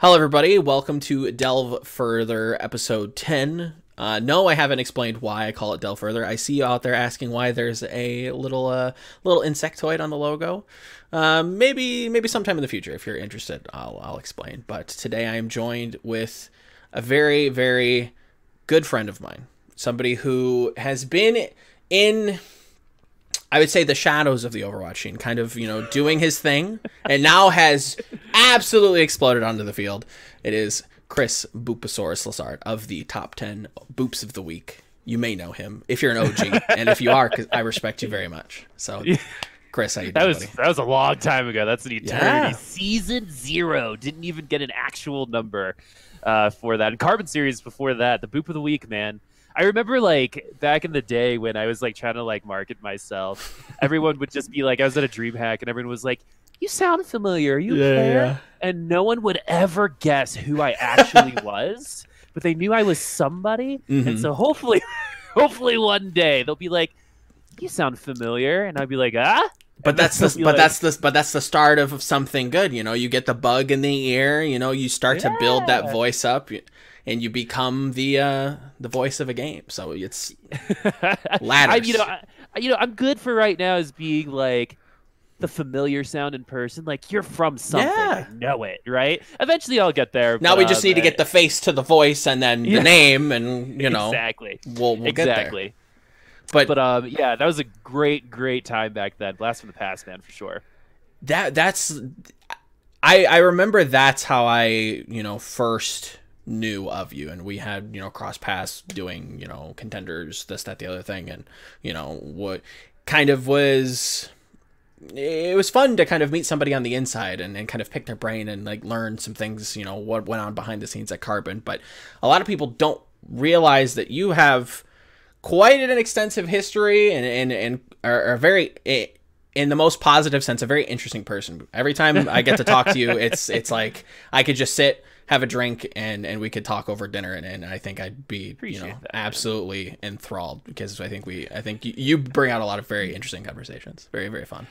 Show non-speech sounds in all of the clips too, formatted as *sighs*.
Hello, everybody. Welcome to Delve Further, episode 10. Uh, no, I haven't explained why I call it Delve Further. I see you out there asking why there's a little uh, little insectoid on the logo. Um, maybe maybe sometime in the future, if you're interested, I'll, I'll explain. But today I am joined with a very, very good friend of mine. Somebody who has been in I would say the shadows of the Overwatch scene, kind of, you know, doing his thing, and now has absolutely exploded onto the field. It is Chris Boopasaurus Lazard of the top 10 Boops of the Week. You may know him if you're an OG, and if you are, I respect you very much. So, Chris, how you That was buddy? that was a long time ago. That's an eternity. Yeah. Season zero didn't even get an actual number uh, for that. And Carbon Series before that, the Boop of the Week, man. I remember like back in the day when I was like trying to like market myself, everyone would just be like, I was at a DreamHack and everyone was like, You sound familiar. Are you Yeah, Claire?" yeah. And no one would ever guess who I actually *laughs* was, but they knew I was somebody. Mhm. And so hopefully *laughs* hopefully one day they'll be like, You sound familiar, and I'd be like, ah? But And that's the but like- that's the but that's the start of something good. You know, you get the bug in the ear. You know, you start to build that voice up, and you become the uh, the voice of a game. So it's Ladders. *laughs* I, you know, I, you know, I'm good for right now as being like the familiar sound in person. Like you're from something, Yeah. I know it, right? Eventually, I'll get there. now we just um, need to get the face to the voice and then Yeah. the name, and you *laughs* know, exactly, we'll we'll get there. exactly. But, But um, yeah, that was a great, great time back then. Blast from the past, man, for sure. that that's I I remember that's how I you know first knew of you and we had you know cross paths doing you know contenders this that the other thing and you know what kind of was it was fun to kind of meet somebody on the inside and, and kind of pick their brain and like learn some things you know what went on behind the scenes at carbon. But a lot of people don't realize that you have quite an extensive history and and, and are, are very eh, in the most positive sense a very interesting person. Every time i get to talk to you it's it's like i could just sit have a drink and and we could talk over dinner and, and i think i'd be you know that, man. absolutely enthralled because i think we i think you, you bring out a lot of very interesting conversations very very fun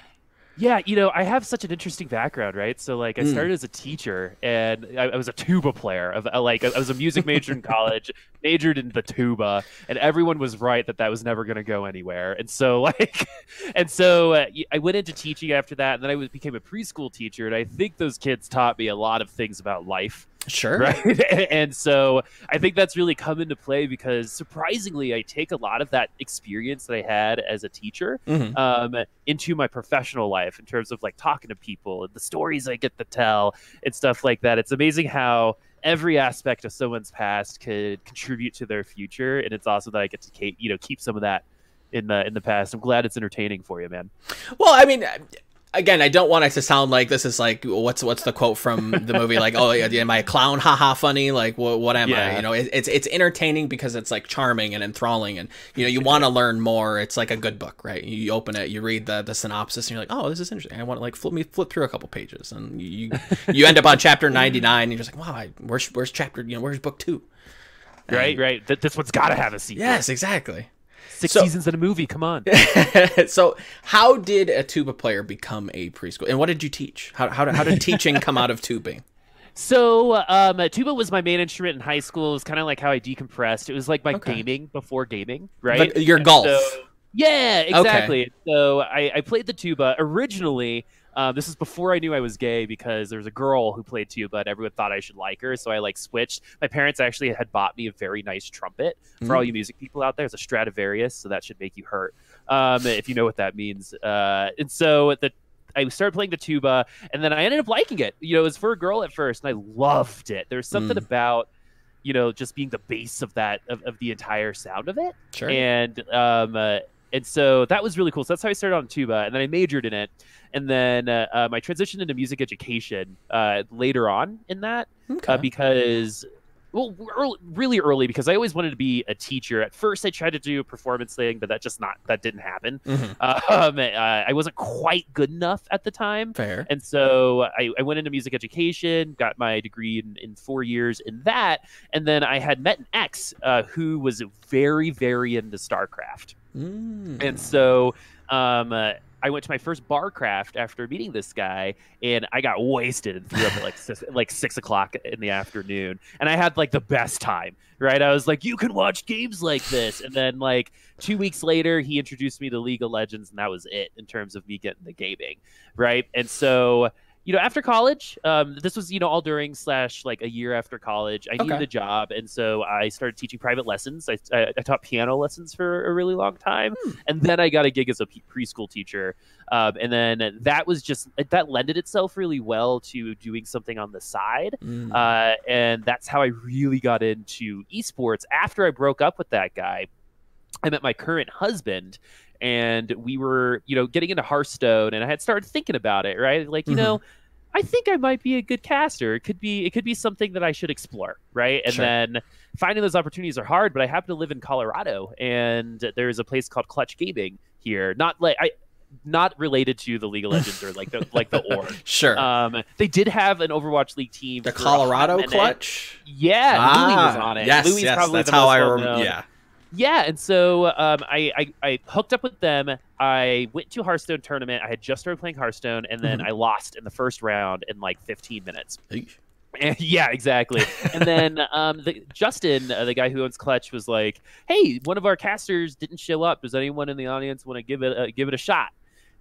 Yeah, you know, I have such an interesting background, right? So, like, I Mm. started as a teacher, and I, I was a tuba player. Of uh, like, I was a music major in *laughs* college, majored in the tuba, and everyone was right that that was never going to go anywhere. And so, *laughs* like, and so uh, I went into teaching after that, and then I was, became a preschool teacher, and I think those kids taught me a lot of things about life sure. *laughs* Right? And so i think that's really come into play because surprisingly i take a lot of that experience that i had as a teacher Mhm. um, into my professional life in terms of like talking to people and the stories i get to tell and stuff like that. It's amazing how every aspect of someone's past could contribute to their future and it's awesome that i get to keep you know keep some of that in the in the past. I'm glad it's entertaining for you man. Well, I mean, again, I don't want it to sound like this is like what's what's the quote from the movie? Like, oh, am I a clown? Haha, funny. Like, what what am I? You know, it, it's it's entertaining because it's like charming and enthralling, and you know, you want to learn more. It's like a good book, right? You open it, you read the the synopsis, and you're like, oh, this is interesting. I want to like flip me flip through a couple pages, and you you end up on chapter *laughs* ninety nine, and you're just like, wow, I, where's where's chapter? You know, where's book two? right right Th- this one's got to have a sequel Yes, exactly. Six So- seasons in a movie come on *laughs* so how did a tuba player become a preschool and what did you teach how, how, how did teaching come out of tubing *laughs* So, um, tuba was my main instrument in high school. It was kind of like how I decompressed. It was like my Okay. gaming before gaming, right? But your golf. so- yeah, exactly. So I, I played the tuba originally. Um, this is before I knew I was gay because there was a girl who played tuba and everyone thought I should like her. So I like switched. My parents actually had bought me a very nice trumpet for all Mm. you music people out there. It's a Stradivarius, so that should make you hurt um, if you know what that means. Uh, and so the I started playing the tuba, and then I ended up liking it. You know, it was for a girl at first, and I loved it. There was something Mm. about, you know, just being the base of that of, of the entire sound of it, sure and um, uh, and so that was really cool. So that's how I started on tuba, and then I majored in it, and then uh, um, I transitioned into music education uh, later on in that okay. uh, because well early, really early because i always wanted to be a teacher at first i tried to do a performance thing but that just not that didn't happen Mhm. *laughs* um, uh, i wasn't quite good enough at the time fair and so I, I went into music education got my degree in, in four years in that and then i had met an ex uh, who was very very into starcraft Mm. and so um, uh, I went to my first barcraft after meeting this guy, and I got wasted and threw up at like *laughs* six, like six o'clock in the afternoon, and I had like the best time. Right, I was like, "You can watch games like this," and then like two weeks later, he introduced me to League of Legends, and that was it in terms of me getting the gaming. Right, and so you know, after college, um, this was, you know, all during slash like a year after college, I needed a job. And so I started teaching private lessons. I, I, I taught piano lessons for a really long time. Hmm. And then I got a gig as a p- preschool teacher. Um, and then that was just, that lended itself really well to doing something on the side. Mm. Uh, and that's how I really got into esports. After I broke up with that guy, I met my current husband, and we were, you know, getting into Hearthstone, and I had started thinking about it, right? Like, you Mhm. know, I think I might be a good caster. It could be, it could be something that I should explore, right? And Sure. then finding those opportunities are hard, but I happen to live in Colorado, and there's a place called Clutch Gaming here. Not like I. Not related to the League of *laughs* Legends or like the like the org. sure. Um, they did have an Overwatch League team. the for a hot Colorado clutch. Yeah, Louis was Ah, on it. Yes, Louis yes, probably that's the how most I remember. Yeah. Yeah, and so um, I, I I hooked up with them. I went to Hearthstone tournament. I had just started playing Hearthstone, and then Mhm. I lost in the first round in like 15 minutes. Eesh. And- *laughs* yeah, exactly. and then um, the, Justin, uh, the guy who owns Clutch, was like, "Hey, one of our casters didn't show up. Does anyone in the audience want to give it a, give it a shot?"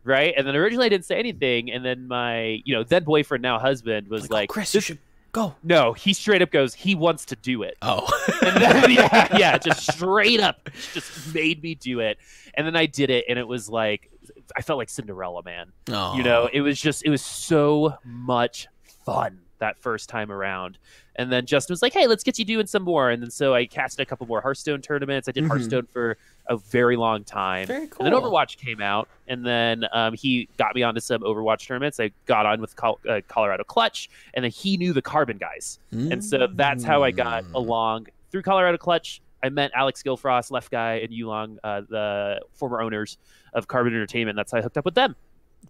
Right? And then originally I didn't say anything, and then my you know then boyfriend now husband was Like, oh, Chris, you should go. "No." He straight up goes, "He wants to do it." Oh. and then, *laughs* yeah, yeah, just straight up, just made me do it. And then I did it, and it was like I felt like Cinderella Man. oh. You know, it was just it was so much fun that first time around. And then Justin was like, "Hey, let's get you doing some more." And then so I casted a couple more Hearthstone tournaments. I did Mhm. Hearthstone for a very long time. Very cool. And then Overwatch came out, and then um, he got me onto some Overwatch tournaments. I got on with Col- uh, Colorado Clutch, and then he knew the Carbon guys. And so that's how I got Mm. along through Colorado Clutch. I met Alex Gilfrost, Left Guy, and Yulong, uh, the former owners of Carbon Entertainment. That's how I hooked up with them.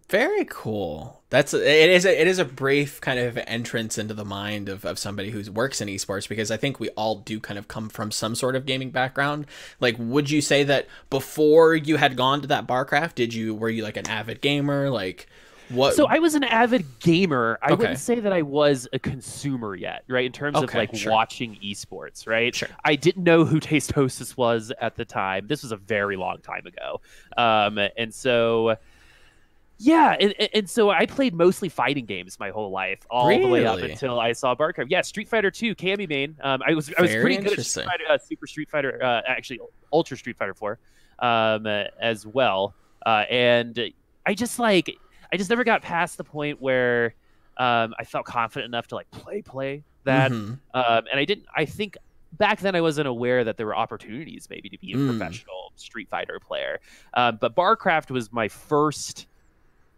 Very cool. That's it is a, it is a brief kind of entrance into the mind of, of somebody who works in esports because I think we all do kind of come from some sort of gaming background. Like, would you say that before you had gone to that barcraft, did you were you like an avid gamer? Like, what? So I was an avid gamer. I Okay. wouldn't say that I was a consumer yet, right? In terms of like sure. watching esports, right? Sure. I didn't know who Tastosis was at the time. This was a very long time ago. Um, and so yeah, and, and- so I played mostly fighting games my whole life, all the way up until I saw Barcraft. Yeah, Street Fighter 2, Cammy main. Um, I was I was pretty good at. Street Fighter, uh, Super Street Fighter, uh, actually Ultra Street Fighter 4, um, uh, as well. Uh, and I just like I just never got past the point where um, I felt confident enough to like play play that, Mhm. um, and I didn't. I think back then I wasn't aware that there were opportunities maybe to be a Mm. professional Street Fighter player. Um, but Barcraft was my first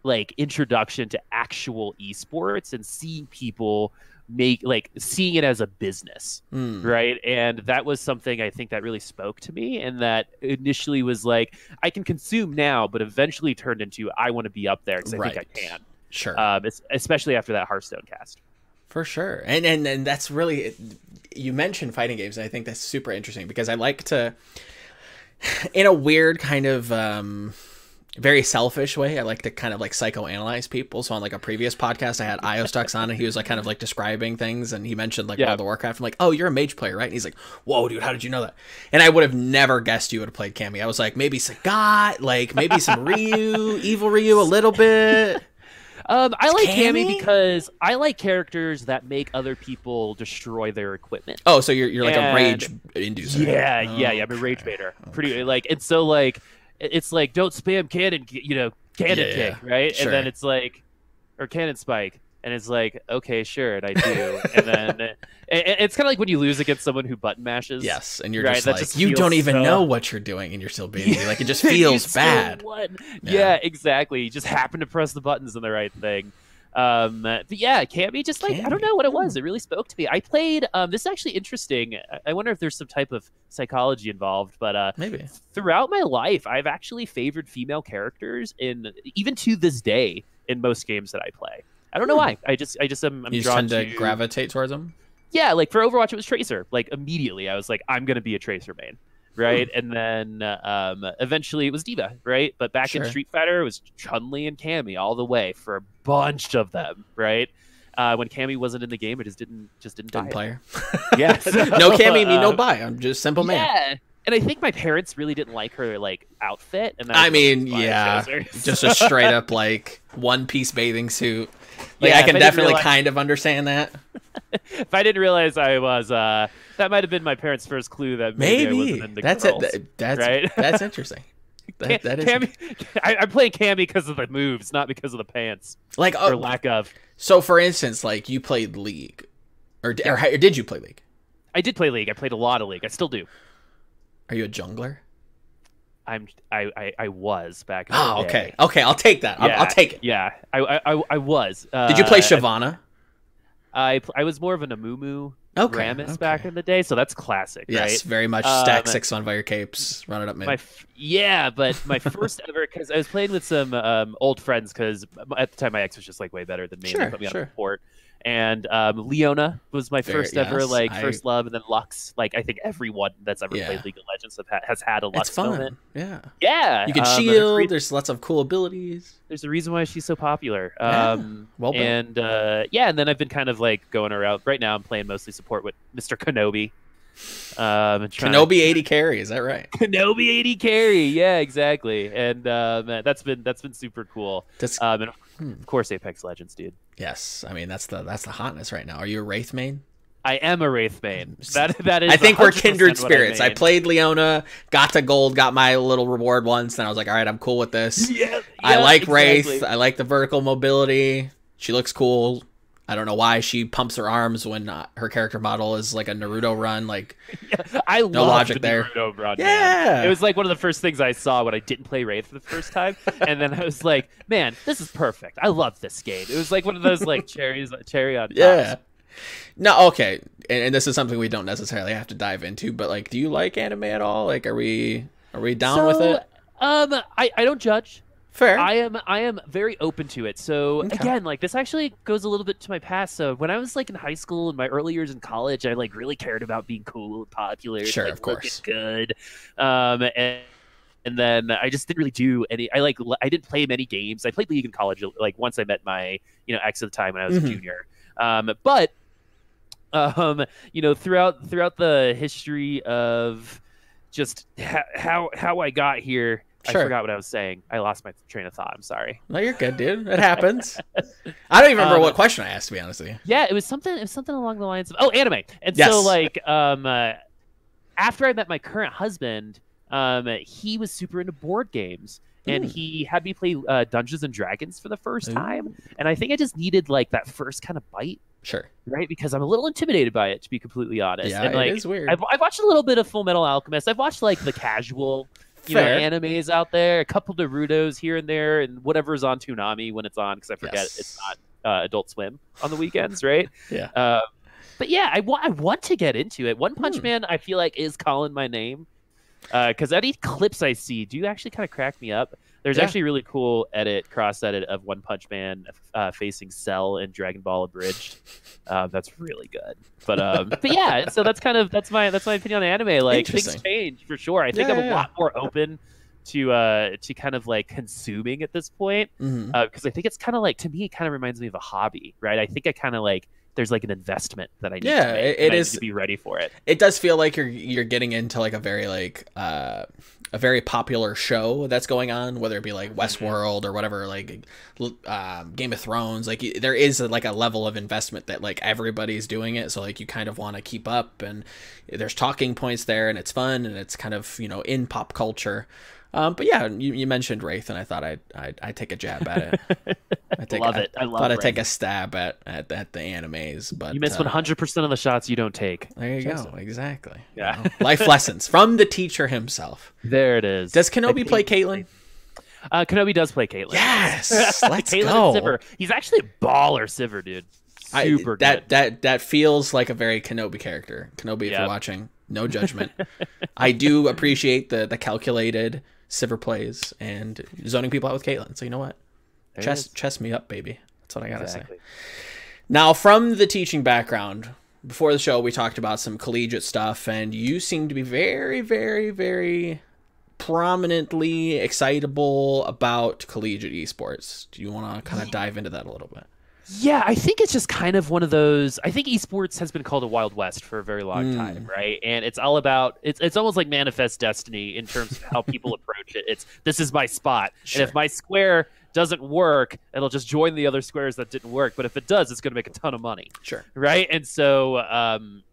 like introduction to actual esports and seeing people make like seeing it as a business Mm. right and that was something i think that really spoke to me and that initially was like i can consume now but eventually turned into i want to be up there because i think i can Sure. um, especially after that hearthstone cast For sure. And and and that's really you mentioned fighting games and I think that's super interesting because I like to *sighs* in a weird kind of um very selfish way. I like to kind of like psychoanalyze people. So on like a previous podcast, I had Iostux on, and he was like kind of like describing things, and he mentioned like Yeah. World of Warcraft. I'm like, oh, you're a mage player, right? And he's like, whoa, dude, how did you know that? And I would have never guessed you would have played Cammy. I was like, maybe Sagat, like maybe some *laughs* Ryu, Evil Ryu, a little bit. um, i like Cammy? cammy because i like characters that make other people destroy their equipment Oh, so you're you're like a rage inducer. Yeah, yeah, yeah. I'm a rage Okay. Pretty like, and so like, it's like don't spam cannon, you know, cannon Yeah, kick, right? Sure. And then it's like, or cannon spike, and it's like, okay, sure, and I do, and then *laughs* it- it's kind of like when you lose against someone who button mashes. Yes, and you're Right, just that like just you don't even so- know what you're doing, and you're still beating me. Like it just *laughs* feels bad. Yeah. Yeah. exactly. You just happen to press the buttons on the right thing. Um, but yeah, Cammy just like I don't know what it was. It really spoke to me. I played. Um, this is actually interesting. I- wonder if there's some type of psychology involved, but uh, Maybe. throughout my life, I've actually favored female characters in even to this day in most games that I play. I don't know Hmm. why. I just I just am I'm You drawn tend to to gravitate towards them. Yeah, like for Overwatch it was Tracer. Like immediately I was like I'm going to be a Tracer main. Right? And then um, eventually it was D.Va, right? But back Sure. in Street Fighter, it was Chun Li and Cammy all the way for a bunch of them, right? Uh, when Cammy wasn't in the game, it just didn't just didn't, Didn't buy her. *laughs* it. Yes. *laughs* no Cammy, me no Um, buy. I'm just simple man. Yeah. And I think my parents really didn't like her like outfit, and I mean, yeah, *laughs* just a straight up like one piece bathing suit. Like Yeah, I can I definitely realize- kind of understand that. *laughs* if I didn't realize I was, uh, that might have been my parents' first clue that maybe, I Maybe that's girls. it. Th- That's right? *laughs* that's interesting. That, that is Cammy, *laughs* I, I'm playing Cammy because of the moves, not because of the pants like or oh, lack of. so. For instance, like you played League, or, or, or did you play League? I did play League. I played a lot of League. I still do. Are you a jungler? I'm. I. I, I was back. In the Oh, day. okay, okay. I'll take that. I'll, Yeah, I'll take it. Yeah, I. I. I, I was. Uh, Did you play Shyvana? I. I was more of an Amumu Okay, Rammus okay. back in the day, so that's classic, Yes, right? very much stack Um, six on Fire Capes, run it up mid. My yeah, but my *laughs* first ever because I was playing with some um, old friends because at the time my ex was just like way better than me. and they put me on sure. a port. And um, Leona was my Very- first ever like I- first love, and then Lux. Like I think everyone that's ever Yeah. played League of Legends have has had a Lux it's fun. moment. Yeah, Yeah, you can um, shield. re- There's lots of cool abilities. there's a reason why she's so popular. Yeah, Um, well built. and uh, yeah, and then I've been kind of like going around. Right now, I'm playing mostly support with Mr. Kenobi. Um, trying to- Kenobi AD carry, is that right? Kenobi AD carry. Yeah, exactly. And um, that's been that's been super cool. That's, Um, and Hmm. of course, Apex Legends, dude. Yes, I mean that's the that's the hotness right now. Are you a Wraith main? I am a Wraith main. That that is. I think we're kindred what I spirits. I, played Leona, got to gold, got my little reward once, and I was like, all right, I'm cool with this. Yeah, I like exactly. Wraith. I like the vertical mobility. She looks cool. I don't know why she pumps her arms when uh, her character model is like a Naruto run. Like, *laughs* I No logic the there. Naruto run, man. yeah, It was like one of the first things I saw when I didn't play Wraith for the first time, *laughs* and then I was like, "Man, this is perfect. I love this game." It was like one of those like cherries, cherry on top. yeah. No, okay, and, and this is something we don't necessarily have to dive into, but like, do you like anime at all? Like, are we are we down with it? Um, I I don't judge. Fair. I am I am very open to it. So Okay. again, like this actually goes a little bit to my past. So when I was like in high school and my early years in college, I like really cared about being cool and popular. Sure, like, of course. good. Um, and and then I just didn't really do any. I like I didn't play many games. I played League in college. Like once I met my you know ex at the time when I was Mhm. a junior. Um, but um, you know throughout throughout the history of just ha- how how I got here. Sure. I forgot what I was saying. I lost my train of thought. I'm sorry. no, you're good, dude. It *laughs* happens. I don't even remember Um, what question I asked. To be honest with you. Yeah, it was something. It was something along the lines of oh, anime. And Yes. so like um, uh, after I met my current husband, um, he was super into board games. And Ooh. he had me play uh, Dungeons and Dragons for the first Ooh. time, and I think I just needed like that first kind of bite, Sure. right? Because I'm a little intimidated by it, to be completely honest. Yeah, and like, it is weird. I've, I've watched a little bit of Full Metal Alchemist. I've watched like the casual, you know, Fair. animes out there, a couple Naruto's here and there, and whatever's on Toonami when it's on, because I forget Yes. it's not uh, Adult Swim on the weekends, right? *laughs* Yeah. Uh, but yeah, I wa- I want to get into it. One Punch Hmm. Man, I feel like is calling my name. Because any clips I see do actually kind of crack me up. There's Yeah. actually a really cool edit, cross edit of One Punch Man uh, facing Cell in Dragon Ball Abridged. Uh, that's really good. But um, *laughs* but yeah, so that's kind of that's my that's my opinion on anime. Like things change for sure. I think Yeah, I'm a yeah, lot more open to uh to kind of like consuming at this point because I think it's kind of like to me, it kind of reminds me of a hobby, right? I think I kind of like there's like an investment that I need Yeah, to make. it- and it I is- need to be ready for it. it does feel like you're you're getting into like a very like uh a very popular show that's going on whether it be like westworld or whatever like um, game of thrones like there is a, like a level of investment that like everybody's doing it so like you kind of want to keep up and there's talking points there and it's fun and it's kind of you know in pop culture um, but yeah, you, you mentioned Wraith, and I thought I'd, I'd I'd take a jab at it. *laughs* I take, love I it. I love thought I'd take a stab at, at at the animes, but You miss uh, 100 percent of the shots you don't take. there you go. Exactly. *laughs* You Yeah. know, Life lessons from the teacher himself. There it is. Does Kenobi play Caitlyn? Uh, Kenobi does play Caitlyn. Yes. *laughs* Let's Caitlyn go. Sivir. He's actually a baller, Sivir, dude. I- Super that good. that that feels like a very Kenobi character. Kenobi, if you're watching, no judgment. I do appreciate the the calculated Sivir plays and zoning people out with Caitlyn. So you know what? There Chess chess me up, baby. That's what I gotta say. Now, from the teaching background, before the show we talked about some collegiate stuff, and you seem to be very, very, very prominently excitable about collegiate esports. Do you want to kind of dive into that a little bit? Yeah, I think it's just kind of one of those. I think esports has been called a wild west for a very long mm. time, right? And it's all about it's it's almost like manifest destiny in terms of how people approach it. It's this is my spot, sure. and if my square doesn't work, it'll just join the other squares that didn't work. But if it does, it's going to make a ton of money. Sure. Right. And so, um,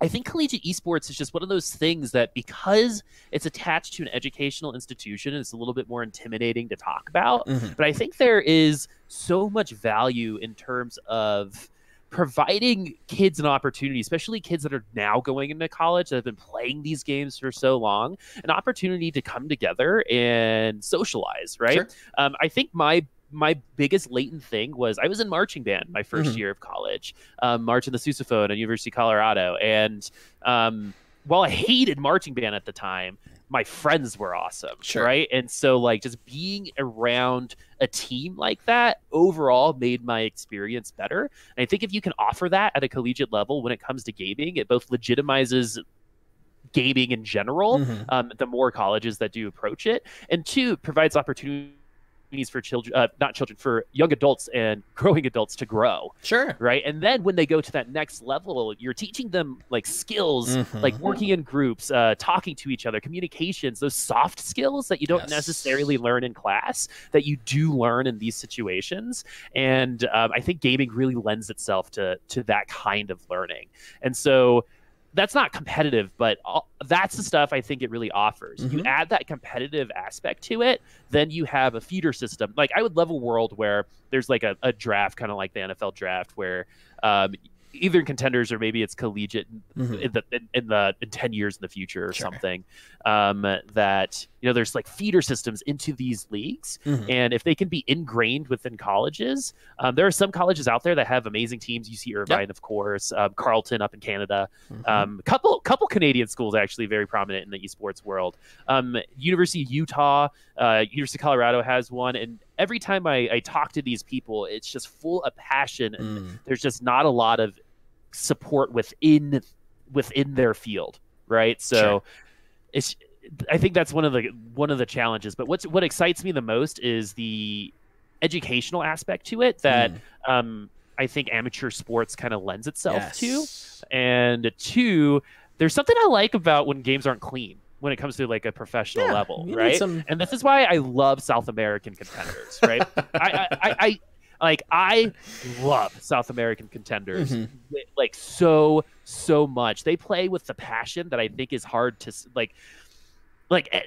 I think collegiate esports is just one of those things that because it's attached to an educational institution, it's a little bit more intimidating to talk about. Mm-hmm. But I think there is so much value in terms of providing kids an opportunity, especially kids that are now going into college that have been playing these games for so long, an opportunity to come together and socialize, right? Sure. Um, I think my my biggest latent thing was I was in marching band my 1st mm-hmm. year of college, um, marching the sousaphone at University of Colorado, and um, while I hated marching band at the time, my friends were awesome, sure. right? And so like just being around a team like that overall made my experience better. And I think if you can offer that at a collegiate level when it comes to gaming, it both legitimizes gaming in general, mm-hmm. um, the more colleges that do approach it, and two provides opportunity opportunities for children, uh, not children, for young adults and *laughs* growing adults to grow. Sure. Right. And then when they go to that next level, you're teaching them like skills, mm-hmm. like working in groups, uh, talking to each other, communications, those soft skills that you don't yes. necessarily learn in class that you do learn in these situations. And um, I think gaming really lends itself to to that kind of learning. And so that's not competitive, but all, that's the stuff I think it really offers. Mm-hmm. You add that competitive aspect to it, then you have a feeder system. Like I would love a world where there's like a, a draft, kind of like the NFL draft, where um, either in contenders or maybe it's collegiate mm-hmm. in the in, in, the in 10 years in the future or sure. something um, that you know there's like feeder systems into these leagues mm-hmm. and if they can be ingrained within colleges um, there are some colleges out there that have amazing teams UC Irvine yep. of course um, carleton up in canada mm-hmm. Um, couple couple canadian schools actually very prominent in the esports world um, university of utah uh, university of colorado has one and every time I, I, talk to these people, it's just full of passion, and mm. there's just not a lot of support within within their field, right? So sure. it's I think that's one of the one of the challenges. But what's what excites me the most is the educational aspect to it that mm. um, I think amateur sports kind of lends itself yes. to. And two, there's something I like about when games aren't clean when it comes to like a professional yeah, level, right? Some... And this is why I love South American competitors, right? *laughs* I, I, I, like I *laughs* love South American contenders mm-hmm. like so so much. They play with the passion that I think is hard to like like eh,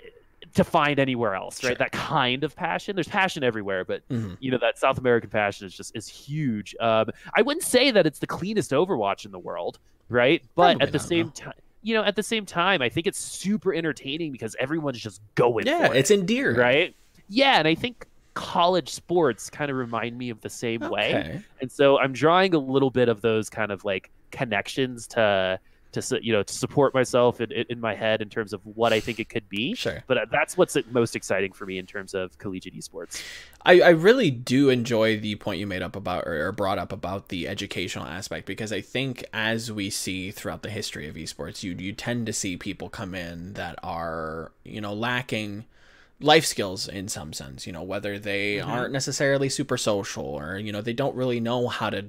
to find anywhere else, right? Sure. That kind of passion. There's passion everywhere, but mm-hmm. you know that South American passion is just is huge. Um, I wouldn't say that it's the cleanest Overwatch in the world, right? But Probably at the same time, you know, at the same time, I think it's super entertaining because everyone's just going. Yeah, it's it, endearing, right? Yeah, and I think college sports kind of remind me of the same okay. way. And so I'm drawing a little bit of those kind of like connections to to you know to support myself in, in my head in terms of what I think it could be. Sure. But uh, that's what's most exciting for me in terms of collegiate esports. I, I really do enjoy the point you made up about or brought up about the educational aspect because I think as we see throughout the history of esports, you you tend to see people come in that are you know lacking life skills in some sense you know whether they mm-hmm. aren't necessarily super social or you know they don't really know how to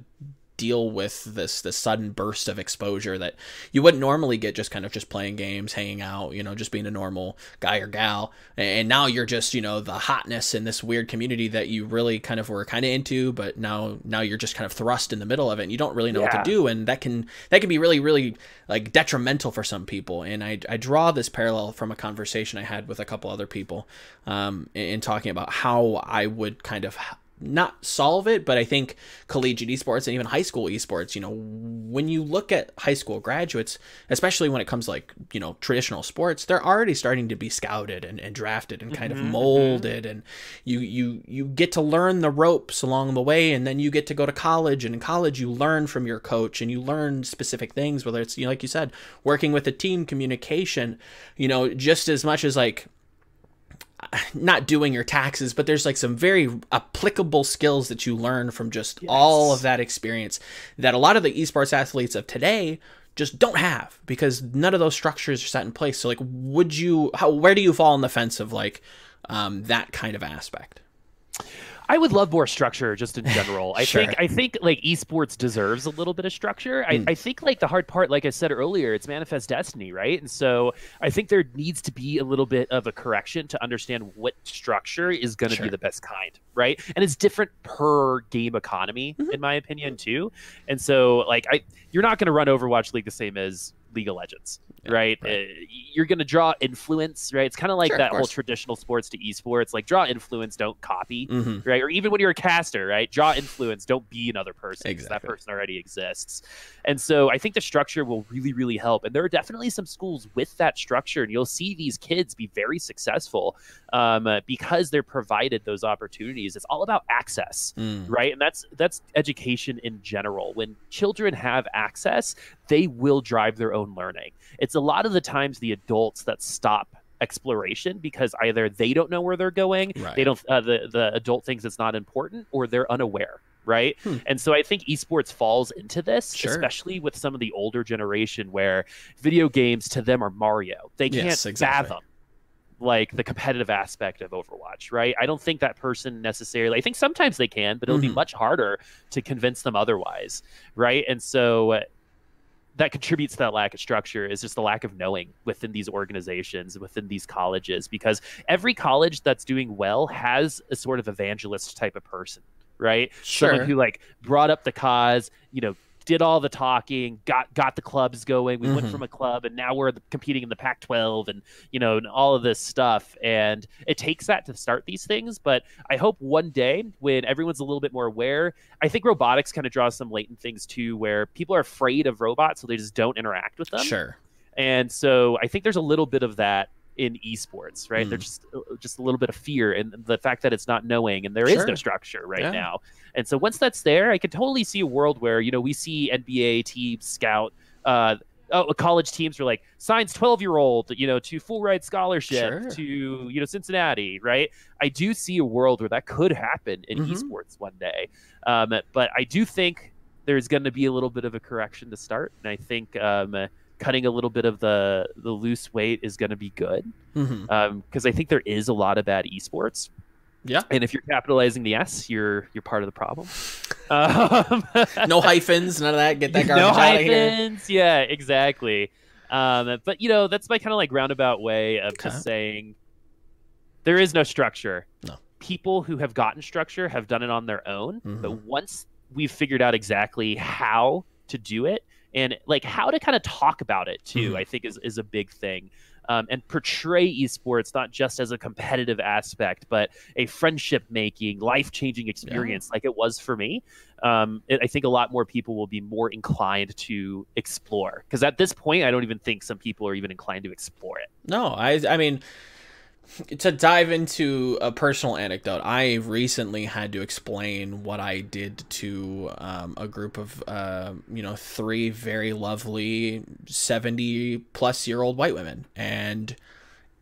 deal with this this sudden burst of exposure that you wouldn't normally get just kind of just playing games, hanging out, you know, just being a normal guy or gal. And now you're just, you know, the hotness in this weird community that you really kind of were kind of into, but now now you're just kind of thrust in the middle of it and you don't really know yeah. what to do and that can that can be really really like detrimental for some people. And I I draw this parallel from a conversation I had with a couple other people um in, in talking about how I would kind of not solve it, but I think collegiate esports and even high school esports, you know, when you look at high school graduates, especially when it comes to like, you know, traditional sports, they're already starting to be scouted and, and drafted and kind mm-hmm, of mm-hmm. molded and you you you get to learn the ropes along the way and then you get to go to college and in college you learn from your coach and you learn specific things, whether it's you know, like you said, working with a team, communication, you know, just as much as like not doing your taxes, but there's like some very applicable skills that you learn from just yes. all of that experience that a lot of the esports athletes of today just don't have because none of those structures are set in place. So like, would you, how, where do you fall on the fence of like um, that kind of aspect? I would love more structure just in general. *laughs* I sure. think I think like esports deserves a little bit of structure. Mm. I, hmm. I think like the hard part, like I said earlier, it's manifest destiny, right? And so I think there needs to be a little bit of a correction to understand what structure is going to sure. be the best kind, right? And it's different per game economy, mm-hmm. in my opinion, too. And so like I, you're not going to run Overwatch League the same as League of Legends, yeah, right? right. Uh, you're going to draw influence, right? It's kind of like sure, that whole traditional sports to esports, like draw influence, don't copy, mm-hmm. right? Or even when you're a caster, right? Draw influence, don't be another person because exactly. that person already exists. And so I think the structure will really, really help. And there are definitely some schools with that structure, and you'll see these kids be very successful um, uh, because they're provided those opportunities. It's all about access, mm. right? And that's that's education in general. When children have access, they will drive their own learning. It's a lot of the times the adults that stop exploration because either they don't know where they're going, right. they don't uh, the the adult thinks it's not important, or they're unaware right? Hmm. And so I think esports falls into this, sure. especially with some of the older generation where video games to them are Mario. They can't yes, exactly. fathom like the competitive aspect of Overwatch, right? I don't think that person necessarily. I think sometimes they can, but it'll mm-hmm. be much harder to convince them otherwise, right? And so that contributes to that lack of structure is just the lack of knowing within these organizations, within these colleges, because every college that's doing well has a sort of evangelist type of person, right? Sure. Someone who like brought up the cause, you know, did all the talking, got got the clubs going. We mm-hmm. went from a club, and now we're competing in the Pac-12, and you know, and all of this stuff. And it takes that to start these things. But I hope one day, when everyone's a little bit more aware, I think robotics kind of draws some latent things too, where people are afraid of robots, so they just don't interact with them. Sure. And so I think there's a little bit of that in esports, right? Mm. There's just uh, just a little bit of fear and the fact that it's not knowing and there sure. is no structure right yeah. now. And so once that's there, I could totally see a world where you know we see NBA teams scout. Uh, oh, college teams are like signs 12 year old, you know, to full ride scholarship sure. to, you know, Cincinnati, right? I do see a world where that could happen in mm-hmm. esports one day. Um, but I do think there's going to be a little bit of a correction to start. And I think um, cutting a little bit of the the loose weight is going to be good because mm-hmm. um, I think there is a lot of bad esports. Yeah, and if you're capitalizing the S, you're you're part of the problem. *laughs* Um, no hyphens, none of that. Get that *laughs* garbage no out hyphens. Yeah, exactly. Um, but you know, that's my kind of like roundabout way of okay. just saying there is no structure. No. People who have gotten structure have done it on their own, mm-hmm. but once we've figured out exactly how to do it, and like how to kind of talk about it too mm-hmm. i think is, is a big thing um, and portray esports not just as a competitive aspect but a friendship making life changing experience yeah. like it was for me um, it, i think a lot more people will be more inclined to explore because at this point i don't even think some people are even inclined to explore it no i i mean to dive into a personal anecdote, I recently had to explain what I did to um, a group of, uh, you know, three very lovely 70 plus year old white women. And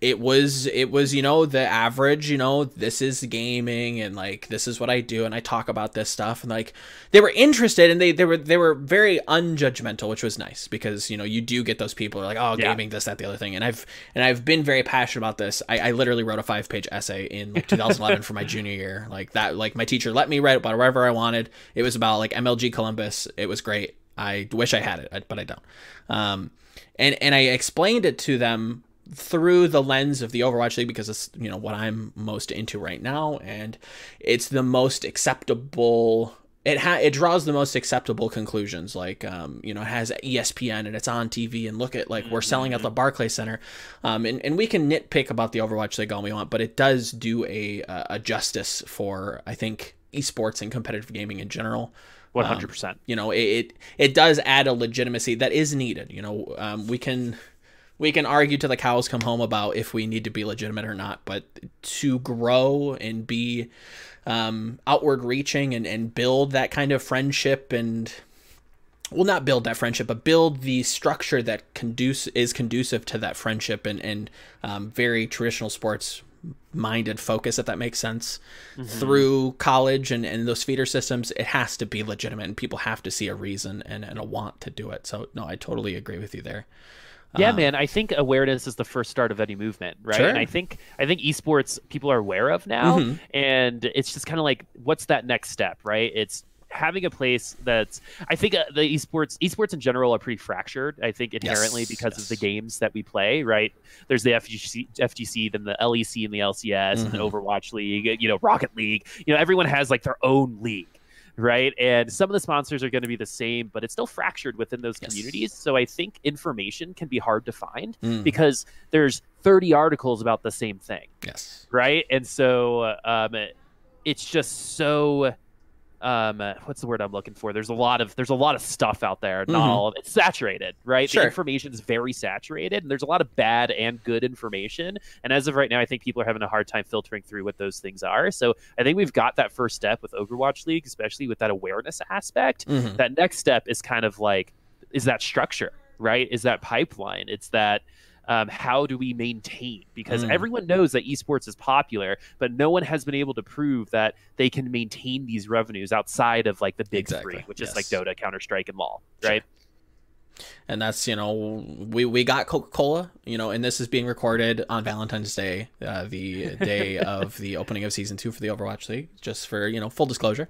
it was it was you know the average you know this is gaming and like this is what i do and i talk about this stuff and like they were interested and they they were they were very unjudgmental which was nice because you know you do get those people are like oh gaming yeah. this that the other thing. And i've and i've been very passionate about this. I, I literally wrote a five page essay in like *laughs* 2011 for my junior year. Like that like my teacher let me write about whatever i wanted. It was about like mlg columbus. It was great. I wish i had it but i don't. Um and and i explained it to them through the lens of the Overwatch League because it's you know what I'm most into right now, and it's the most acceptable. It ha- it draws the most acceptable conclusions. Like um, you know, it has ESPN and it's on TV, and look at like we're selling at the Barclay Center, um, and and we can nitpick about the Overwatch League all we want, but it does do a a justice for I think esports and competitive gaming in general. One hundred percent. Um, you know, it, it, it does add a legitimacy that is needed. You know, um, we can we can argue till the cows come home about if we need to be legitimate or not, but to grow and be um, outward reaching and, and build that kind of friendship and well not build that friendship but build the structure that conduce is conducive to that friendship and, and um, very traditional sports minded focus, if that makes sense, mm-hmm. through college and, and those feeder systems, it has to be legitimate and people have to see a reason and, and a want to do it. So, no, I totally agree with you there. Yeah, um, man. I think awareness is the first start of any movement, right? Sure. And I think I think esports people are aware of now, mm-hmm. and it's just kind of like, what's that next step, right? It's having a place that's I think uh, the esports esports in general are pretty fractured. I think inherently yes, because yes. of the games that we play. Right? There's the FGC, FGC, then the LEC and the LCS, mm-hmm. and the mm-hmm. Overwatch League. You know, Rocket League. You know, everyone has like their own league. Right. And some of the sponsors are going to be the same, but it's still fractured within those yes. communities. So I think information can be hard to find mm. because there's 30 articles about the same thing. Yes. Right. And so um, it's just so um what's the word i'm looking for? There's a lot of there's a lot of stuff out there. Not mm-hmm. all of it's saturated right? Sure. the information is very saturated and there's a lot of bad and good information. And as of right now i think people are having a hard time filtering through what those things are. So i think we've got that first step with overwatch league especially with that awareness aspect. Mm-hmm. that next step is kind of like is that structure right? Is that pipeline? It's that um, how do we maintain? Because mm. everyone knows that esports is popular, but no one has been able to prove that they can maintain these revenues outside of like the big exactly. three, which yes. is like Dota, Counter Strike, and LoL, right? Sure and that's you know we we got coca-cola you know and this is being recorded on valentine's day uh, the *laughs* day of the opening of season two for the overwatch league just for you know full disclosure.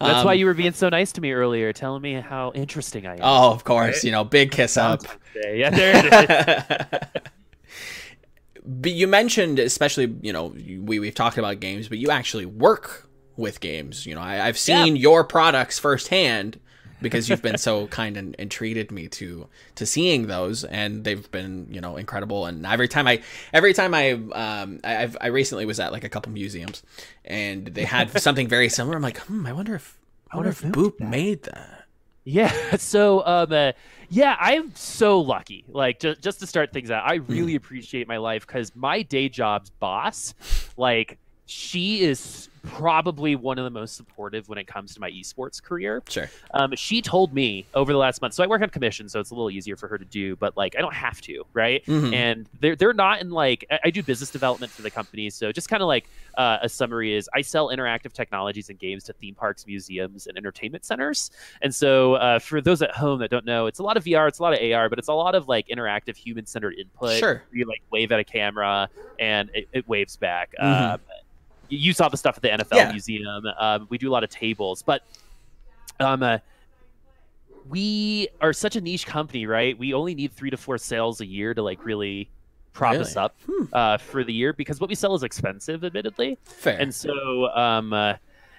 That's um, why you were being so nice to me earlier telling me how interesting i am. Oh of course right? you know big kiss up. yeah there it is. *laughs* But you mentioned especially you know we, we've talked about games but you actually work with games you know. I, have seen yeah. your products firsthand because you've been *laughs* so kind and, and treated me to to seeing those and they've been you know incredible and every time i every time i um I, i recently was at like a couple museums and they had *laughs* something very similar i'm like hmm i wonder if i wonder if boop made that yeah *laughs* so um uh, yeah i'm so lucky like just, just to start things out i hmm. really mm. appreciate my life because my day job's boss like she is probably one of the most supportive when it comes to my esports career. Sure. Um, she told me over the last month, so I work on commission, so it's a little easier for her to do, but like I don't have to, right? Mm-hmm. And they're they're not in like I, do business development for the company, so just kind of like uh, a summary is I sell interactive technologies and games to theme parks, museums, and entertainment centers. And so uh, for those at home that don't know, it's a lot of VR, it's a lot of AR, but it's a lot of like interactive human centered input. Sure. You like wave at a camera and it, it waves back. Mm-hmm. Um, you saw the stuff at the NFL yeah. museum. Um, we do a lot of tables, but um, uh, we are such a niche company, right? We only need three to four sales a year to like really prop really? us up hmm. uh, for the year because what we sell is expensive, admittedly. Fair. And so, um, uh,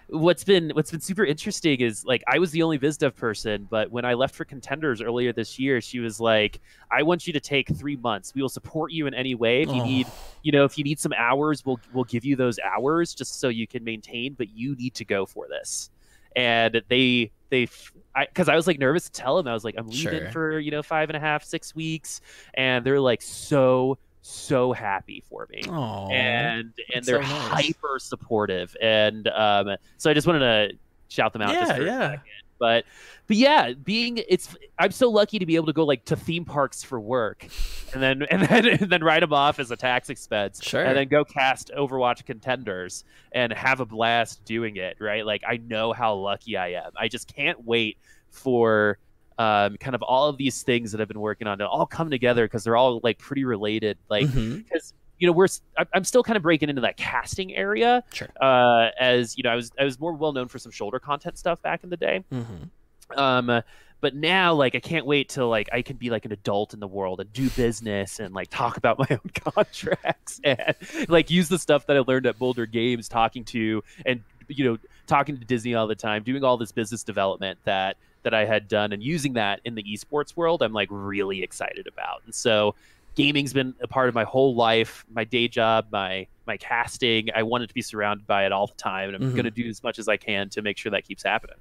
what's been what's been super interesting is like I was the only biz dev person, but when I left for contenders earlier this year, she was like, "I want you to take three months. We will support you in any way. If you oh. need, you know, if you need some hours, we'll we'll give you those hours just so you can maintain. But you need to go for this." And they they because I, I, was like nervous to tell them I was like I'm leaving sure. for you know five and a half six weeks, and they're like so so happy for me. Aww, and and they're so nice. hyper supportive. And um so i just wanted to shout them out yeah yeah. but but yeah being it's i'm so lucky to be able to go like to theme parks for work and then *laughs* and then and then write them off as a tax expense sure. and then go cast overwatch contenders and have a blast doing it right? Like i know how lucky i am. I just can't wait for um, kind of all of these things that I've been working on to all come together because they're all like pretty related. Like, because mm-hmm. you know, we're I'm still kind of breaking into that casting area. Sure. Uh, as you know, I was I was more well known for some shoulder content stuff back in the day. Mm-hmm. Um, but now like I can't wait till like I can be like an adult in the world and do business and like talk about *laughs* my own contracts and like use the stuff that I learned at Boulder Games, talking to and you know talking to Disney all the time, doing all this business development that that I had done and using that in the esports world, I'm like really excited about. And so gaming's been a part of my whole life, my day job, my my casting. I wanted to be surrounded by it all the time, and I'm mm-hmm. going to do as much as I can to make sure that keeps happening.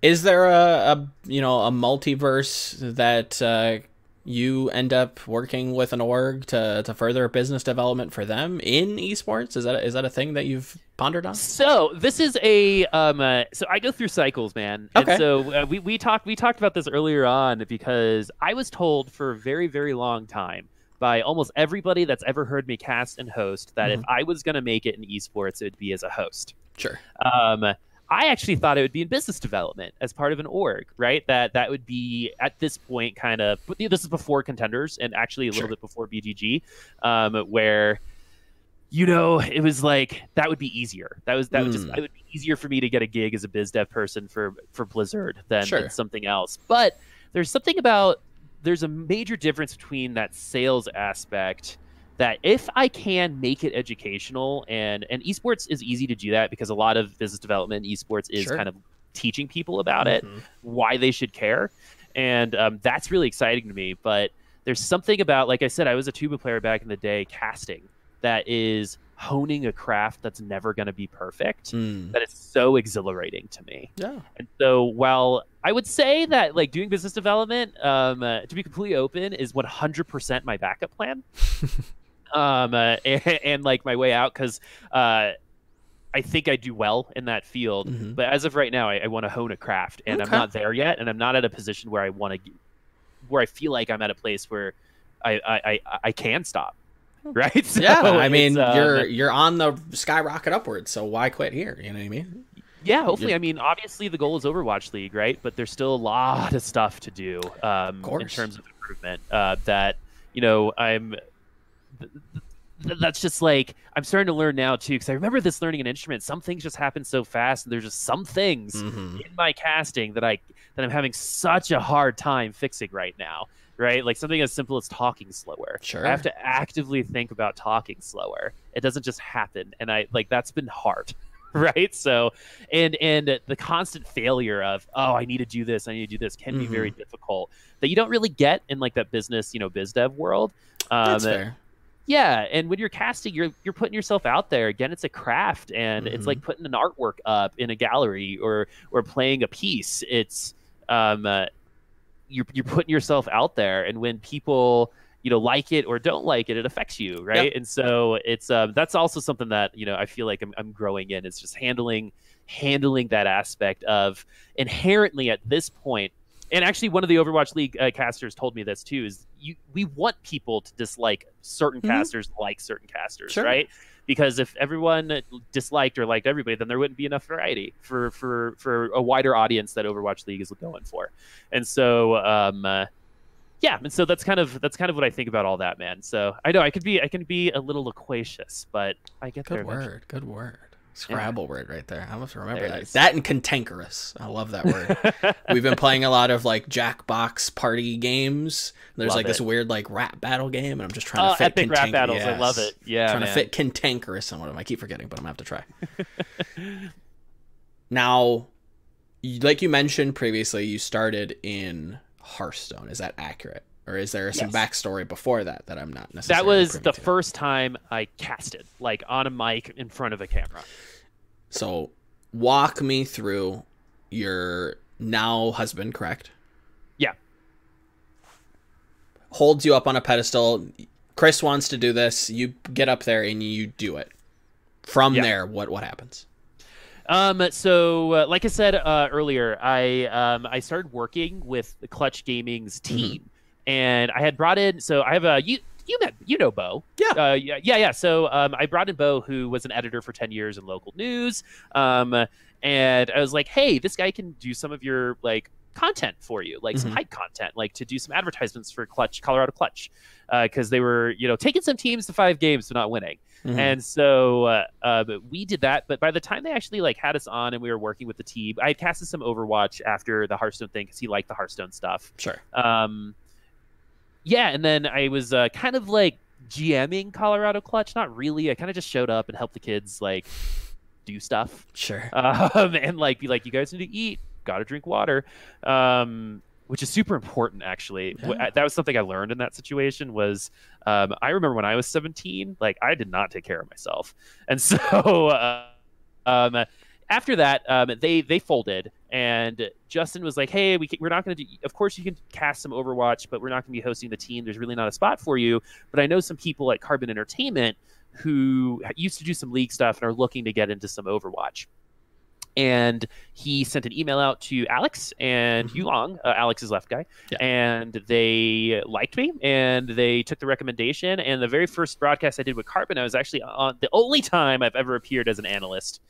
Is there a, a you know a multiverse that uh, you end up working with an org to, to further business development for them in esports? Is that is that a thing that you've pondered on? So this is a um. Uh, so I go through cycles, man. Okay. And so uh, we we talked we talked about this earlier on because I was told for a very very long time by almost everybody that's ever heard me cast and host that if Mhm. I was going to make it in esports, it would be as a host. Sure. Um, I actually thought it would be in business development as part of an org, right? That that would be at this point kind of. This is before contenders and actually a Sure. little bit before BGG, um, where you know it was like that would be easier. That was that would just Mm. it would be easier for me to get a gig as a biz dev person for for Blizzard than, Sure. than something else. But there's something about there's a major difference between that sales aspect that if I can make it educational and and esports is easy to do that because a lot of business development esports is Sure. kind of teaching people about it, Mhm. why they should care, and um, that's really exciting to me. But there's something about, like I said, I was a tuba player back in the day, casting that is honing a craft that's never going to be perfect. Mm. That is so exhilarating to me. Yeah. And so, while I would say that like doing business development, um, uh, to be completely open, is 100% my backup plan. *laughs* um, uh, and, *laughs* and like my way out because uh, I think I do well in that field. Mhm. But as of right now, I, I want to hone a craft, and Okay. I'm not there yet, and I'm not at a position where I want to, where I feel like I'm at a place where I I, I, I can stop. Right? *laughs* So yeah, I mean, um, you're you're on the skyrocket upwards, so why quit here? You know what I mean? Yeah, hopefully. I mean, obviously the goal is Overwatch League, right? But there's still a lot of stuff to do um, in terms of improvement. Uh, that you know, I'm. Th- th- That's just like I'm starting to learn now too, because I remember this learning an instrument. Some things just happen so fast, and there's just some things Mhm. in my casting that I that I'm having such a hard time fixing right now. Right, like something as simple as talking slower. Sure. I have to actively think about talking slower. It doesn't just happen, and I like that's been hard. *laughs* Right, so and and the constant failure of oh I need to do this I need to do this can be very difficult that you don't really get in like that business you know biz dev world. Um, That's fair. Yeah, and when you're casting, you're you're putting yourself out there. Again, it's a craft, and it's Mhm. like putting an artwork up in a gallery or or playing a piece. It's um, uh, you're you're putting yourself out there, and when people you know like it or don't like it, it affects you, right? And so it's um, that's also something that you know I feel like I'm I'm growing in. It's just handling handling that aspect of inherently at this point and actually one of the overwatch league uh, casters told me this too is you we want people to dislike certain Mhm. casters like certain casters Sure. right because if everyone disliked or liked everybody then there wouldn't be enough variety for for for a wider audience that overwatch league is going for and so um uh, yeah and so that's kind of that's kind of what i think about all that man so i know i could be i can be a little loquacious but i get there Good eventually. word. Good word. Scrabble word right there. I must remember that. is. That and cantankerous. I love that word. *laughs* We've been playing a lot of like Jackbox party games. There's Love like this weird like rap battle game, and I'm just trying oh to fit epic rap battles i love it yeah trying man. to fit cantankerous in one of them. I keep forgetting, but I'm gonna have to try. *laughs* now, like you mentioned previously, you started in Hearthstone. Is that accurate, or is there some Yes. backstory before that that I'm not necessarily? that was the to? first time I casted, like on a mic in front of a camera. So, walk me through your now husband, correct? Yeah. Holds you up on a pedestal. Chris wants to do this. You get up there and you do it. From Yeah. there, what what happens? Um, so uh, like I said uh, earlier, I um, I started working with the Clutch Gaming's Mm-hmm. And I had brought in. So I have a you you met you know Bo Yeah. uh, yeah yeah yeah. So um, I brought in Bo, who was an editor for ten years in local news, um, and I was like, hey, this guy can do some of your like content for you, like some Mhm. hype content, like to do some advertisements for Clutch Colorado Clutch, because they were you know taking some teams to five games but not winning. Mhm. And so uh, uh, but we did that. But by the time they actually like had us on and we were working with the team, I had casted some Overwatch after the Hearthstone thing because he liked the Hearthstone stuff. sure. Um, yeah, and then I was uh, kind of like GMing Colorado Clutch. Not really. I kind of just showed up and helped the kids like do stuff Sure. *laughs* um, and like be like, you guys need to eat, gotta drink water, um, which is super important actually. Yeah. That was something I learned in that situation. Was um, I remember when I was 17, like I did not take care of myself, and *laughs* so uh, um, after that, um, they they folded, and Justin was like, "Hey, we can, we're not going to do. Of course, you can cast some Overwatch, but we're not going to be hosting the team. There's really not a spot for you. But I know some people at Carbon Entertainment." Who used to do some league stuff and are looking to get into some Overwatch and he sent an email out to Alex and Mhm. Yulong, uh, Alex's left guy, Yeah. and they liked me and they took the recommendation. And the very first broadcast I did with Carbon, I was actually on the only time I've ever appeared as an analyst.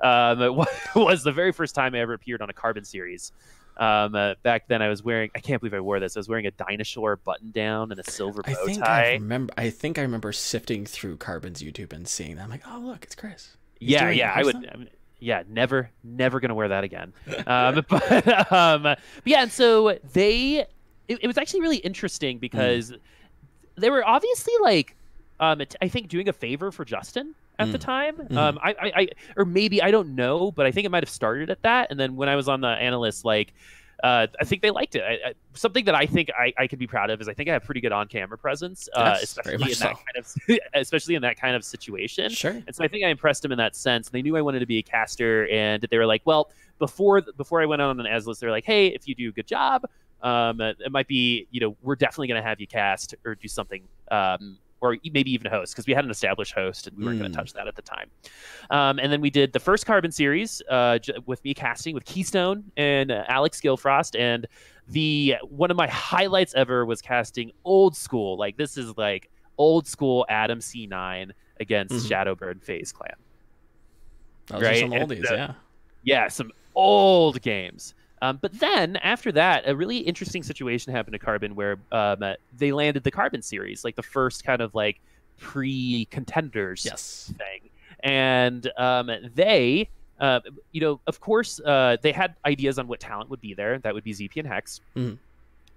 Um, *laughs* it was the very first time I ever appeared on a Carbon series. Um, uh, back then, I was wearing, I can't believe I wore this. I was wearing a dinosaur button down and a silver I bow think I tie. remember. I think I remember sifting through Carbon's YouTube and seeing that. I'm like, oh look, it's Chris. He's yeah, yeah, I would. I mean, yeah, never, never gonna wear that again. *laughs* um, *laughs* but, um, but yeah, and so they, it, it was actually really interesting because they were obviously like, um, I think doing a favor for Justin at the Mm. time. Mhm. Um, I, I, I, or maybe I don't know, but I think it might have started at that, and then when I was on the analyst, like. Uh, I think they liked it. I, I, something that I think I, I could be proud of is I think I have pretty good on-camera presence, uh, Yes, especially in that kind of, *laughs* especially in that kind of situation. Sure. And so I think I impressed them in that sense. They knew I wanted to be a caster, and they were like, "Well, before before I went on an as list, they're like, hey, if you do a good job, um, it it might be, you know, we're definitely going to have you cast or do something, um, or maybe even host because we had an established host and we weren't going Mm. to touch that at the time. Um, and then we did the first Carbon series uh, j- with me casting with Keystone and uh, Alex Gilfrost, and the one of my highlights ever was casting old school. Like this is like old school Adam C9 against Mhm. Shadowburn FaZe Clan. Those Right, some and oldies. the- yeah. Yeah, some old games. Um, but then after that, a really interesting situation happened to Carbon where um, uh, they landed the Carbon series, like the first kind of like pre contenders Yes. thing. And um, they, uh, you know, of course, uh, they had ideas on what talent would be there. That would be ZP and Hex. Mhm.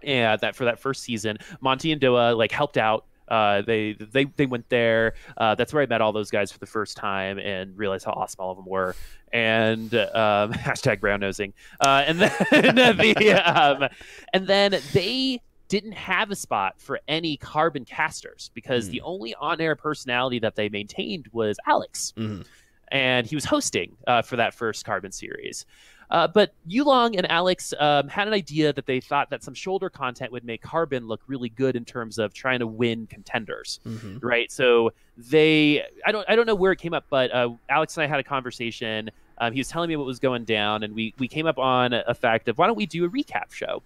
And that for that first season, Monty and Doa like helped out. Uh, they they they went there. Uh, that's where I met all those guys for the first time and realized how awesome all of them were. And um, *laughs* hashtag brown nosing. Uh, and then *laughs* the um, and then they didn't have a spot for any carbon casters because Hmm. the only on-air personality that they maintained was Alex, Mhm. and he was hosting uh, for that first carbon series. Uh, but Yulong and Alex um, had an idea that they thought that some shoulder content would make Carbon look really good in terms of trying to win contenders Mhm. right? So they, I don't, I don't know where it came up, but uh, Alex and I had a conversation. Um, he was telling me what was going down, and we we came up on a, fact of why don't we do a recap show?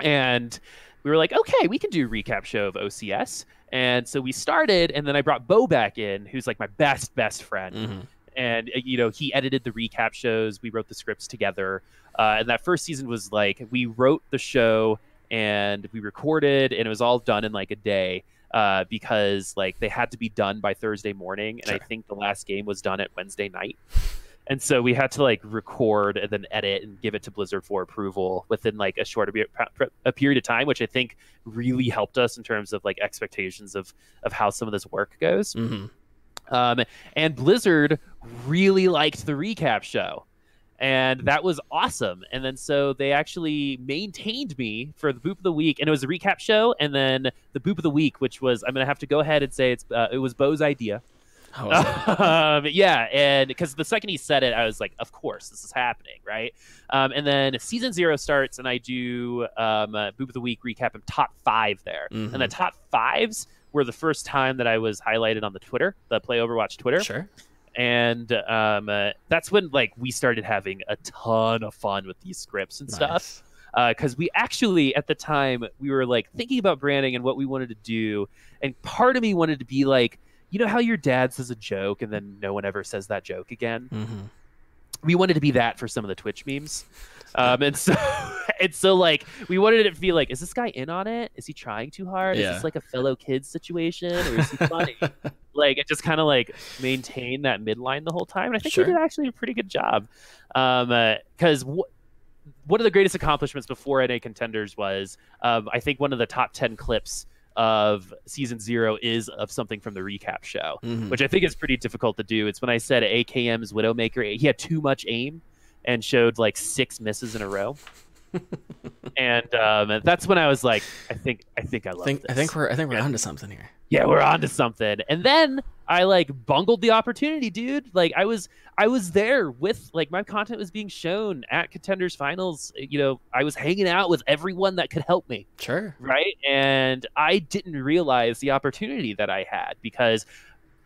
And we were like, okay, we can do a recap show of OCS. And so we started, and then I brought Bo back in, who's like my best best friend Mhm. And uh, you know he edited the recap shows. We wrote the scripts together. Uh, and that first season was like we wrote the show and we recorded and it was all done in like a day uh, because like they had to be done by thursday morning and i think the last game was done at wednesday night. And so we had to like record and then edit and give it to blizzard for approval within like a short a, period of time which i think really helped us in terms of like expectations of of how some of this work goes. Mhm. um, and Blizzard really liked the recap show. And that was awesome. And then so they actually maintained me for the boop of the week. And it was a recap show. And then the boop of the week, which was, I'm going to have to go ahead and say it's, uh, it was Bo's idea. *laughs* Um, yeah, and because the second he said it, I was like, "Of course, this is happening, right?" Um, and then season zero starts, and I do um, uh, Boop of the Week recap of top five there, Mhm. and the top fives were the first time that I was highlighted on the Twitter, the Play Overwatch Twitter, Sure. And um, uh, that's when like we started having a ton of fun with these scripts and stuff. Nice. because we actually at the time we were like thinking about branding and what we wanted to do and part of me wanted to be like you know how your dad says a joke and then no one ever says that joke again? Mhm. we wanted to be that for some of the twitch memes. Um, and so *laughs* and so like we wanted it to be like is this guy in on it? Is he trying too hard? Is this like a fellow kid situation? Or is he funny *laughs* like it just kind of like maintain that midline the whole time and i think Sure. we did actually a pretty good job um because wh- one of the greatest accomplishments before NA contenders was um, I think one of the top 10 clips of season zero is of something from the recap show, Mhm. which I think is pretty difficult to do. It's when I said AKM's Widowmaker, he had too much aim and showed like six misses in a row. *laughs* and um, that's when I was like, I think, I think I I think this I think we're I think we're onto something here. Yeah, we're on to something. And then I like bungled the opportunity, dude. Like I was I was there with like my content was being shown at contenders finals. You know, I was hanging out with everyone that could help me, Sure. right? And I didn't realize the opportunity that I had because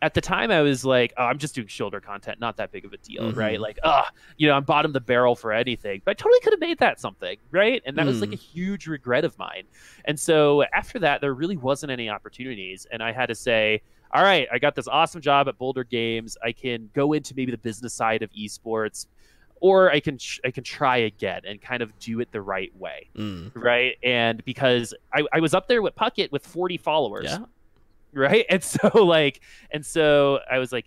at the time I was like, oh, I'm just doing shoulder content, not that big of a deal, Mhm. right? Like, ah, you know, I'm bottom of the barrel for anything, but I totally could have made that something, right? And that was like Mm. a huge regret of mine. And so after that, there really wasn't any opportunities, and I had to say, all right, I got this awesome job at Boulder Games. I can go into maybe the business side of esports, or I can I can try again and kind of do it the right way, Mm. right? And because I, I was up there with Puckett with 40 followers, Yeah. Right? *laughs* And so like, and so I was like,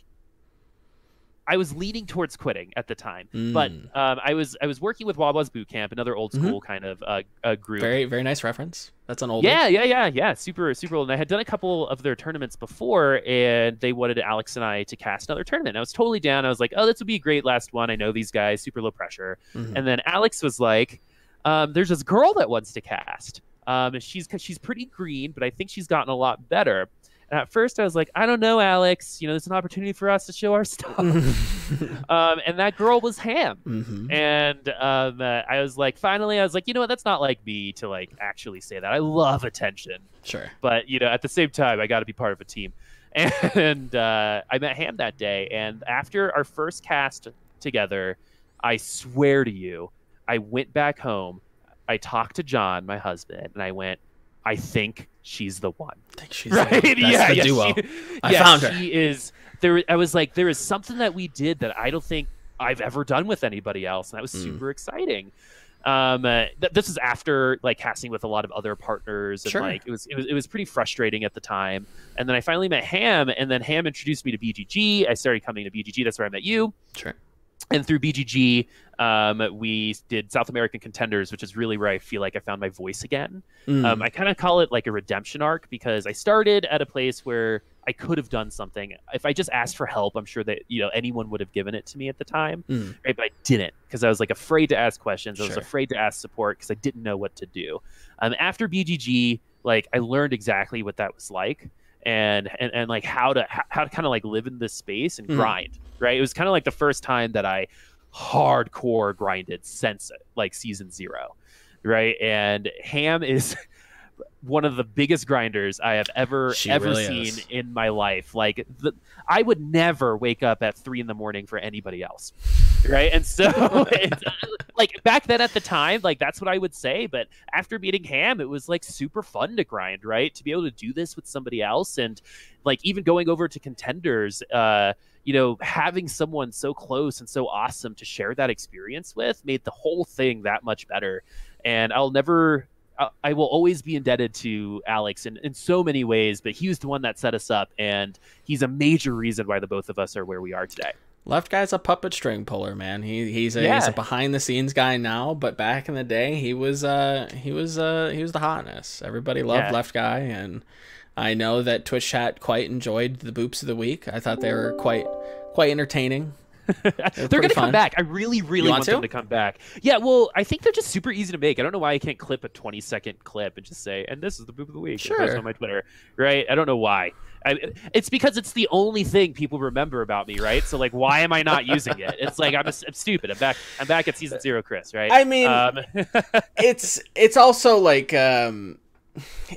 I was leaning towards quitting at the time, but Mm. um, I was I was working with Wawa's Boot Camp, another old Mhm. school kind of uh, uh, group. Very very nice reference. That's an old. Yeah, yeah, yeah, yeah. Super, super old. And I had done a couple of their tournaments before, and they wanted Alex and I to cast another tournament. And I was totally down. I was like, oh, this would be a great last one. I know these guys, super low pressure. Mhm. And then Alex was like, um, there's this girl that wants to cast. Um, she's she's pretty green, but I think she's gotten a lot better. And at first, I was like, I don't know, Alex. You know, it's an opportunity for us to show our *laughs* stuff. *laughs* um, and that girl was Ham Mhm. and um, uh, I was like, finally, I was like, you know what? That's not like me to like actually say that. I love attention, Sure. but you know, at the same time, I got to be part of a team. *laughs* And uh, I met Ham that day, and after our first cast together, I swear to you, I went back home. I talked to John, my husband, and I went, I think she's the one I think she's *laughs* right? That's yeah, the yeah, duo. She, I yeah, found her. She is there. I was like, there is something that we did that I don't think I've ever done with anybody else, and that was Mm. super exciting. Um, uh, th- this is after like casting with a lot of other partners, and Sure. like it was, it was it was pretty frustrating at the time. And then I finally met Ham, and then Ham introduced me to BGG. I started coming to BGG. That's where I met you Sure. And through BGG, um, we did South American Contenders, which is really where I feel like I found my voice again. Mm. Um, I kind of call it like a redemption arc because I started at a place where I could have done something. If I just asked for help, I'm sure that you know anyone would have given it to me at the time, Mm. right? But I didn't because I was like afraid to ask questions. I was afraid to ask support because I didn't know what to do. Um, after BGG, like I learned exactly what that was like. And, and and like how to how, to kind of like live in this space and Mhm. grind right it was kind of like the first time that i hardcore grinded since like season zero right and ham is one of the biggest grinders i have ever She ever really seen is. in my life. Like the, i would never wake up at three in the morning for anybody else. Right? And so *laughs* *laughs* like back then at the time like that's what i would say but after meeting ham it was like super fun to grind right? To be able to do this with somebody else and like even going over to contenders uh you know having someone so close and so awesome to share that experience with made the whole thing that much better. And i'll never I- I will always be indebted to Alex in, in so many ways, but he was the one that set us up, and he's a major reason why the both of us are where we are today. Left guy's a puppet string puller, man. He he's a he's Yeah. a behind the scenes guy now, but back in the day, he was uh he was uh he was the hotness. Everybody loved Yeah. Left Guy, and I know that Twitch chat quite enjoyed the boops of the week. I thought they were quite quite entertaining. *laughs* they're going to come back. I really, really want, want them to? come back. Yeah, well, I think they're just super easy to make. I don't know why I can't clip a 20 second clip and just say, and this is the boop of the week. and post it Sure. on my Twitter, right? I don't know why. I, it's because it's the only thing people remember about me, right? So, like, why am I not using it? It's like I'm, a, I'm stupid. I'm back. I'm back at season zero, Chris. Right? I mean, um, *laughs* it's it's also like um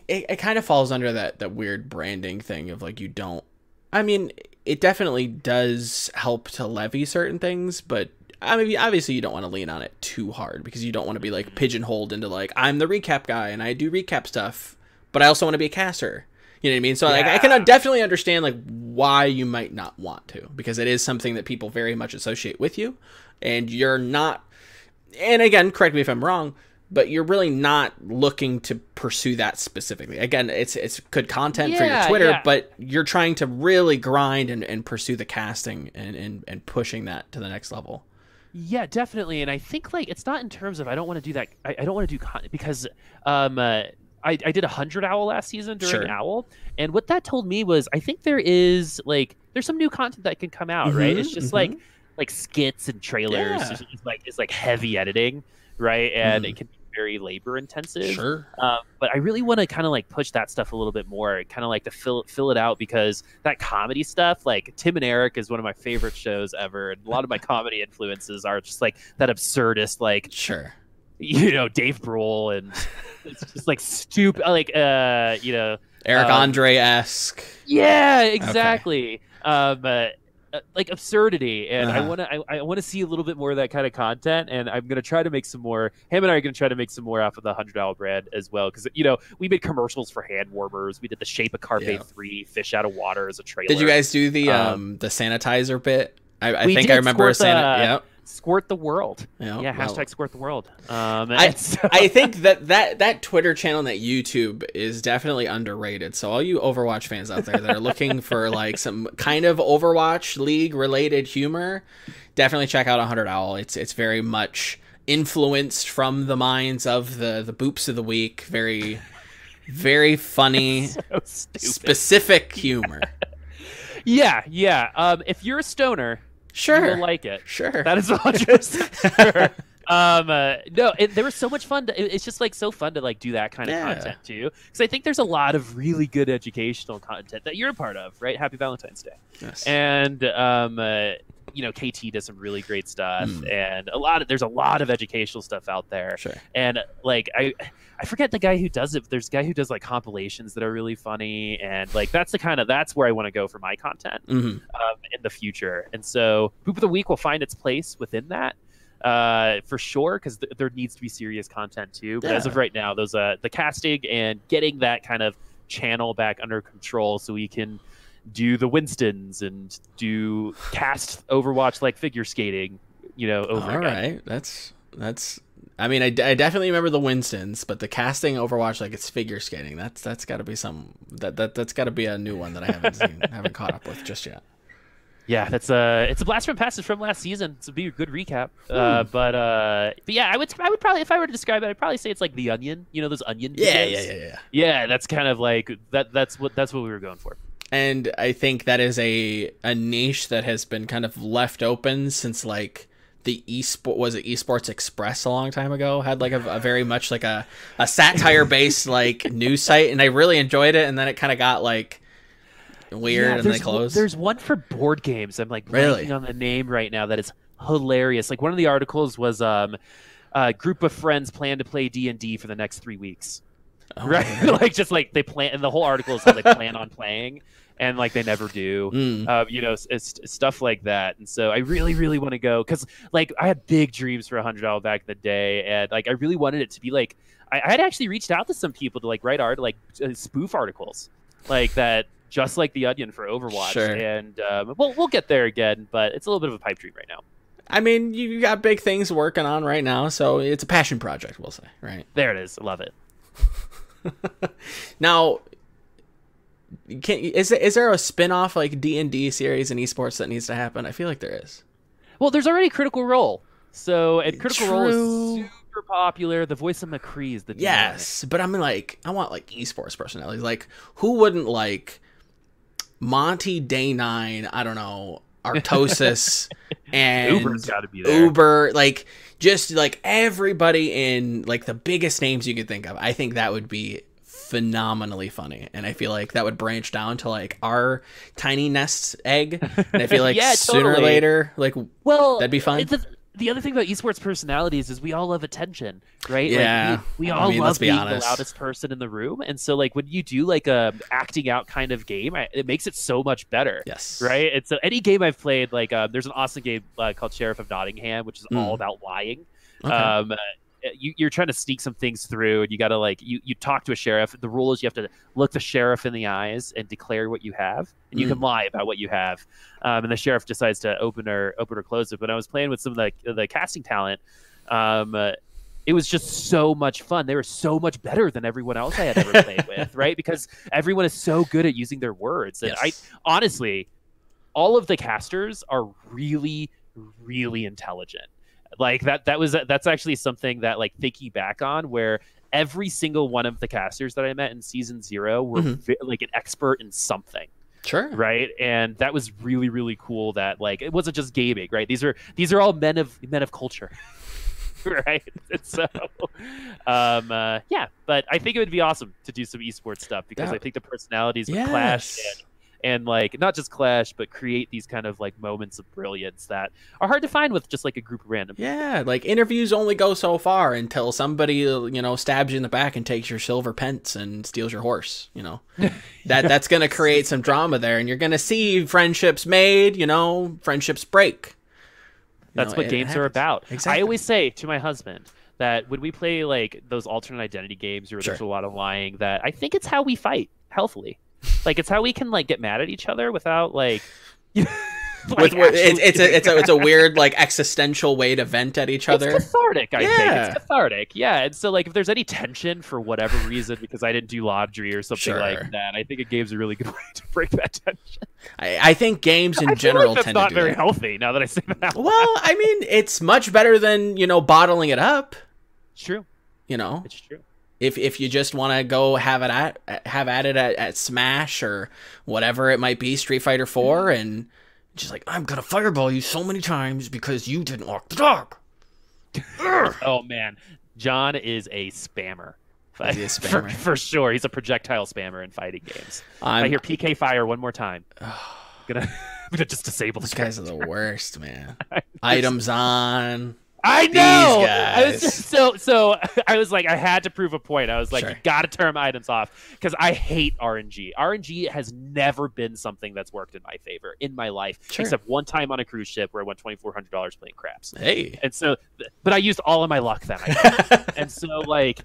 it, it kind of falls under that that weird branding thing of like you don't i mean it definitely does help to levy certain things but i mean obviously you don't want to lean on it too hard because you don't want to be like mm-hmm. pigeonholed into like i'm the recap guy and i do recap stuff but i also want to be a caster. You know what i mean? So like i can definitely understand like why you might not want to because it is something that people very much associate with you and you're not and again, correct me if I'm wrong, but you're really not looking to pursue that specifically. Again, it's it's good content for your Twitter, yeah. but you're trying to really grind and, and pursue the casting and, and, and pushing that to the next level. Yeah, definitely. And I think like it's not in terms of I don't want to do that. I, I don't want to do con- because um uh, I I did a hundred owl last season during Sure. owl, and what that told me was I think there is like there's some new content that can come out. Right? Mhm, It's just mhm. like like skits and trailers. Yeah. It's, like it's like heavy editing, right? And Mhm. it can be very labor intensive. Sure. Um, but I really want to kind of like push that stuff a little bit more, kind of like to fill fill it out because that comedy stuff, like Tim and Eric, is one of my favorite shows ever, and a lot of my *laughs* comedy influences are just like that absurdist, like Sure. you know Dave Grohl and *laughs* it's just like stupid like uh you know Eric Um, Andre esque. yeah exactly um uh, uh, like absurdity and i Uh-huh. want to I, I want to see a little bit more of that kind of content and i'm going to try to make some more him and i are going to try to make some more off of the hundred dollar brand as well because you know we made commercials for hand warmers we did the shape of carpe Yeah. 3 fish out of water as a trailer Did you guys do the um, Um, the sanitizer bit? I, I think I remember a the- Yep. Squirt the world yep. yeah well, hashtag squirt the world um I- so- I *laughs* think that, that that Twitter channel and that YouTube is definitely underrated. So all you Overwatch fans out there that are looking for *laughs* like some kind of Overwatch League related humor, definitely check out 100 Owl. It's it's very much influenced from the minds of the the boops of the week. Very very funny, *laughs* so specific humor. yeah yeah um if you're a stoner you Sure. will like it sure. That is 100% *laughs* sure. Um, uh, no, it, there was so much fun. To, it- it's just like so fun to like do that kind of Yeah. content too. Because I think there's a lot of really good educational content that you're a part of, right? Happy Valentine's Day. Yes. And um, uh, you know, KT does some really great stuff, Mm. and a lot of there's a lot of educational stuff out there. sure. And like I, I forget the guy who does it. But there's a guy who does like compilations that are really funny, and like that's the kind of that's where I want to go for my content hmm um, in the future. And so, Boop of the Week will find its place within that uh, for sure, because th- there needs to be serious content too. But as of right now, those uh, the casting and getting that kind of channel back under control, so we can do the Winstons and do cast Overwatch like figure skating. You know, over All again. right, that's that's. I mean, I, I definitely remember the Winstons, but the casting Overwatch like it's figure skating. That's that's got to be some that that that's got to be a new one that I haven't seen, *laughs* haven't caught up with just yet. Yeah, that's a it's a blast from passage from last season. So be a good recap. Uh, but uh, but yeah, I would I would probably if I were to describe it, I'd probably say it's like the Onion. You know those Onion. Yeah, videos? yeah, yeah, yeah. Yeah, that's kind of like that. That's what that's what we were going for. And I think that is a a niche that has been kind of left open since like the esport was it esports express a long time ago had like a, a very much like a, a satire based like *laughs* news site and i really enjoyed it and then it kind of got like weird Yeah, and they closed There's one for board games. I'm like Really? on the name right now. That is hilarious. Like one of the articles was um, a group of friends plan to play D and D for the next three weeks. Oh, right? *laughs* like just like they plan, and the whole article is how they plan on *laughs* playing, and like they never do. Mm. Uh, you know, it's, it's stuff like that. And so I really, really want to go because like I had big dreams for a hundred dollar back in the day, and like I really wanted it to be like I, I had actually reached out to some people to like write art like uh, spoof articles like that. Just like the Onion for Overwatch, Sure. and um, we'll we'll get there again, but it's a little bit of a pipe dream right now. I mean, you got big things working on right now, so it's a passion project, we'll say, right? There it is. Love it. *laughs* Now, can is there, is there a spin-off like D&D series in esports that needs to happen? I feel like there is. Well, there's already Critical Role, so and Critical Role is super popular. The voice of McCree is the. Yes, but I mean like I want like esports personalities. Like who wouldn't like Monty Day 9, I don't know, Artosis *laughs* and Uber's got to be there. Uber, like just like everybody in like the biggest names you could think of. I think that would be phenomenally funny, and I feel like that would branch down to like our tiny nest egg. And I feel *laughs* like Yeah, sooner or later, like Well, That'd be fun. it's The, the other thing about esports personalities is we all love attention, right? Yeah. Like, we, we I all mean, love be being honest. the loudest person in the room, and so like when you do like a acting out kind of game, I, it makes it so much better. yes, Right. And so any game I've played. Like, uh, there's an awesome game uh, called Sheriff of Nottingham, which is all Mm. about lying. Okay. Um, you, you're trying to sneak some things through, and you got to like you, you talk to a sheriff. The rule is you have to look the sheriff in the eyes and declare what you have, and you Mm. can lie about what you have. Um, and the sheriff decides to open or open or close it. But I was playing with some of the the casting talent. Um, uh, it was just so much fun. They were so much better than everyone else I had ever played *laughs* with, right? Because everyone is so good at using their words. And I honestly, all of the casters are really, really intelligent. Like that. That was that's actually something that like thinking back on where every single one of the casters that I met in season zero were Mhm. vi- like an expert in something sure. right and that was really really cool that like it wasn't just gaming right these are these are all men of men of culture *laughs* right so um uh, yeah but i think it would be awesome to do some esports stuff because That- i think the personalities would clash Yes. And like not just clash but create these kind of like moments of brilliance that are hard to find with just like a group of random Yeah, like interviews only go so far until somebody you know stabs you in the back and takes your silver pence and steals your horse. You know *laughs* that that's gonna create some drama there, and you're gonna see friendships made. You know, friendships break. You That's know, what it games are about. Exactly. I always say to my husband that when we play like those alternate identity games where Sure. there's a lot of lying, that I think it's how we fight healthily. Like it's how we can like get mad at each other without like. *laughs* With, with- it's, it's a it's a it's a *laughs* weird like existential way to vent at each other. It's cathartic, I think. It's cathartic. Yeah. And so like if there's any tension for whatever reason because I didn't do laundry or something Sure. like that, I think a game's a really good *laughs* way to break that tension. I, I think games in I general like that's tend not to do very that. healthy now that I say that. Well, I mean, it's much better than you know bottling it up. It's true. You know, It's true. If if you just want to go have it at have at it at, at Smash or whatever it might be, Street Fighter Four, mm-hmm. and just like I'm gonna fireball you so many times because you didn't walk the dog. *laughs* Oh man, John is a spammer. A *laughs* For, spammer? for sure, he's a projectile spammer in fighting games. I'm, I hear PK fire one more time. *sighs* I'm gonna, *laughs* I'm gonna just disable these guys are the worst, man. Items on. I know. I was just, *laughs* so so. I was like, I had to prove a point. I was like, Sure. you got to turn items off because I hate RNG. RNG has never been something that's worked in my favor in my life, Sure. except one time on a cruise ship where I won twenty four hundred dollars playing craps. Hey. And so, but I used all of my luck then. I *laughs* and so like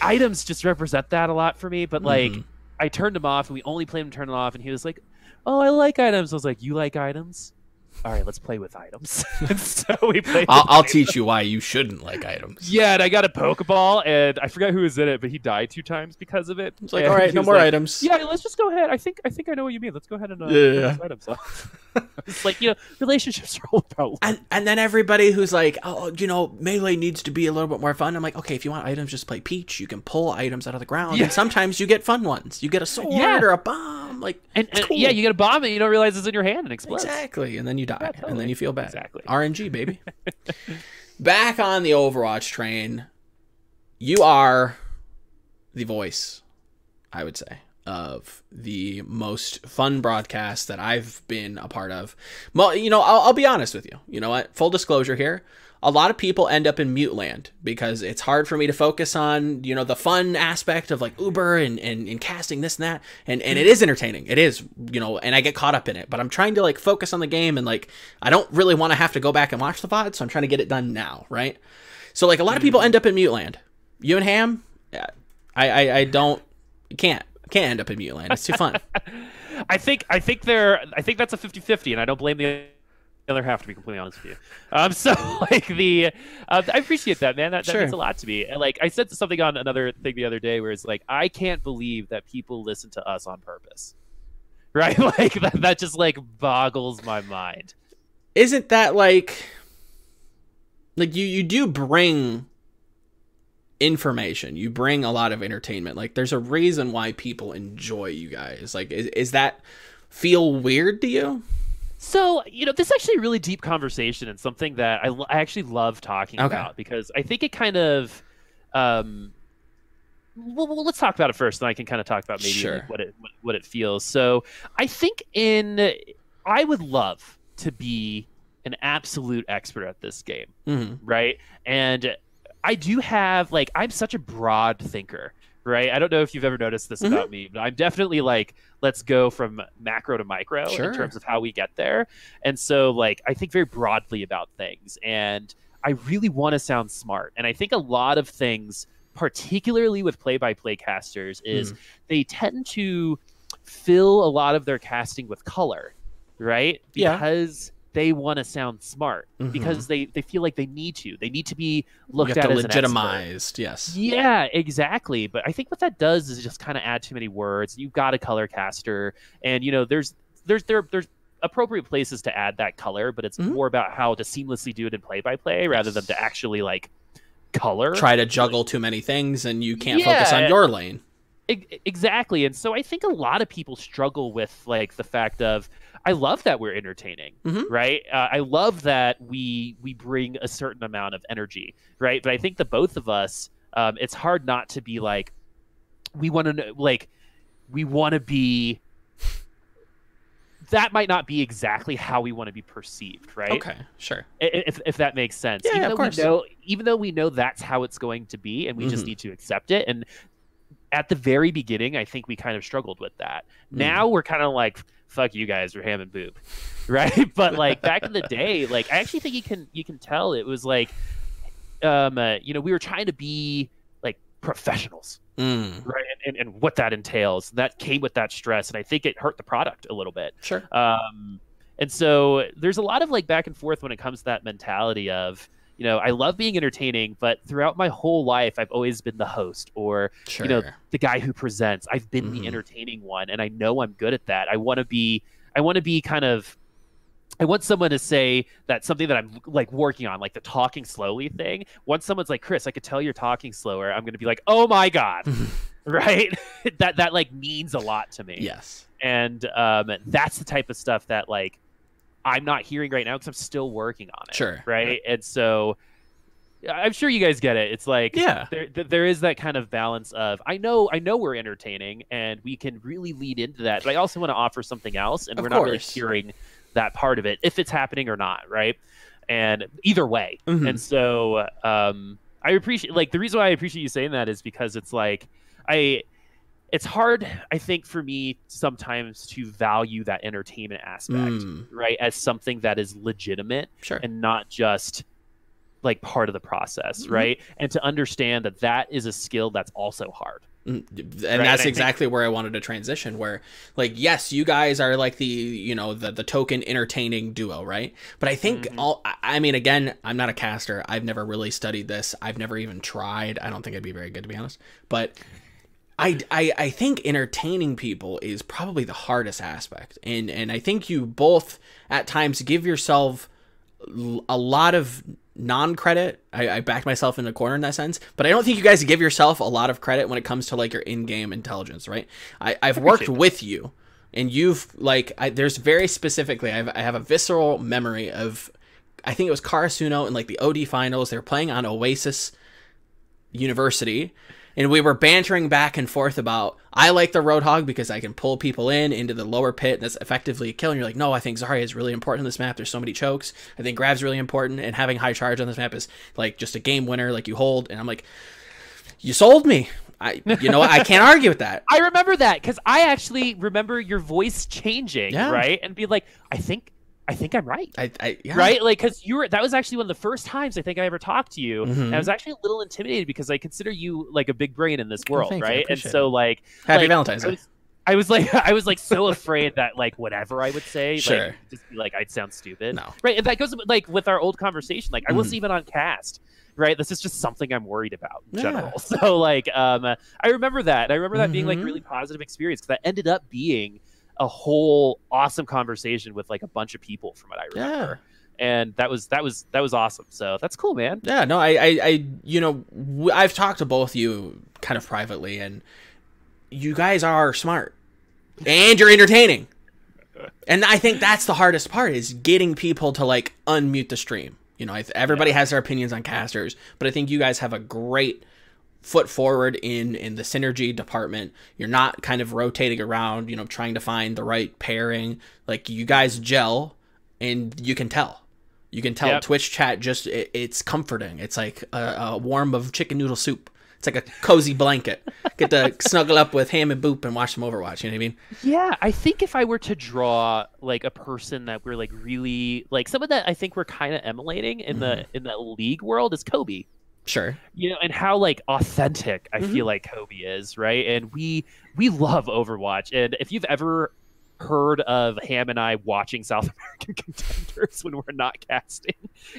items just represent that a lot for me but like Mhm. i turned them off and we only played them turn them off and he was like oh i like items i was like you like items all right let's play with items *laughs* *laughs* so we played I'll, I'll teach you why you shouldn't like items. yeah and i got a pokeball and i forgot who was in it but he died two times because of it It's like, And all right, no more like, items. yeah let's just go ahead i think i think i know what you mean let's go ahead and uh, Yeah, turn yeah. these items off *laughs* it's like you know relationships are all about And and then everybody who's like, oh, oh, you know, melee needs to be a little bit more fun. I'm like, okay, if you want items, just play Peach. You can pull items out of the ground, Yeah. and sometimes you get fun ones. You get a sword Yeah. or a bomb, like and, and cool. yeah you get a bomb and you don't realize it's in your hand and explodes exactly, and then you die, Yeah, and then you feel bad. Exactly. RNG, baby. *laughs* Back on the Overwatch train, you are the voice, I would say, of the most fun broadcast that I've been a part of. Well, you know, I'll, I'll be honest with you. You know what? Full disclosure here. A lot of people end up in mute land because it's hard for me to focus on, you know, the fun aspect of like Uber and, and, and casting this and that. And, and it is entertaining. It is, you know, and I get caught up in it. But I'm trying to like focus on the game and like I don't really want to have to go back and watch the VOD, so I'm trying to get it done now, right? So like a lot of people end up in mute land. You and Ham, I, I, I don't can't can't end up in mute land. It's too fun. *laughs* I think I think they're I think that's a 50-50 and I don't blame the other half to be completely honest with you. Um *laughs* so like the uh, I appreciate that man that, that Sure. means a lot to me. And like I said something on another thing the other day where it's like I can't believe that people listen to us on purpose. *laughs* Right? Like that that just like boggles my mind. Isn't that like like you you do bring information. You bring a lot of entertainment. Like there's a reason why people enjoy you guys. Like is, is that feel weird to you? So, you know, this is actually a really deep conversation and something that I, I actually love talking Okay. about because I think it kind of. Um, well, well, let's talk about it first, and I can kind of talk about maybe Sure. like, what it what, it feels. So, I think in I would love to be an absolute expert at this game hmm right? And I do have like I'm such a broad thinker, right? I don't know if you've ever noticed this Mhm. about me, but I'm definitely like let's go from macro to micro Sure. in terms of how we get there. And so like I think very broadly about things and I really want to sound smart. And I think a lot of things particularly with play-by-play casters is they tend to fill a lot of their casting with color, right? Yeah. Because they want to sound smart Mhm. because they, they feel like they need to. They need to be looked at as legitimized, yes. Yeah, exactly. But I think what that does is just kind of add too many words. You've got a color caster, and you know, there's there's there there's appropriate places to add that color, but it's Mhm. more about how to seamlessly do it in play by play rather than to actually like color. Try to juggle too many things and you can't focus on your lane. Exactly and so i think a lot of people struggle with like the fact of i love that we're entertaining Mhm. right uh, i love that we we bring a certain amount of energy right but i think the both of us um, it's hard not to be like we want to know like we want to be that might not be exactly how we want to be perceived, right? Okay, sure. If, if that makes sense. Yeah, even of though course. we know even though we know that's how it's going to be and we just Mhm. need to accept it and at the very beginning I think we kind of struggled with that. Mm. Now we're kind of like fuck you guys we're ham and boop. *laughs* Right? *laughs* but like back in the day, like I actually think you can you can tell it was like um uh, you know, we were trying to be like professionals Mm, right and, and, and what that entails that came with that stress and i think it hurt the product a little bit sure. um, and so there's a lot of like back and forth when it comes to that mentality of you know i love being entertaining but throughout my whole life i've always been the host or Sure. know, the guy who presents i've been Mhm. the entertaining one and i know i'm good at that i want to be i want to be kind of I want someone to say that something that I'm like working on, like the talking slowly thing. Once someone's like, "Chris, I could tell you're talking slower," I'm going to be like, "Oh my god!" *laughs* right? *laughs* that that like means a lot to me yes. and um, that's the type of stuff that like I'm not hearing right now because I'm still working on it. Sure. Right, and so I'm sure you guys get it. It's like Yeah. there there is that kind of balance of I know I know we're entertaining and we can really lead into that, but I also want to offer something else, and Of we're not really hearing that part of it if it's happening or not, right? And either way, Mhm. and so um, I appreciate like the reason why I appreciate you saying that is because it's like I it's hard I think for me sometimes to value that entertainment aspect Mm, right as something that is legitimate sure. and not just like part of the process Mhm. right and to understand that that is a skill that's also hard Mm, and and I that's think- exactly where I wanted to transition. Where, like, yes, you guys are like the you know the the token entertaining duo, right? But I think Mhm. all I- I mean, again, I'm not a caster. I've never really studied this. I've never even tried. I don't think I'd be very good to be honest. But I, I, I think entertaining people is probably the hardest aspect, and and I think you both at times give yourself a lot of non-credit. I, I backed myself in the corner in that sense. But i don't think you guys give yourself a lot of credit when it comes to like your in-game intelligence right? I, i've worked with you and you've like I, there's very specifically I've, i have a visceral memory of i think it was karasuno in like the od finals. They were playing on oasis university and we were bantering back and forth about I like the Roadhog because I can pull people in into the lower pit and that's effectively a kill. And you're like, no, I think Zarya is really important in this map. There's so many chokes. I think Grav's really important, and having high charge on this map is like just a game winner, like you hold. And I'm like, you sold me. I, you know. I can't argue with that. *laughs* i remember that because i actually remember your voice changing Yeah. right and be like i think i think i'm right I, I yeah. right like because you were that was actually one of the first times i think i ever talked to you Mhm. and i was actually a little intimidated because i consider you like a big brain in this Oh, world. I right and so like Happy like, Valentine's I Day. was, I was like *laughs* I was like so afraid that like whatever I would say, Sure. like just be like I'd sound stupid. No. Right. And that goes like with our old conversation. Like I wasn't Mhm. even on cast. Right. This is just something I'm worried about in Yeah. general. *laughs* So like um I remember that. I remember that being like Mhm. really positive experience because that ended up being a whole awesome conversation with like a bunch of people from what I remember. And that was that was that was awesome. So that's cool, man. Yeah, no, I, I, I you know, w- I've talked to both you kind of privately, and you guys are smart, and you're entertaining, *laughs* and I think that's the hardest part is getting people to like unmute the stream. You know, everybody has their opinions on casters, but I think you guys have a great foot forward in in the synergy department. You're not kind of rotating around, you know, trying to find the right pairing. Like you guys gel, and you can tell. You can tell Yep. Twitch chat just it, it's comforting. It's like a, a warm of chicken noodle soup. It's like a cozy blanket. *laughs* Get to snuggle up with Ham and Boop and watch some Overwatch. You know what I mean? Yeah, I think if I were to draw like a person that we're like really like someone that I think we're kind of emulating in the mm-hmm. in the league world is Kobe. Sure. You know, and how like authentic I feel mm-hmm. like Kobe is, right? And we we love Overwatch. And if you've ever heard of Ham and I watching South *laughs* American contenders when we're not casting,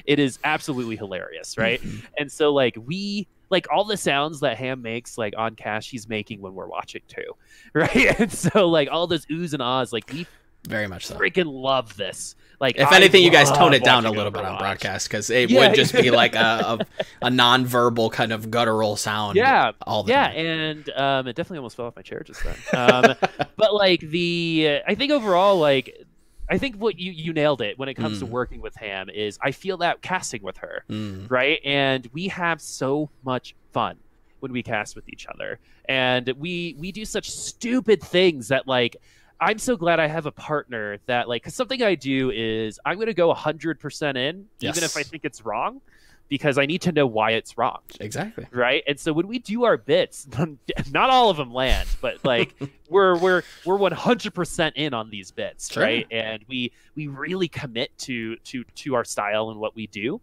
it is absolutely hilarious, right? Mm-hmm. And so like we like all the sounds that Ham makes like on cast he's making when we're watching too. *laughs* Right? And so like all those oohs and ahs, like we Very much so. freaking love this. Like If I anything, you guys tone it down a little bit on broadcast because it Yeah. would just be like a, *laughs* a, a non-verbal kind of guttural sound. Yeah, all the yeah, time. and um, it definitely almost fell off my chair just then. Um, *laughs* but like the, I think overall, like I think what you you nailed it when it comes to Mm. working with Ham is I feel that casting with her, Mm. right? And we have so much fun when we cast with each other, and we we do such stupid things that like. I'm so glad I have a partner that like cause something I do is I'm going to go 100% in Yes. even if I think it's wrong because I need to know why it's wrong. Exactly. right? And so when we do our bits, *laughs* not all of them land, but like *laughs* we're we're we're one hundred percent in on these bits, Sure. right? And we we really commit to to to our style and what we do,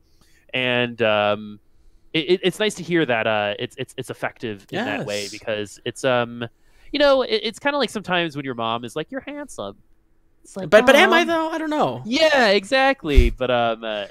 and um, it, it- it's nice to hear that uh, it's it's it's effective in that way because it's um, you know, it, it's kind of like sometimes when your mom is like, "You're handsome," it's like, But but am I "Um, though? I don't know. yeah, exactly. But um, uh,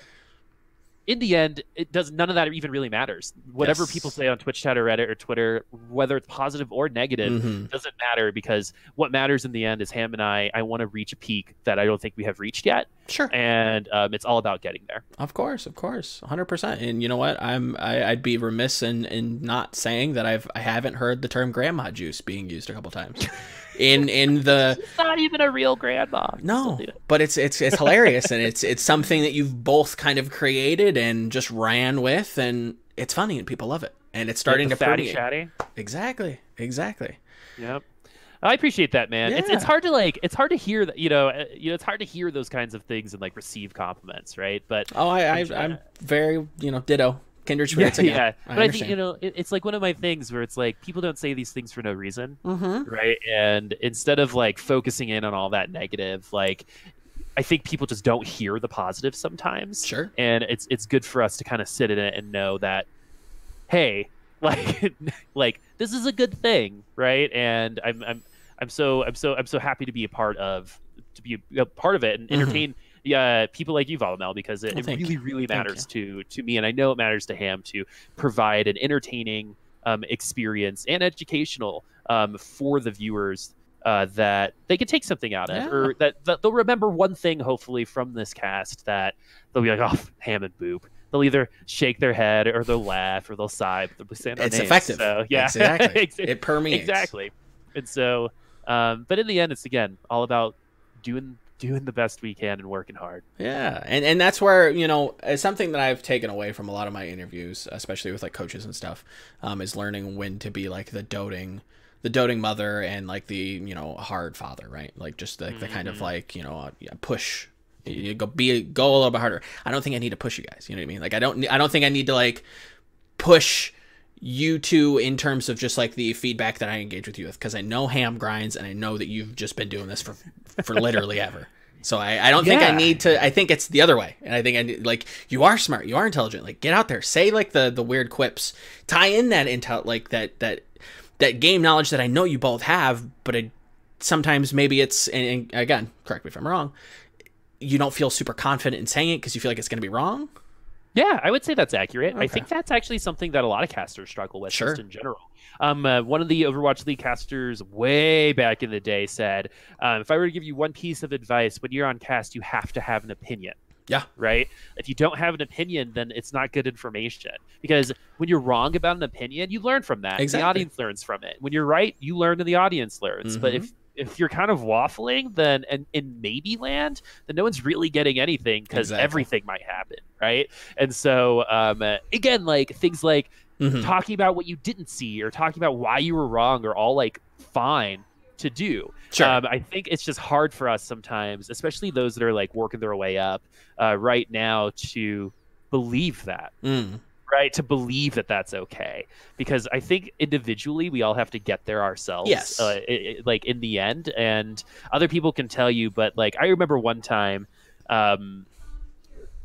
in the end, it does none of that even really matters. Whatever Yes. people say on Twitch chat or Reddit or Twitter, whether it's positive or negative, Mhm. doesn't matter because what matters in the end is Ham and I. I want to reach a peak that I don't think we have reached yet, Sure. and um, it's all about getting there. Of course, of course, hundred percent. And you know what? I'm I, I'd be remiss in, in not saying that I've I haven't heard the term grandma juice being used a couple times. *laughs* In in the *laughs* It's not even a real grandma. no, Still do it. but it's it's it's hilarious and it's it's something that you've both kind of created and just ran with, and it's funny and people love it, and it's starting the to fatty permeate. chatty. Exactly, exactly. Yep. I appreciate that, man. It's, it's hard to like. It's hard to hear that. You know. uh, You know. It's hard to hear those kinds of things and like receive compliments, right? But Oh, I, I I'm very you know ditto kindred spirits yeah, again. yeah. I But I, think you know, it, it's like one of my things where it's like people don't say these things for no reason, mm-hmm. right? And instead of like focusing in on all that negative, like I think people just don't hear the positive sometimes. Sure. And it's it's good for us to kind of sit in it and know that, hey, *laughs* like like this is a good thing, right? And I'm I'm I'm so I'm so I'm so happy to be a part of to be a, a part of it and Mhm. entertain yeah people like you Volamel because it, Well, it really you. really matters to to me and I know it matters to Ham to provide an entertaining um, experience and educational um, for the viewers uh, that they can take something out of Yeah. or that, that they'll remember one thing hopefully from this cast that they'll be like oh Ham and Boop they'll either shake their head or they'll laugh or they'll sigh but they'll be saying It's names. effective. so yeah Exactly. *laughs* Ex- It permeates. exactly and so um, but in the end it's again all about doing doing the best we can and working hard Yeah, and and that's where you know something that I've taken away from a lot of my interviews, especially with like coaches and stuff, um, is learning when to be like the doting, the doting mother and like the you know hard father, right? Like just like the kind of Mhm. like you know uh, push. You go be go a little bit harder. I don't think I need to push you guys. You know what I mean? Like I don't I don't think I need to like push you two in terms of just like the feedback that I engage with you with because I know ham grinds and I know that you've just been doing this for for literally *laughs* ever. So I, I don't think I need to. I think it's the other way, and I think I need, like you are smart, you are intelligent. Like get out there, say like the the weird quips, tie in that intel, like that that that game knowledge that I know you both have, but it, sometimes maybe it's and, and again, correct me if I'm wrong. You don't feel super confident in saying it because you feel like it's going to be wrong. Yeah, I would say that's accurate. I think that's actually something that a lot of casters struggle with Sure. just in general. Um, uh, one of the Overwatch League casters way back in the day said, um, if I were to give you one piece of advice, when you're on cast, you have to have an opinion. Yeah. Right? If you don't have an opinion, then it's not good information. Because when you're wrong about an opinion, you learn from that. and Exactly. The audience learns from it. When you're right, you learn and the audience learns. But Mm-hmm. if if you're kind of waffling, then and in maybe land, then no one's really getting anything because Exactly. everything might happen, right? And so, um, again, like things like Mhm. talking about what you didn't see or talking about why you were wrong are all like fine to do. Sure. Um, I think it's just hard for us sometimes, especially those that are like working their way up uh, right now, to believe that, Mm. Right? To believe that that's okay, because I think individually we all have to get there ourselves. Yes. Uh, i i- like in the end, and other people can tell you, but like I remember one time. Um,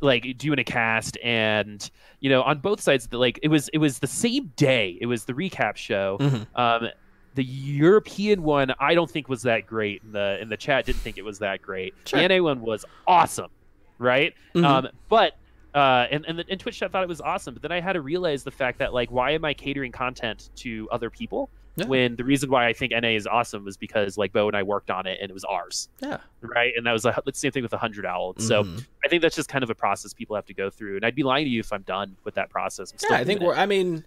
like doing a cast and you know on both sides the, like it was it was the same day it was the recap show Mhm. um the european one i don't think was that great in the in the chat didn't think it was that great Sure. the na one was awesome right Mhm. um but uh, and and, the, and Twitch chat thought it was awesome, but then I had to realize the fact that like, why am I catering content to other people Yeah. when the reason why I think NA is awesome was because like Bo and I worked on it and it was ours, Yeah. right? And that was a, the same thing with the hundred owl. So Mhm. I think that's just kind of a process people have to go through, and I'd be lying to you if I'm done with that process. Yeah, I think we're. I mean,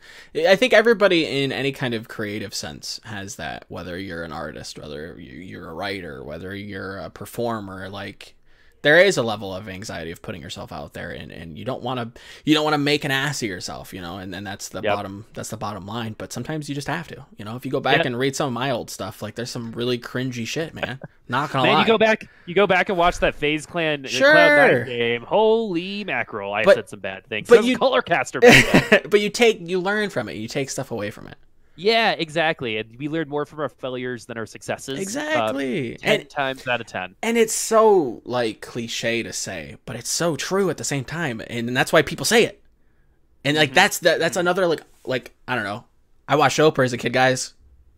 I think everybody in any kind of creative sense has that. Whether you're an artist, whether you're a writer, whether you're a performer, like there is a level of anxiety of putting yourself out there, and, and you don't want to you don't want to make an ass of yourself, you know, and, and that's the Yep. bottom that's the bottom line. But sometimes you just have to, you know. If you go back and read some of my old stuff, like there's some really cringy shit, man. Not gonna Man, lie. you go back, you go back and watch that FaZe Clan Sure. Cloud9 game. Holy mackerel! I said some bad things. but you- you color caster. *laughs* but you take you learn from it. You take stuff away from it. Yeah, exactly. And we learn more from our failures than our successes. uh, Exactly. ten and times out of ten. and it's so like cliche to say, but it's so true at the same time, and that's why people say it. And like Mhm. that's that that's another like like I don't know. I watched Oprah as a kid, guys.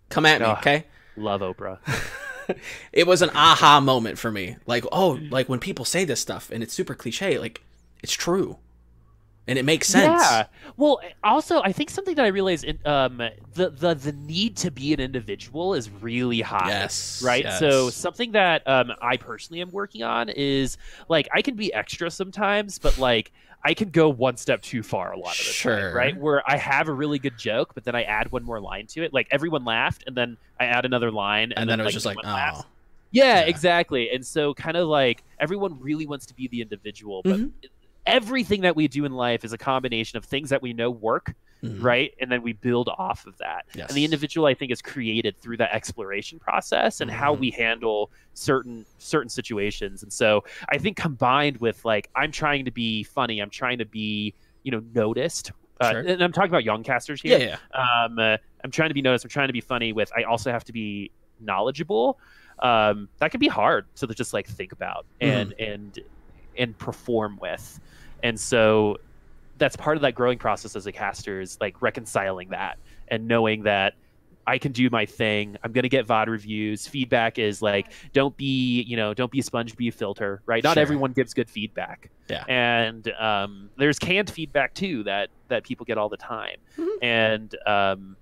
Come at me, okay? Love Oprah. *laughs* It was an aha moment for me. Like, oh, like when people say this stuff and it's super cliche, like it's true. And it makes sense. Yeah. Well, also, I think something that I realized, in, um, the the the need to be an individual is really high. Yes. Right. yes. So something that um, I personally am working on is like I can be extra sometimes, but like I can go one step too far a lot of the Sure. time. Right. Where I have a really good joke, but then I add one more line to it. Like everyone laughed, and then I add another line, and, then, it was just like, laughs. oh, Yeah, Yeah. exactly. And so kind of like everyone really wants to be the individual, but Mhm. Everything that we do in life is a combination of things that we know work, mhm. right? And then we build off of that. Yes. And the individual I think is created through that exploration process and how Mhm. we handle certain certain situations. And so I think combined with like I'm trying to be funny, I'm trying to be, you know, noticed. Uh, Sure. and I'm talking about young casters here yeah. um, uh, I'm trying to be noticed. I'm trying to be funny. With I also have to be knowledgeable. Um, that can be hard to just like think about and and and perform with. And so that's part of that growing process as a caster is like reconciling that and knowing that I can do my thing. I'm gonna get VOD reviews. Feedback is like, don't be, you know, don't be a sponge, be a filter, right? Not Sure. everyone gives good feedback. Yeah. And um, there's canned feedback too that that people get all the time. Mhm. And um,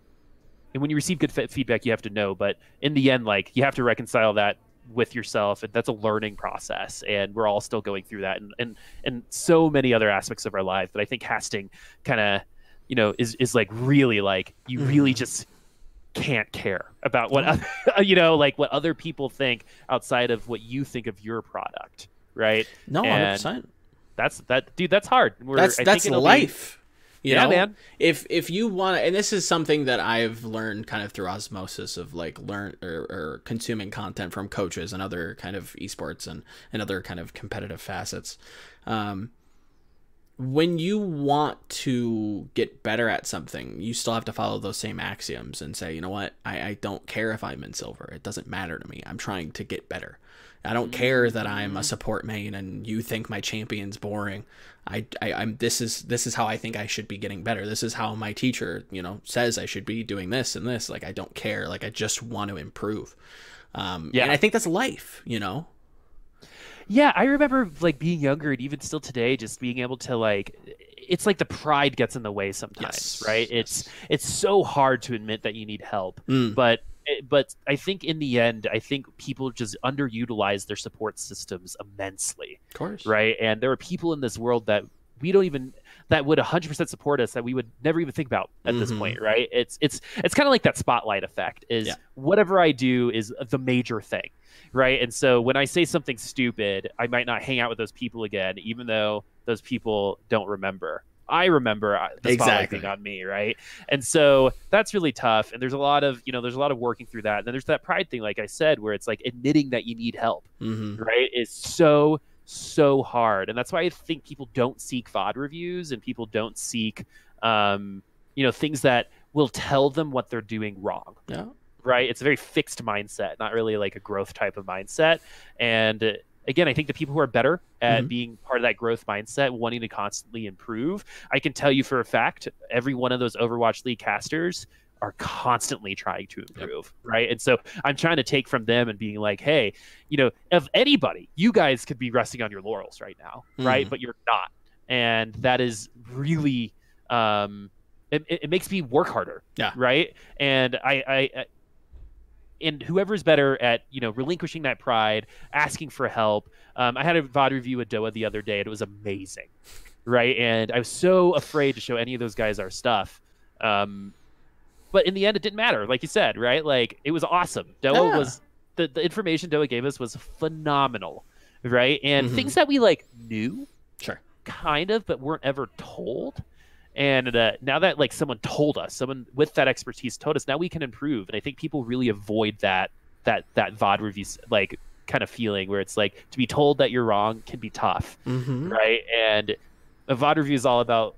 and when you receive good fe- feedback, you have to know. But in the end, like you have to reconcile that with yourself, and that's a learning process. And we're all still going through that, and and and so many other aspects of our life. But I think casting kind of, you know, is is like really like you really Mhm. just can't care about what other, *laughs* you know like what other people think outside of what you think of your product right No, hundred And percent. that's that dude that's hard We're, That's I that's think it'll be- life. You yeah know? man. If if you want and this is something that i've learned kind of through osmosis of like learn or, or consuming content from coaches and other kind of esports and and other kind of competitive facets. Um when you want to get better at something you still have to follow those same axioms and say you know what? I, I don't care if i'm in silver. It doesn't matter to me. I'm trying to get better I don't care that I'm a support main and you think my champion's boring. I, I I'm this is this is how I think I should be getting better. This is how my teacher, you know, says I should be doing this and this. Like I don't care. Like I just want to improve. Um Yeah. and I think that's life, you know. Yeah, I remember like being younger and even still today, just being able to like it's like the pride gets in the way sometimes, Yes, right? It's it's so hard to admit that you need help. Mm. But but I think in the end, I think people just underutilize their support systems immensely, Of course. right? And there are people in this world that we don't even that would 100% support us that we would never even think about at this Mhm. point, right? It's it's it's kind of like that spotlight effect is Yeah. whatever I do is the major thing, right? And so when I say something stupid, I might not hang out with those people again even though those people don't remember. I remember uh, the Exactly. on me, right? And so that's really tough. And there's a lot of, you know, there's a lot of working through that. And then there's that pride thing, like I said, where it's like admitting that you need help, Mm-hmm. right? Is so, so hard. And that's why I think people don't seek VOD reviews and people don't seek, um, you know, things that will tell them what they're doing wrong Yeah. right? It's a very fixed mindset, not really like a growth type of mindset. And again, I think the people who are better at Mhm. being part of that growth mindset, wanting to constantly improve, I can tell you for a fact, every one of those Overwatch League casters are constantly trying to improve, right? And so I'm trying to take from them and being like, hey, you know, of anybody, you guys could be resting on your laurels right now, right? Mhm. But you're not. And that is really um it, it it makes me work harder. Yeah. Right. And I, I, I and whoever's better at you know relinquishing that pride, asking for help. Um, I had a VOD review with Doa the other day, and it was amazing, right? And I was so afraid to show any of those guys our stuff. Um, but in the end, it didn't matter. Like you said, right? Like it was awesome. Doa was the the information Doa gave us was phenomenal, right? And Mhm. things that we like knew, Sure. kind of, but weren't ever told. And uh, now that like someone told us, someone with that expertise told us, now we can improve. And I think people really avoid that that that VOD reviews like kind of feeling where it's like to be told that you're wrong can be tough, Mm-hmm. right? And a VOD review is all about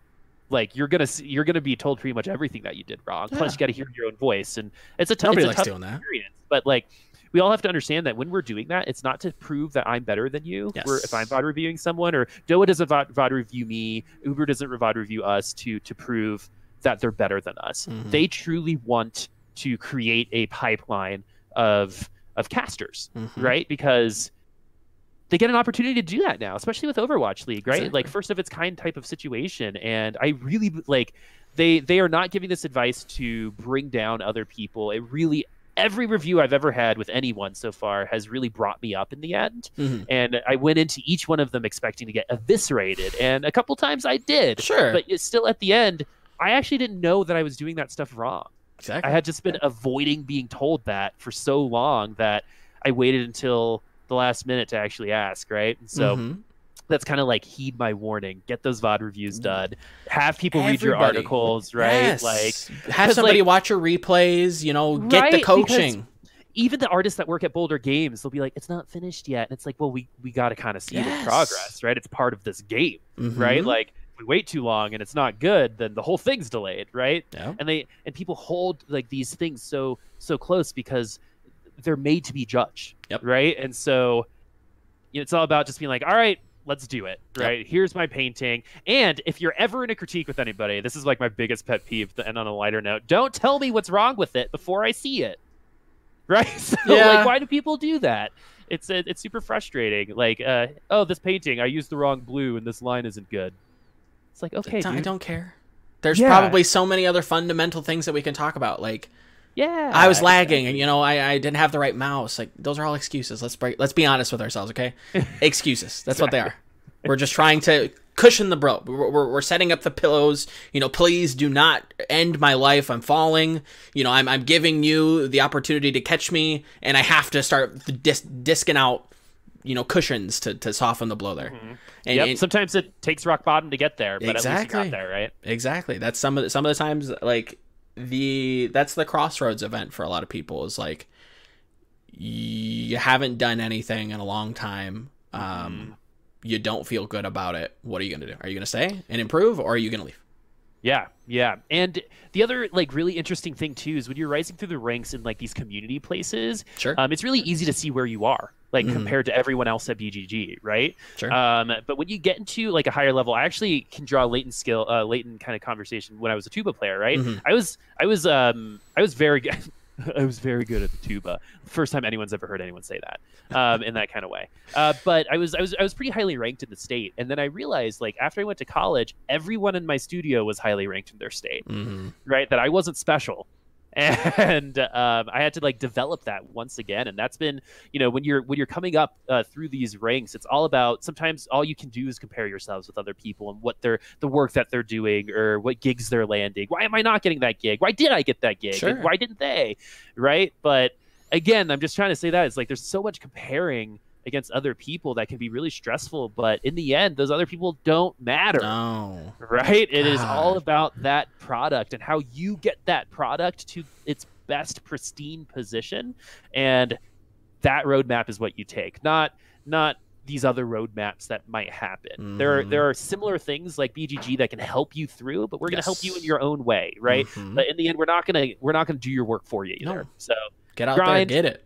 like you're gonna you're gonna be told pretty much everything that you did wrong. Plus, Yeah. you got to hear your own voice, and it's a t- Nobody it's a likes tough doing that. experience. But like, we all have to understand that when we're doing that, it's not to prove that I'm better than you. We're, if I'm Yes. VOD reviewing someone, or Doa doesn't VOD, VOD review me, Uber doesn't VOD review us to to prove that they're better than us. Mhm. They truly want to create a pipeline of of casters, Mhm. right? Because they get an opportunity to do that now, especially with Overwatch League, right? Exactly. Like first of its kind type of situation. And I really like they they are not giving this advice to bring down other people. It really every review I've ever had with anyone so far has really brought me up in the end. Mhm. And I went into each one of them expecting to get eviscerated, and a couple times I did. Sure. But still at the end, I actually didn't know that I was doing that stuff wrong. exactly. I had just been avoiding being told that for so long that I waited until the last minute to actually ask, right? And so Mhm. That's kind of like heed my warning. Get those VOD reviews done. Have people read your articles, right? Yes. Like have somebody like- watch your replays. You know, get Right, the because- coaching. even the artists that work at Boulder Games, they'll be like, "It's not finished yet," and it's like, "Well, we we got to kind of see Yes. progress, right? It's part of this game, right? Mhm. Like, if we wait too long and it's not good, then the whole thing's delayed, right?" Yeah. and they and people hold like these things so so close because they're made to be judged Yep. right and so you know, it's all about just being like all right let's do it Yep. right here's my painting and if you're ever in a critique with anybody this is like my biggest pet peeve and on a lighter note don't tell me what's wrong with it before i see it *laughs* right so Yeah. like why do people do that it's it, it's super frustrating like uh oh this painting i used the wrong blue and this line isn't good it's like okay I dude. don't care. There's Yeah. probably so many other fundamental things that we can talk about. Like yeah I was lagging, and you know, I, I didn't have the right mouse. Like those are all excuses. Let's break. Let's be honest with ourselves, okay? *laughs* excuses. That's what they are. We're just trying to cushion the bro. We're, we're, we're setting up the pillows. You know, please do not end my life. I'm falling. You know, I'm I'm giving you the opportunity to catch me, and I have to start dis- disking out. You know, cushions to, to soften the blow there. Mm-hmm. And, yep. and- Sometimes it takes rock bottom to get there, but at least you Exactly. got there, right? Exactly. That's some of the, some of the times like the that's the crossroads event for a lot of people is like you haven't done anything in a long time. Um you don't feel good about it. What are you going to do? Are you going to stay and improve or are you going to leave? Yeah, yeah. And the other like really interesting thing too is when you're rising through the ranks in like these community places, Sure. um, it's really easy to see where you are, like Mhm. compared to everyone else at BGG, right? Sure. Um, but when you get into like a higher level, I actually can draw latent skill, uh, latent kind of conversation when I was a tuba player, right? Mhm. I was, I was, um, I was very good. *laughs* I was very good at the tuba. First time anyone's ever heard anyone say that, um, in that kind of way. Uh, but I was, I was, I was pretty highly ranked in the state, and then I realized, like, after I went to college, everyone in my studio was highly ranked in their state hmm right that i wasn't special and um, i had to like develop that once again and that's been you know when you're when you're coming up uh, through these ranks it's all about sometimes all you can do is compare yourselves with other people and what they're the work that they're doing or what gigs they're landing. Why am i not getting that gig? Why did i get that gig? Sure. why didn't they? Right? But again i'm just trying to say that it's like there's so much comparing against other people that can be really stressful but in the end those other people don't matter No. right? It is all about that product and how you get that product to its best pristine position, and that roadmap is what you take, not not these other roadmaps that might happen. There are there are similar things like BGG that can help you through, but we're going to help you in your own way, right? Mhm. But in the end, we're not gonna we're not gonna do your work for you either. No. So Get out grind. there, get it.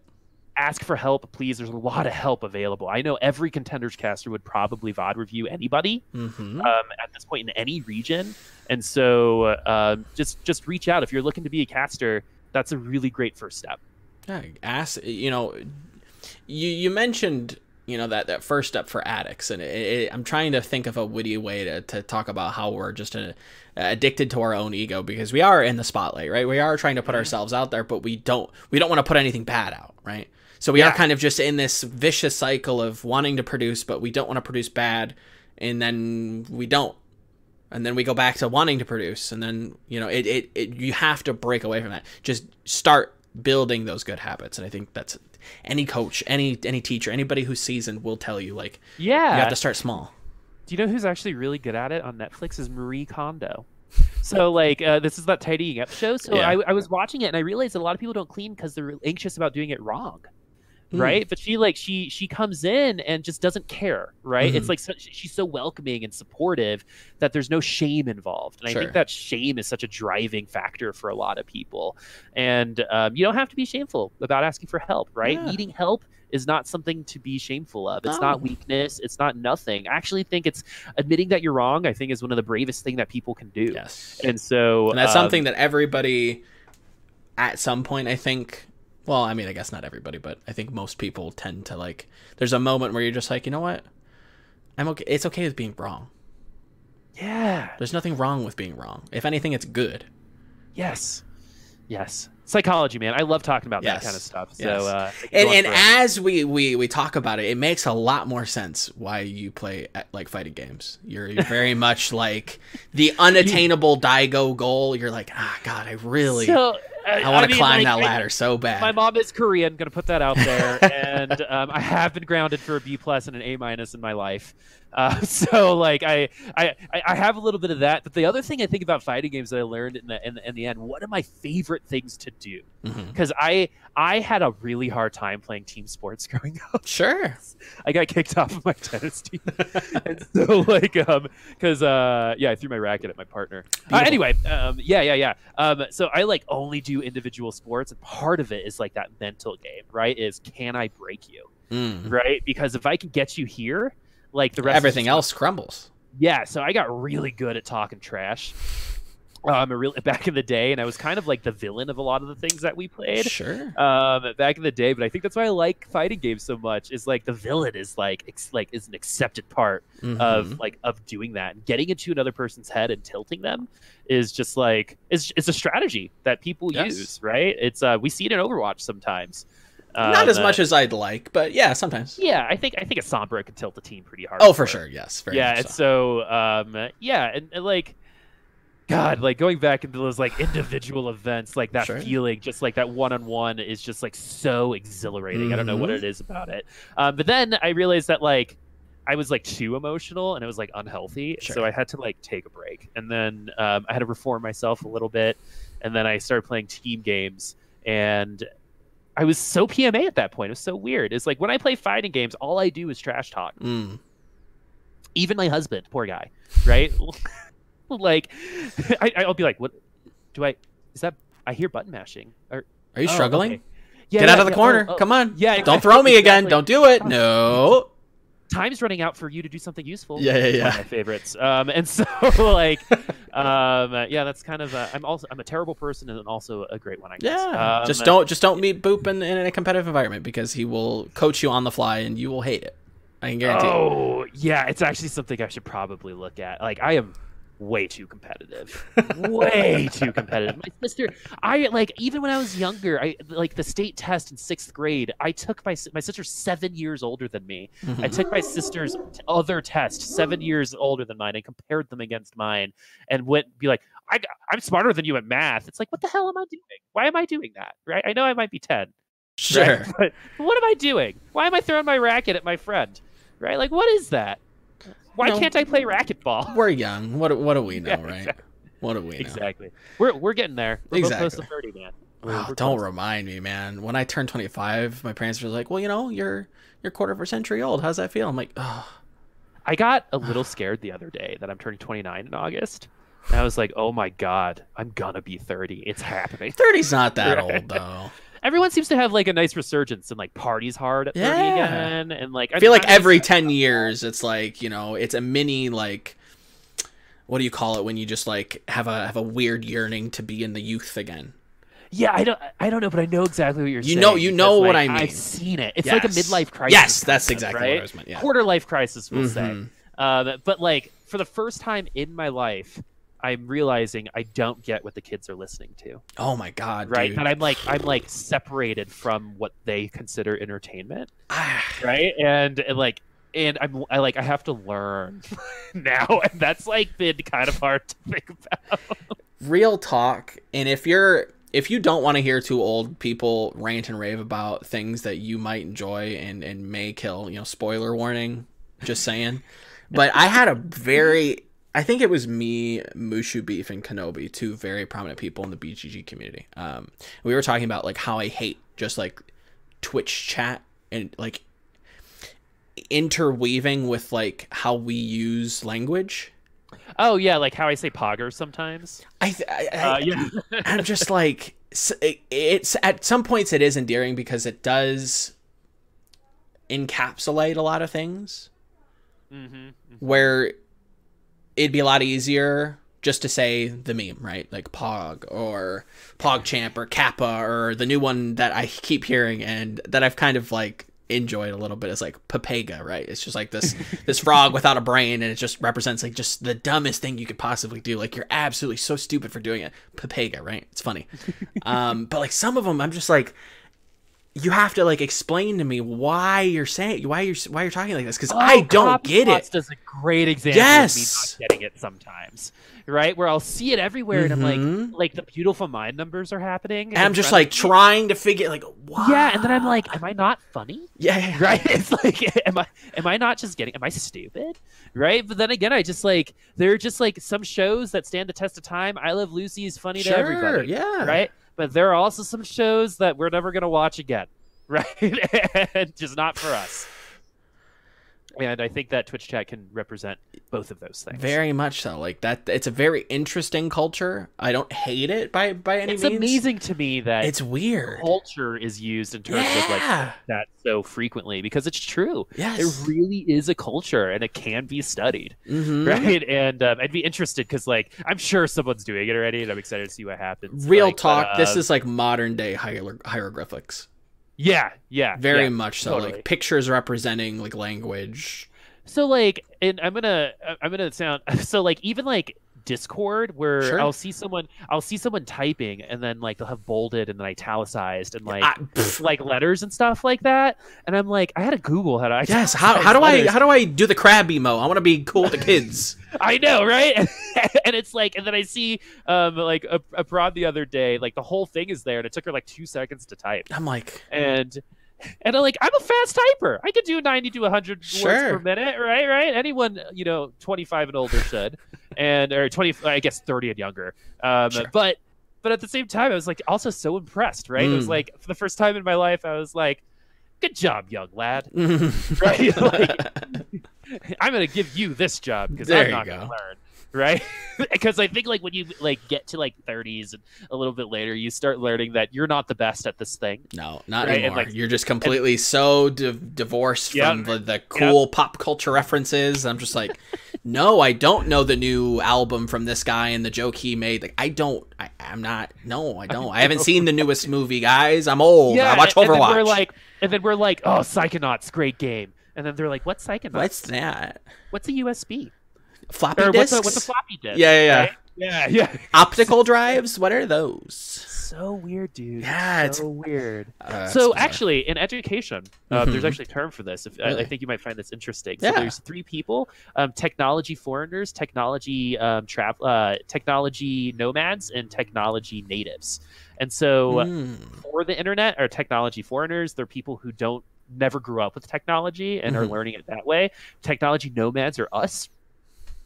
Ask for help, please. There's a lot of help available. I know every contenders caster would probably VOD review anybody hmm um, at this point in any region. And so um, just just reach out if you're looking to be a caster. That's a really great first step. Yeah, ask. You know, you you mentioned you know that that first step for addicts, and it, it, I'm trying to think of a witty way to, to talk about how we're just a, addicted to our own ego because we are in the spotlight, right? We are trying to put ourselves out there, but we don't we don't want to put anything bad out, right? So we Yeah. are kind of just in this vicious cycle of wanting to produce, but we don't want to produce bad, and then we don't and then we go back to wanting to produce and then you know it, it, it you have to break away from that just start building those good habits and i think that's any coach any any teacher anybody who's seasoned will tell you like Yeah. you have to start small Do you know who's actually really good at it on Netflix? Is Marie Kondo. So like uh, this is that tidying up show. So Yeah. I, I was watching it and I realized that a lot of people don't clean because they're anxious about doing it wrong. Right? But she like she she comes in and just doesn't care right? It's Mhm. like so, she's so welcoming and supportive that there's no shame involved. And i think that shame is such a driving factor for a lot of people. And um, you don't have to be shameful about asking for help right? Yeah. needing help is not something to be shameful of. It's not weakness. It's not nothing. I actually think it's admitting that you're wrong i think is one of the bravest thing that people can do. Yes. and so And that's um, something that everybody at some point I think well, I mean, I guess not everybody, but I think most people tend to like there's a moment where you're just like, "You know what? I'm okay. It's okay with being wrong. yeah There's nothing wrong with being wrong. If anything, it's good." Yes. Yes. Psychology, man. I love talking about that kind of stuff. So, Yes. uh, And, and as we, we we talk about it, it makes a lot more sense why you play at, like fighting games. You're very *laughs* much like the unattainable Daigo goal. You're like, ah, God, I really, so, I want to climb like, that ladder so bad. My mom is Korean. Going to put that out there, *laughs* and um, I have been grounded for a B plus and an A minus in my life. Uh, *laughs* so like I, I I I have a little bit of that. But the other thing I think about fighting games that I learned in the in, the- in the end, one of my favorite things to do, because I I had a really hard time playing team sports *laughs* growing up. Sure. I got kicked off of my tennis team, *laughs* and so like um because uh yeah I threw my racket at my partner. Uh, anyway, um yeah yeah yeah um so I like only do individual sports, and part of it is like that mental game, right? Is can I break you, Mm. right? Because if I can get you here, like the rest, Everything else crumbles. yeah. So I got really good at talking trash. Um, a really *laughs* back in the day, and I was kind of like the villain of a lot of the things that we played Sure. um back in the day but i think that's why i like fighting games so much is like the villain is like ex- like is an accepted part Mhm. of like of doing that and getting into another person's head and tilting them is just like it's, it's a strategy that people Yes. use right it's uh we see it in overwatch sometimes not Um, as uh, much as I'd like, but yeah, sometimes. yeah i think i think a sombra can tilt the team pretty hard Oh, for sure. Yes. Very yeah and so. so um yeah and, and like god like going back into those like individual events like that Sure. feeling just like that one-on-one is just like so exhilarating i don't know what Mhm. it is about it um, but then i realized that like i was like too emotional and it was like unhealthy so i had to like take a break and then um, i had to reform myself a little bit and then i started playing team games and I was so PMA at that point. It was so weird. It's like when I play fighting games, all I do is trash talk Mm. even my husband, poor guy, right? *laughs* *laughs* like, I, I'll be like, "What? Do I? Is that? I hear button mashing." Or Are you oh, struggling? okay. Yeah, Get yeah, out of the yeah, corner. oh, oh. Come on. Yeah, Don't throw me again. exactly. Don't do it. *laughs* No. Time's running out for you to do something useful. Yeah, yeah, yeah. my favorites. Um, and *laughs* so like, um, yeah, that's kind of. I'm also I'm a terrible person and also a great one. I guess. Yeah. Um, just don't just don't meet Boop in, in a competitive environment because he will coach you on the fly and you will hate it. I can guarantee. Oh, yeah, it's actually something I should probably look at. Like, I am way too competitive. *laughs* way too competitive. My sister, I like even when I was younger, I like the state test in sixth grade. I took my my sister's seven years older than me. I Mhm. took my sister's other test, seven years older than mine, and compared them against mine, and went be like, I, I'm smarter than you at math. It's like, what the hell am I doing? Why am I doing that? Right? I know I might be ten. Sure. Right? *laughs* But what am I doing? Why am I throwing my racket at my friend? Right? Like, what is that? Why No. can't I play racquetball? We're young. What do- what do we *laughs* know, Yeah, right? exactly. What do we know? Exactly. We're we're getting there. We're both close to Exactly. thirty, man. We're- Oh, we're don't close. remind me, man. When I turned 25, my parents were like, "Well, you know, you're you're quarter of a century old. How's that feel?" I'm like, "Oh, I got a little scared the other day that I'm turning 29 in August. And I was like, oh my god, I'm gonna be 30. It's happening. 30's not that *laughs* old though." Everyone seems to have like a nice resurgence and like parties hard at 30 Yeah. again, and like I feel like every 10 years it's like, you know, it's a mini like what do you call it when you just like have a have a weird yearning to be in the youth again? Yeah, I don't, I don't know, but I know exactly what you're You saying. You know- you know what like, I mean. I've seen it. It's like a midlife crisis. Yes, that's concept, exactly what right? I was meant, yeah. Quarter life crisis, we'll say. Mhm. Um, but like for the first time in my life, I'm realizing I don't get what the kids are listening to. Oh my god, Right, dude. and I'm like, I'm like separated from what they consider entertainment. Ah, Right, and, and like. And I'm I like I have to learn *laughs* now, and that's like been kind of hard to think about. real talk and if you're if you don't want to hear two old people rant and rave about things that you might enjoy and and may kill you know spoiler warning just saying but i had a very i think it was me mushu beef and kenobi two very prominent people in the bgg community um we were talking about like how i hate just like twitch chat and like interweaving with like how we use language. Oh yeah, like how I say poggers sometimes. I, th- I, I Uh, yeah. *laughs* I'm just like it's at some points it is endearing because it does encapsulate a lot of things hmm where it'd be a lot easier just to say the meme, right? Like Pog or PogChamp or Kappa or the new one that I keep hearing and that I've kind of like enjoyed a little bit is like Pepega, right? It's just like this *laughs* this frog without a brain and it just represents like just the dumbest thing you could possibly do. Like you're absolutely so stupid for doing it. Pepega, right? It's funny. *laughs* um but like some of them I'm just like you have to like explain to me why you're saying why you're why you're talking like this because oh, I don't get it. Does a great example Yes. of me not getting it sometimes, right? Where I'll see it everywhere, and I'm like, mm-hmm. like the beautiful mind numbers are happening, And I'm just like trying to figure like why. yeah, and then I'm like, am I not funny? *laughs* yeah. *laughs* Right? It's like, *laughs* am I am I not just getting? Am I stupid? Right? But then again, I just like there are just like some shows that stand the test of time. I Love Lucy is funny to everybody, yeah, right? But there are also some shows that we're never gonna watch again, *laughs* right? *laughs* and just not for us. And I think that Twitch chat can represent both of those things. Very much so. Like that, it's a very interesting culture. I don't hate it by by any it's means. It's amazing to me that It's weird. culture is used in terms of like that so frequently because it's true. Yes. There really is a culture and it can be studied. Mhm. right? And um, I'd be interested because, like, I'm sure someone's doing it already, and I'm excited to see what happens. Real Like, talk. but, this uh, is like modern day hier- hieroglyphics. Yeah, yeah, Very yeah. much so. totally. Like pictures representing like language. So, like, and I'm gonna, I'm gonna sound *laughs* so like even like Discord where Sure. I'll see someone, I'll see someone typing, and then like they'll have bolded and then italicized and like. I- like letters and stuff like that, and I'm like, I had to Google how to. yes. How, how do I how do I do the crab emo? I want to be cool with the kids. *laughs* I know, right? *laughs* and it's like, and then I see, um, like a, a prod the other day, like the whole thing is there, and it took her like two seconds to type, I'm like, and and I'm like, I'm a fast typer. I could do 90 to 100 words per minute, right? Right? Anyone, you know, 25 and older should, and or 20, I guess 30 and younger. Um, Sure. but but at the same time, I was like also so impressed, right? It was Mm. like for the first time in my life, I was like, good job, young lad. *laughs* right. *laughs* *laughs* I'm gonna give you this job because I'm not go. gonna learn, right? *laughs* Because I think like when you like get to like 30s and a little bit later, you start learning that you're not the best at this thing. No, not Right, and, anymore. like- You're just completely so di- divorced Yeah. from the, the cool pop culture references. I'm just like, *laughs* no, I don't know the new album from this guy and the joke he made. Like, I don't. I, I'm not. No, I don't. I haven't seen the newest movie, guys. I'm old. Yeah, I watch and, and Overwatch. then we're like, and then we're like, oh, Psychonauts, great game. And then they're like, what's Psychonauts? What's that? What's a USB? Floppy Or what's a, what's a floppy disk? Yeah, yeah, yeah. right? Yeah, yeah. *laughs* Optical drives? What are those? So weird, dude. Yeah, it's so weird. Uh, so actually, in education, uh, there's Mhm. actually a term for this. If, I, I think you might find this interesting. Yeah. So there's three people: um, technology foreigners, technology um, tra- uh, technology nomads, and technology natives. And so, Mm. for the internet, are technology foreigners. They're people who don't never grew up with technology and are Mhm. learning it that way. Technology nomads are us.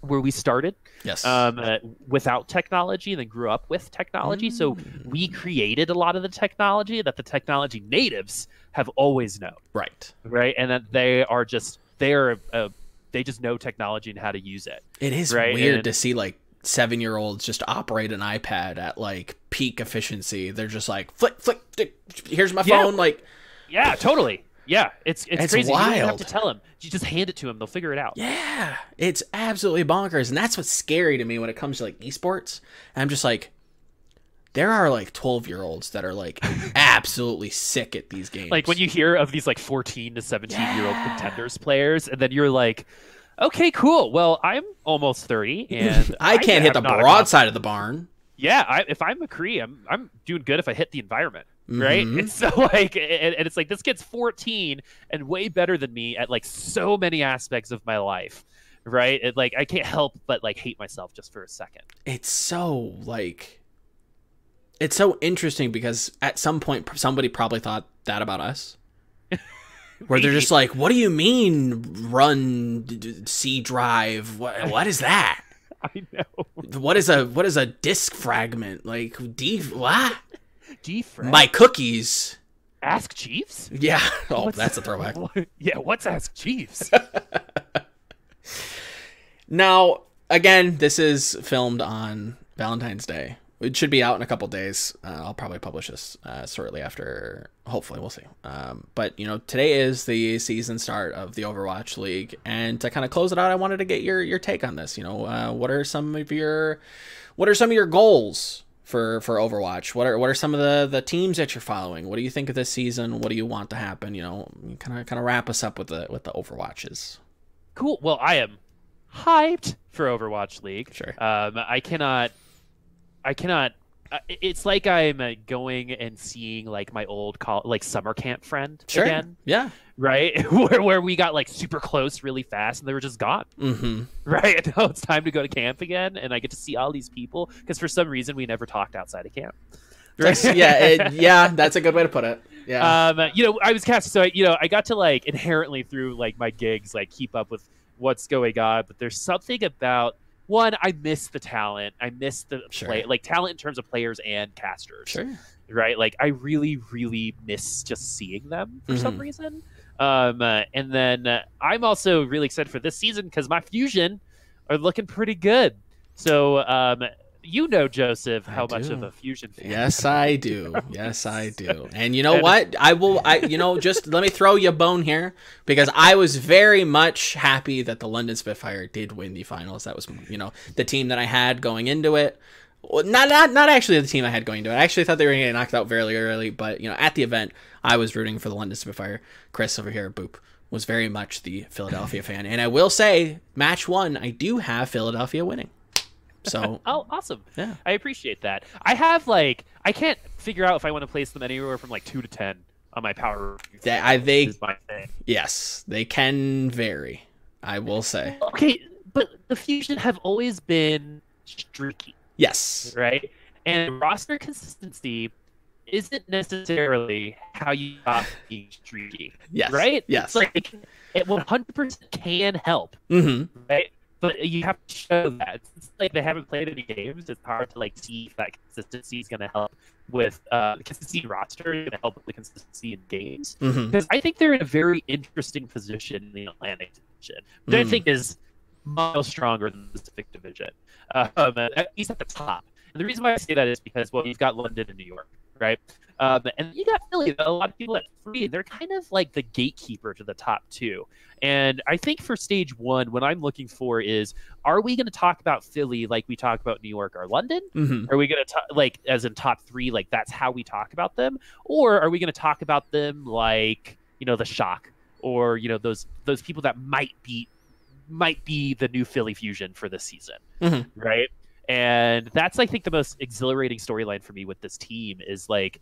Where we started yes. um, uh, without technology, and then grew up with technology. So Mm. we created a lot of the technology that the technology natives have always known, right. right? And that they are just they're uh, they just know technology and how to use it. It is Right, weird and- to see like seven year olds just operate an iPad at like peak efficiency. They're just like flick, flick, flick, here's my Yeah. phone. Like, Yeah, totally. Yeah, it's it's, It's crazy. You don't have to tell him. You just hand it to him. They'll figure it out. yeah, it's absolutely bonkers. And that's what's scary to me when it comes to like esports. And I'm just like, there are like 12 year olds that are like *laughs* absolutely sick at these games. Like when you hear of these like 14 to 17 year old contenders players, and then you're like, okay, cool. Well, I'm almost 30, *laughs* and I can't hit the broadside of the barn. yeah, I, if I'm McCree, I'm I'm doing good if I hit the environment, right? Mhm. And *laughs* so like, and, and it's like this kid's 14 and way better than me at like so many aspects of my life, right? It, like I can't help but like hate myself just for a second. It's so like, it's so interesting because at some point somebody probably thought that about us. *laughs* Where they're just like, "What do you mean run d- d- C drive? What what is that? *laughs* I know. What is a what is a disk fragment? Like D what? Defrag. My cookies. Ask Jeeves? Yeah. *laughs* Oh, What's- that's a throwback. *laughs* yeah, what's Ask Jeeves? *laughs* Now, again, this is filmed on Valentine's Day. It should be out in a couple days. Uh, I'll probably publish this uh, shortly after. Hopefully, we'll see. Um, but you know, today is the season start of the Overwatch League, and to kind of close it out, I wanted to get your your take on this. You know, uh, what are some of your what are some of your goals for for Overwatch? What are what are some of the the teams that you're following? What do you think of this season? What do you want to happen? You know, kind of kind of wrap us up with the with the Overwatches. cool. Well, I am hyped for Overwatch League. Sure. Um, I cannot, I cannot. It's like I'm uh, going and seeing like my old col- like summer camp friend Sure. again, Yeah. Right? *laughs* where where we got like super close really fast and they were just gone, Mm-hmm. *laughs* right? And *laughs* now it's time to go to camp again, and I get to see all these people because for some reason we never talked outside of camp. Yeah, it, yeah, that's a good way to put it. Yeah. um you know i was cast so I, you know i got to like inherently through like my gigs like keep up with what's going on but there's something about one i miss the talent i miss the Sure. play like talent in terms of players and casters sure. right like i really really miss just seeing them for some Mhm. reason um uh, and then uh, i'm also really excited for this season because my fusion are looking pretty good so um you know joseph I how much do. of a fusion fan Yes, I *laughs* do. Yes, I do. And you know And- what? I will. I you know just let me throw you a bone here because I was very much happy that the London Spitfire did win the finals. That was you know the team that I had going into it. Well, not not not actually the team I had going to it. I actually thought they were going to get knocked out very early, but you know at the event I was rooting for the London Spitfire. Chris over here, boop, was very much the Philadelphia fan, and I will say, match one, I do have Philadelphia winning. So *laughs* Oh, awesome. Yeah. I appreciate that. I have like I can't figure out if I want to place them anywhere from like 2 to 10 on my power. They- I- they- is my thing. yes, they can vary. I will say Okay, but the Fusion have always been streaky, yes. right? And roster consistency isn't necessarily how you stop being streaky, Yes. right? Yes. It's like it 100% can help, Mm-hmm. right? But you have to show that. It's like they haven't played any games. It's hard to like see if that consistency is going to help with uh, consistency roster. Going to help with the consistency in games Mm-hmm. because I think they're in a very interesting position in the Atlantic Division, which I Mm. think is miles stronger than the Pacific Division, *laughs* um, at least at the top. And the reason why I say that is because well, you've got London and New York, right? Um, and you got Philly. A lot of people at three, they're kind of like the gatekeeper to the top two. And I think for stage one, what I'm looking for is: Are we going to talk about Philly like we talk about New York or London? Mm-hmm. Are we going to talk like as in top three, like that's how we talk about them, or are we going to talk about them like you know the shock, or you know those those people that might be might be the new Philly fusion for this season, Mhm. right? And that's I think the most exhilarating storyline for me with this team is like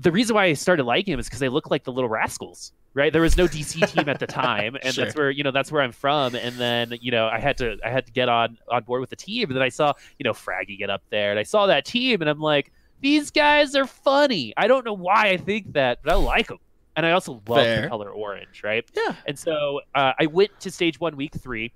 the reason why I started liking him is because they look like the little rascals, right? There was no DC *laughs* team at the time, and Sure. that's where you know that's where I'm from. And then you know I had to I had to get on on board with the team, and then I saw you know Fragi get up there, and I saw that team, and I'm like, these guys are funny. I don't know why I think that, but I like them, and I also love Fair. the color orange, right? Yeah. And so uh, I went to stage one, week three,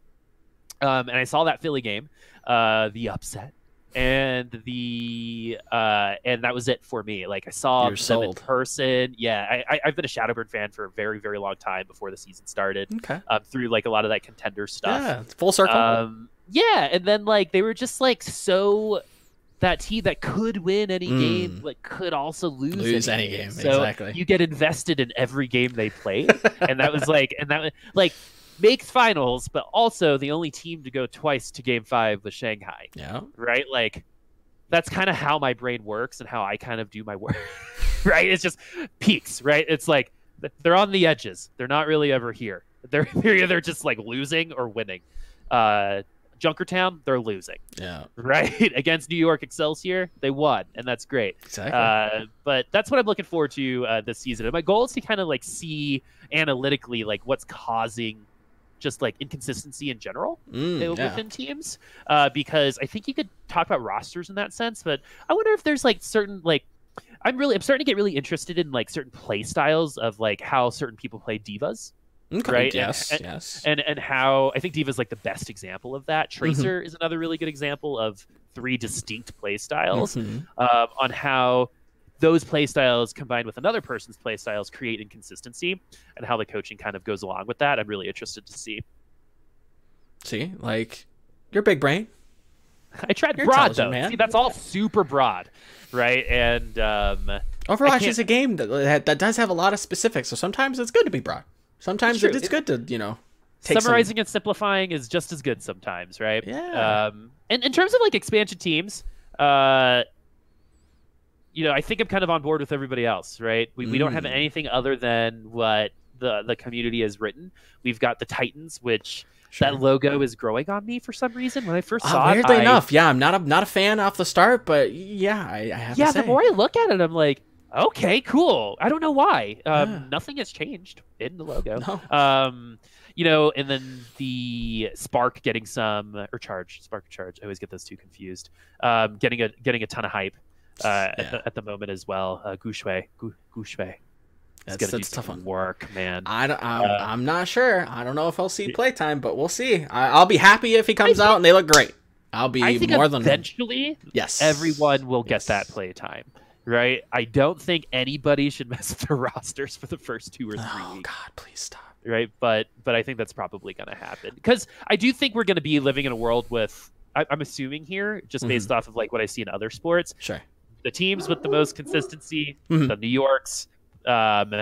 um, and I saw that Philly game, uh, the upset, and the uh, and that was it for me. Like I saw You're them sold. in person. Yeah, I, I, I've been a Shadowburn fan for a very, very long time before the season started. Okay. Um, through like a lot of that contender stuff. Yeah. Full circle. Um, yeah, and then like they were just like so that team that could win any Mm. game, but could also lose, Lose any game, So exactly. you get invested in every game they play, *laughs* and that was like, and that like makes finals, but also the only team to go twice to Game Five was Shanghai, yeah. right? Like that's kind of how my brain works and how I kind of do my work, *laughs* right? It's just peaks, right? It's like they're on the edges. They're not really ever here. They're *laughs* they're either just like losing or winning. Uh, Junkertown, they're losing, Yeah. *laughs* right? Against New York Excelsior, they won, and that's great. Exactly. Uh, but that's what I'm looking forward to uh, this season. And my goal is to kind of like see analytically like what's causing just like inconsistency in general Mm, uh, yeah. within teams uh, because I think you could talk about rosters in that sense, but I wonder if there's like certain like I'm really I'm starting to get really interested in like certain play styles of like how certain people play D.Vas Okay. right, Yes. and- yes. and and how I think D.Va's like the best example of that. Mm-hmm. Tracer is another really good example of three distinct play styles Mhm. um, on how those play styles combined with another person's play styles create inconsistency, and how the coaching kind of goes along with that. I'm really interested to see. See, like you're big brain. I tried You're broad though. man. See, that's all super broad, right? And um, Overwatch is a game that that does have a lot of specifics, so sometimes it's good to be broad. Sometimes It's it is It- good to you know take some- summarizing and simplifying is just as good sometimes, right? Yeah. Um, and in terms of like expansion teams, uh, you know, I think I'm kind of on board with everybody else, right? We, we don't have Mm. anything other than what the the community has written. We've got the Titans, which Sure. that logo is growing on me for some reason. When I first Uh, saw weirdly it, I- enough, yeah, I'm not a not a fan off the start, but yeah, I, I have yeah, to say. the more I look at it, I'm like, okay, cool. I don't know why. Um, Yeah. Nothing has changed in the logo. No. Um, you know, and then the Spark getting some or Charge, Spark or Charge. I always get those two confused. Um, getting a getting a ton of hype uh, at, the, at the moment as well. Uh, Guxue, Gu- Guxue. It's That's, that's tough one. work, man. I don't, I'm, Uh, I'm not sure. I don't know if I'll see playtime, but we'll see. I, I'll be happy if he comes out and they look great. I'll be I think more than eventually yes. everyone will get Yes. that play time. Right, I don't think anybody should *laughs* mess with the rosters for the first two or three Oh weeks. God, please stop. right? But but I think that's probably going to happen because I do think we're going to be living in a world with. I, I'm assuming here, just based Mm-hmm. off of like what I see in other sports, Sure. the teams with the most consistency, Mhm. the New Yorks, um,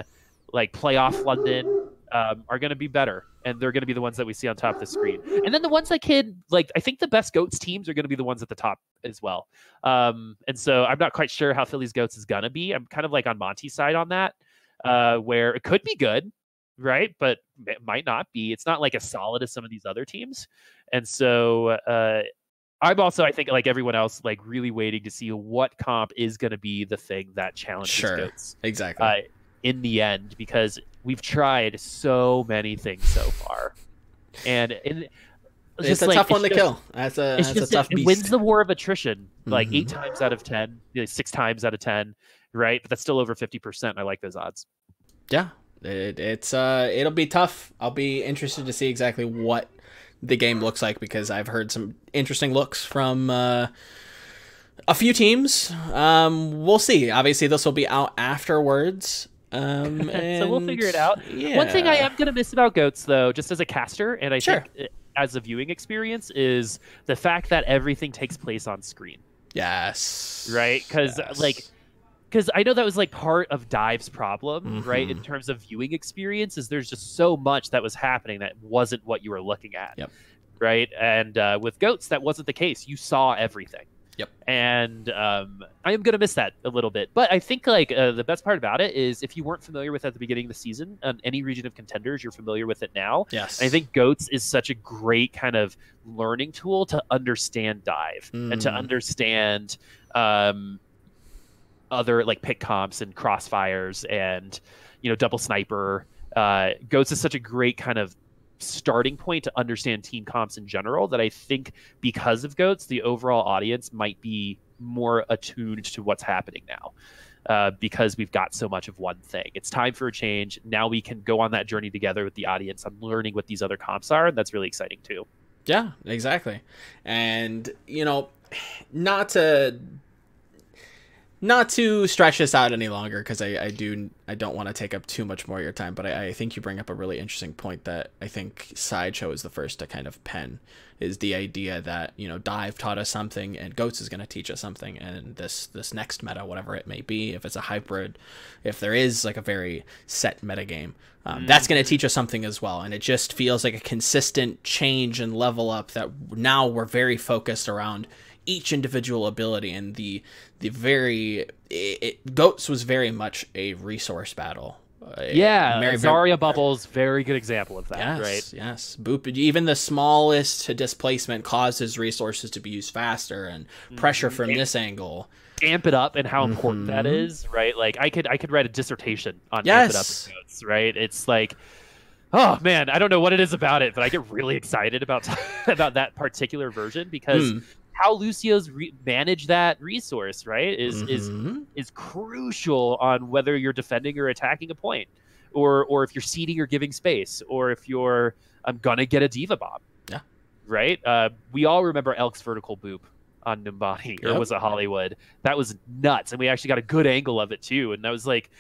like playoff London, um, are going to be better, and they're going to be the ones that we see on top of the screen. And then the ones that can, like, I think the best goats teams are going to be the ones at the top as well. Um, and so I'm not quite sure how Philly's goats is going to be. I'm kind of like on Monte's side on that, uh, where it could be good, right? But it might not be. It's not like as solid as some of these other teams. And so uh, I'm also, I think, like everyone else, like really waiting to see what comp is going to be the thing that challenges Sure. goats Exactly. uh, in the end because we've tried so many things so far, and it's just a like, tough one to just- kill. That's a It's that's just a tough it, beast. wins the war of attrition like eight Mhm. times out of ten, six times out of ten, right? But that's still over fifty percent. I like those odds. yeah, it, it's uh, it'll be tough. I'll be interested to see exactly what the game looks like because I've heard some interesting looks from uh, a few teams. Um, we'll see. Obviously, this will be out afterwards. Um, *laughs* So we'll figure it out. Yeah. One thing I am gonna miss about goats, though, just as a caster, and I Sure. think uh, as a viewing experience, is the fact that everything takes place on screen. Yes. right? Because Yes. like, because I know that was like part of Dive's problem, right? In Mhm. terms of viewing experiences, there's just so much that was happening that wasn't what you were looking at, Yep. right? And uh, with goats, that wasn't the case. You saw everything. Yep. And um, I am gonna miss that a little bit, but I think like uh, the best part about it is if you weren't familiar with it at the beginning of the season, on any region of contenders, you're familiar with it now. Yes. And I think Goats is such a great kind of learning tool to understand dive and to Mm. understand um, other like pick comps and crossfires and you know double sniper. Uh, Goats is such a great kind of starting point to understand team comps in general that I think because of Goats, the overall audience might be more attuned to what's happening now. Uh, because we've got so much of one thing. It's time for a change. Now we can go on that journey together with the audience. I'm learning what these other comps are, and that's really exciting too. Yeah, exactly. And you know, *sighs* not to not to stretch this out any longer because I, I do I don't want to take up too much more of your time, but I, I think you bring up a really interesting point that I think Sideshow is the first to kind of pen is the idea that you know Dive taught us something and Goats is going to teach us something, and this this next meta, whatever it may be, if it's a hybrid, if there is like a very set meta game, um, that's going to teach us something as well, and it just feels like a consistent change and level up that now we're very focused around each individual ability and the the very it, it, goats was very much a resource battle Uh, Yeah, very- Zarya Bubbles, very good example of that, yes right? yes boop even the smallest displacement causes resources to be used faster and pressure from this angle Amp it up and how important that Mhm. is, right? Like I could I could write a dissertation on amp it up Yes. and goats, right? It's like Oh man, I don't know what it is about it, but I get really excited about *laughs* about that particular version because Hmm. How Lucio's re- manage that resource, right, is is Mhm. is crucial on whether you're defending or attacking a point, or or if you're seeding or giving space, or if you're I'm gonna get a D.Va bomb. Yeah. Right. Uh, we all remember Elk's vertical boop on Numbani or Yep. was it Hollywood? That was nuts, and we actually got a good angle of it too. And that was like,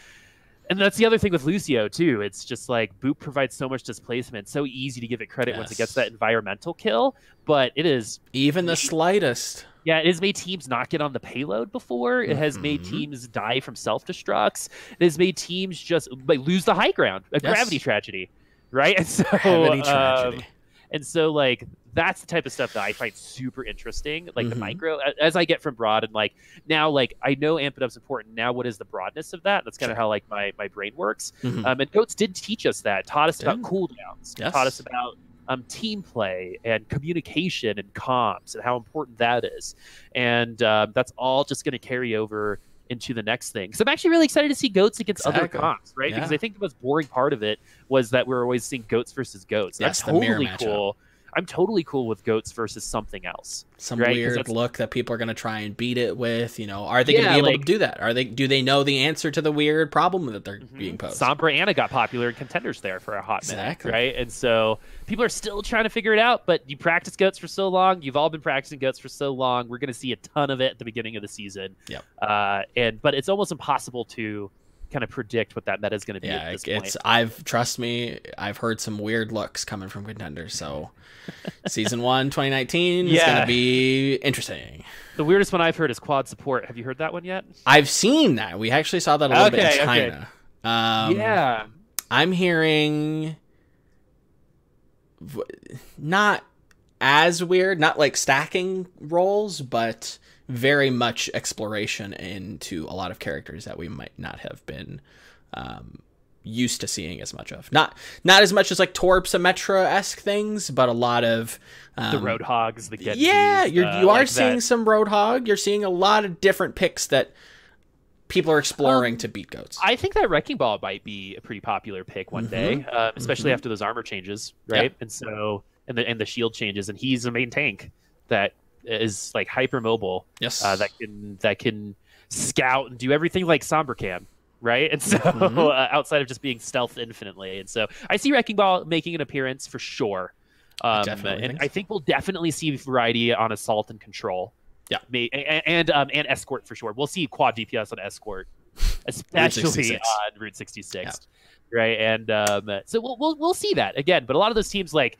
and that's the other thing with Lucio too. It's just like Boop provides so much displacement, so easy to give it credit once it gets that environmental kill. But it is, Even the slightest. yeah, it has made teams not get on the payload before. It has made Mhm. teams die from self destructs. It has made teams just like lose the high ground, a Yes. gravity tragedy, right? *laughs* And so, um, tragedy. and so like that's the type of stuff that I find super interesting, like the Mhm. micro as I get from broad and like now like I know Amp It Up's important. Now what is the broadness of that? That's kind of Sure. how like my my brain works. Mhm. Um, and Goats did teach us that, taught us about cooldowns, Yes. taught us about um, team play and communication and comms and how important that is. And uh, that's all just going to carry over into the next thing. So I'm actually really excited to see goats against Exactly. other comps, right? Because I think the most boring part of it was that we are always seeing goats versus goats. Yes, the mirror totally matchup. I'm totally cool with goats versus something else. Some right, weird look that people are going to try and beat it with. You know, are they going to be able like- to do that? Are they? Do they know the answer to the weird problem that they're being posed? Sombra Anna got popular in contenders there for a hot minute, right? And so people are still trying to figure it out. But you practice goats for so long, you've all been practicing goats for so long. We're going to see a ton of it at the beginning of the season. Yep. Uh, and but it's almost impossible to kind of predict what that meta is going to be yeah, at this it's. point. I've trust me. I've heard some weird looks coming from contenders. So, *laughs* season one, 2019 is going to be interesting. The weirdest one I've heard is quad support. Have you heard that one yet? I've seen that. We actually saw that a little bit Okay, in okay. China. Um, yeah. I'm hearing v- not as weird, not like stacking roles, but very much exploration into a lot of characters that we might not have been um, used to seeing as much of. Not not as much as like Torb Symmetra esque things, but a lot of um, The Roadhogs, the Genjis. yeah, you're, uh, are like seeing that. some Roadhog. You're seeing a lot of different picks that people are exploring Um, to beat goats. I think that Wrecking Ball might be a pretty popular pick one day, Mhm. uh, especially Mhm. after those armor changes, right? And so, and the and the shield changes, and he's a main tank that is like hyper mobile, yes, uh, that can that can scout and do everything like Sombra can, right? *laughs* And so, Mhm. uh, outside of just being stealth infinitely, and so I see Wrecking Ball making an appearance for sure. Um, definitely and think I think we'll definitely see variety on assault and control. Yeah. May, and and, um, and escort for sure. We'll see quad DPS on escort, especially 66. on Route 66, right? And um, so we'll, we'll we'll see that again. But a lot of those teams, like,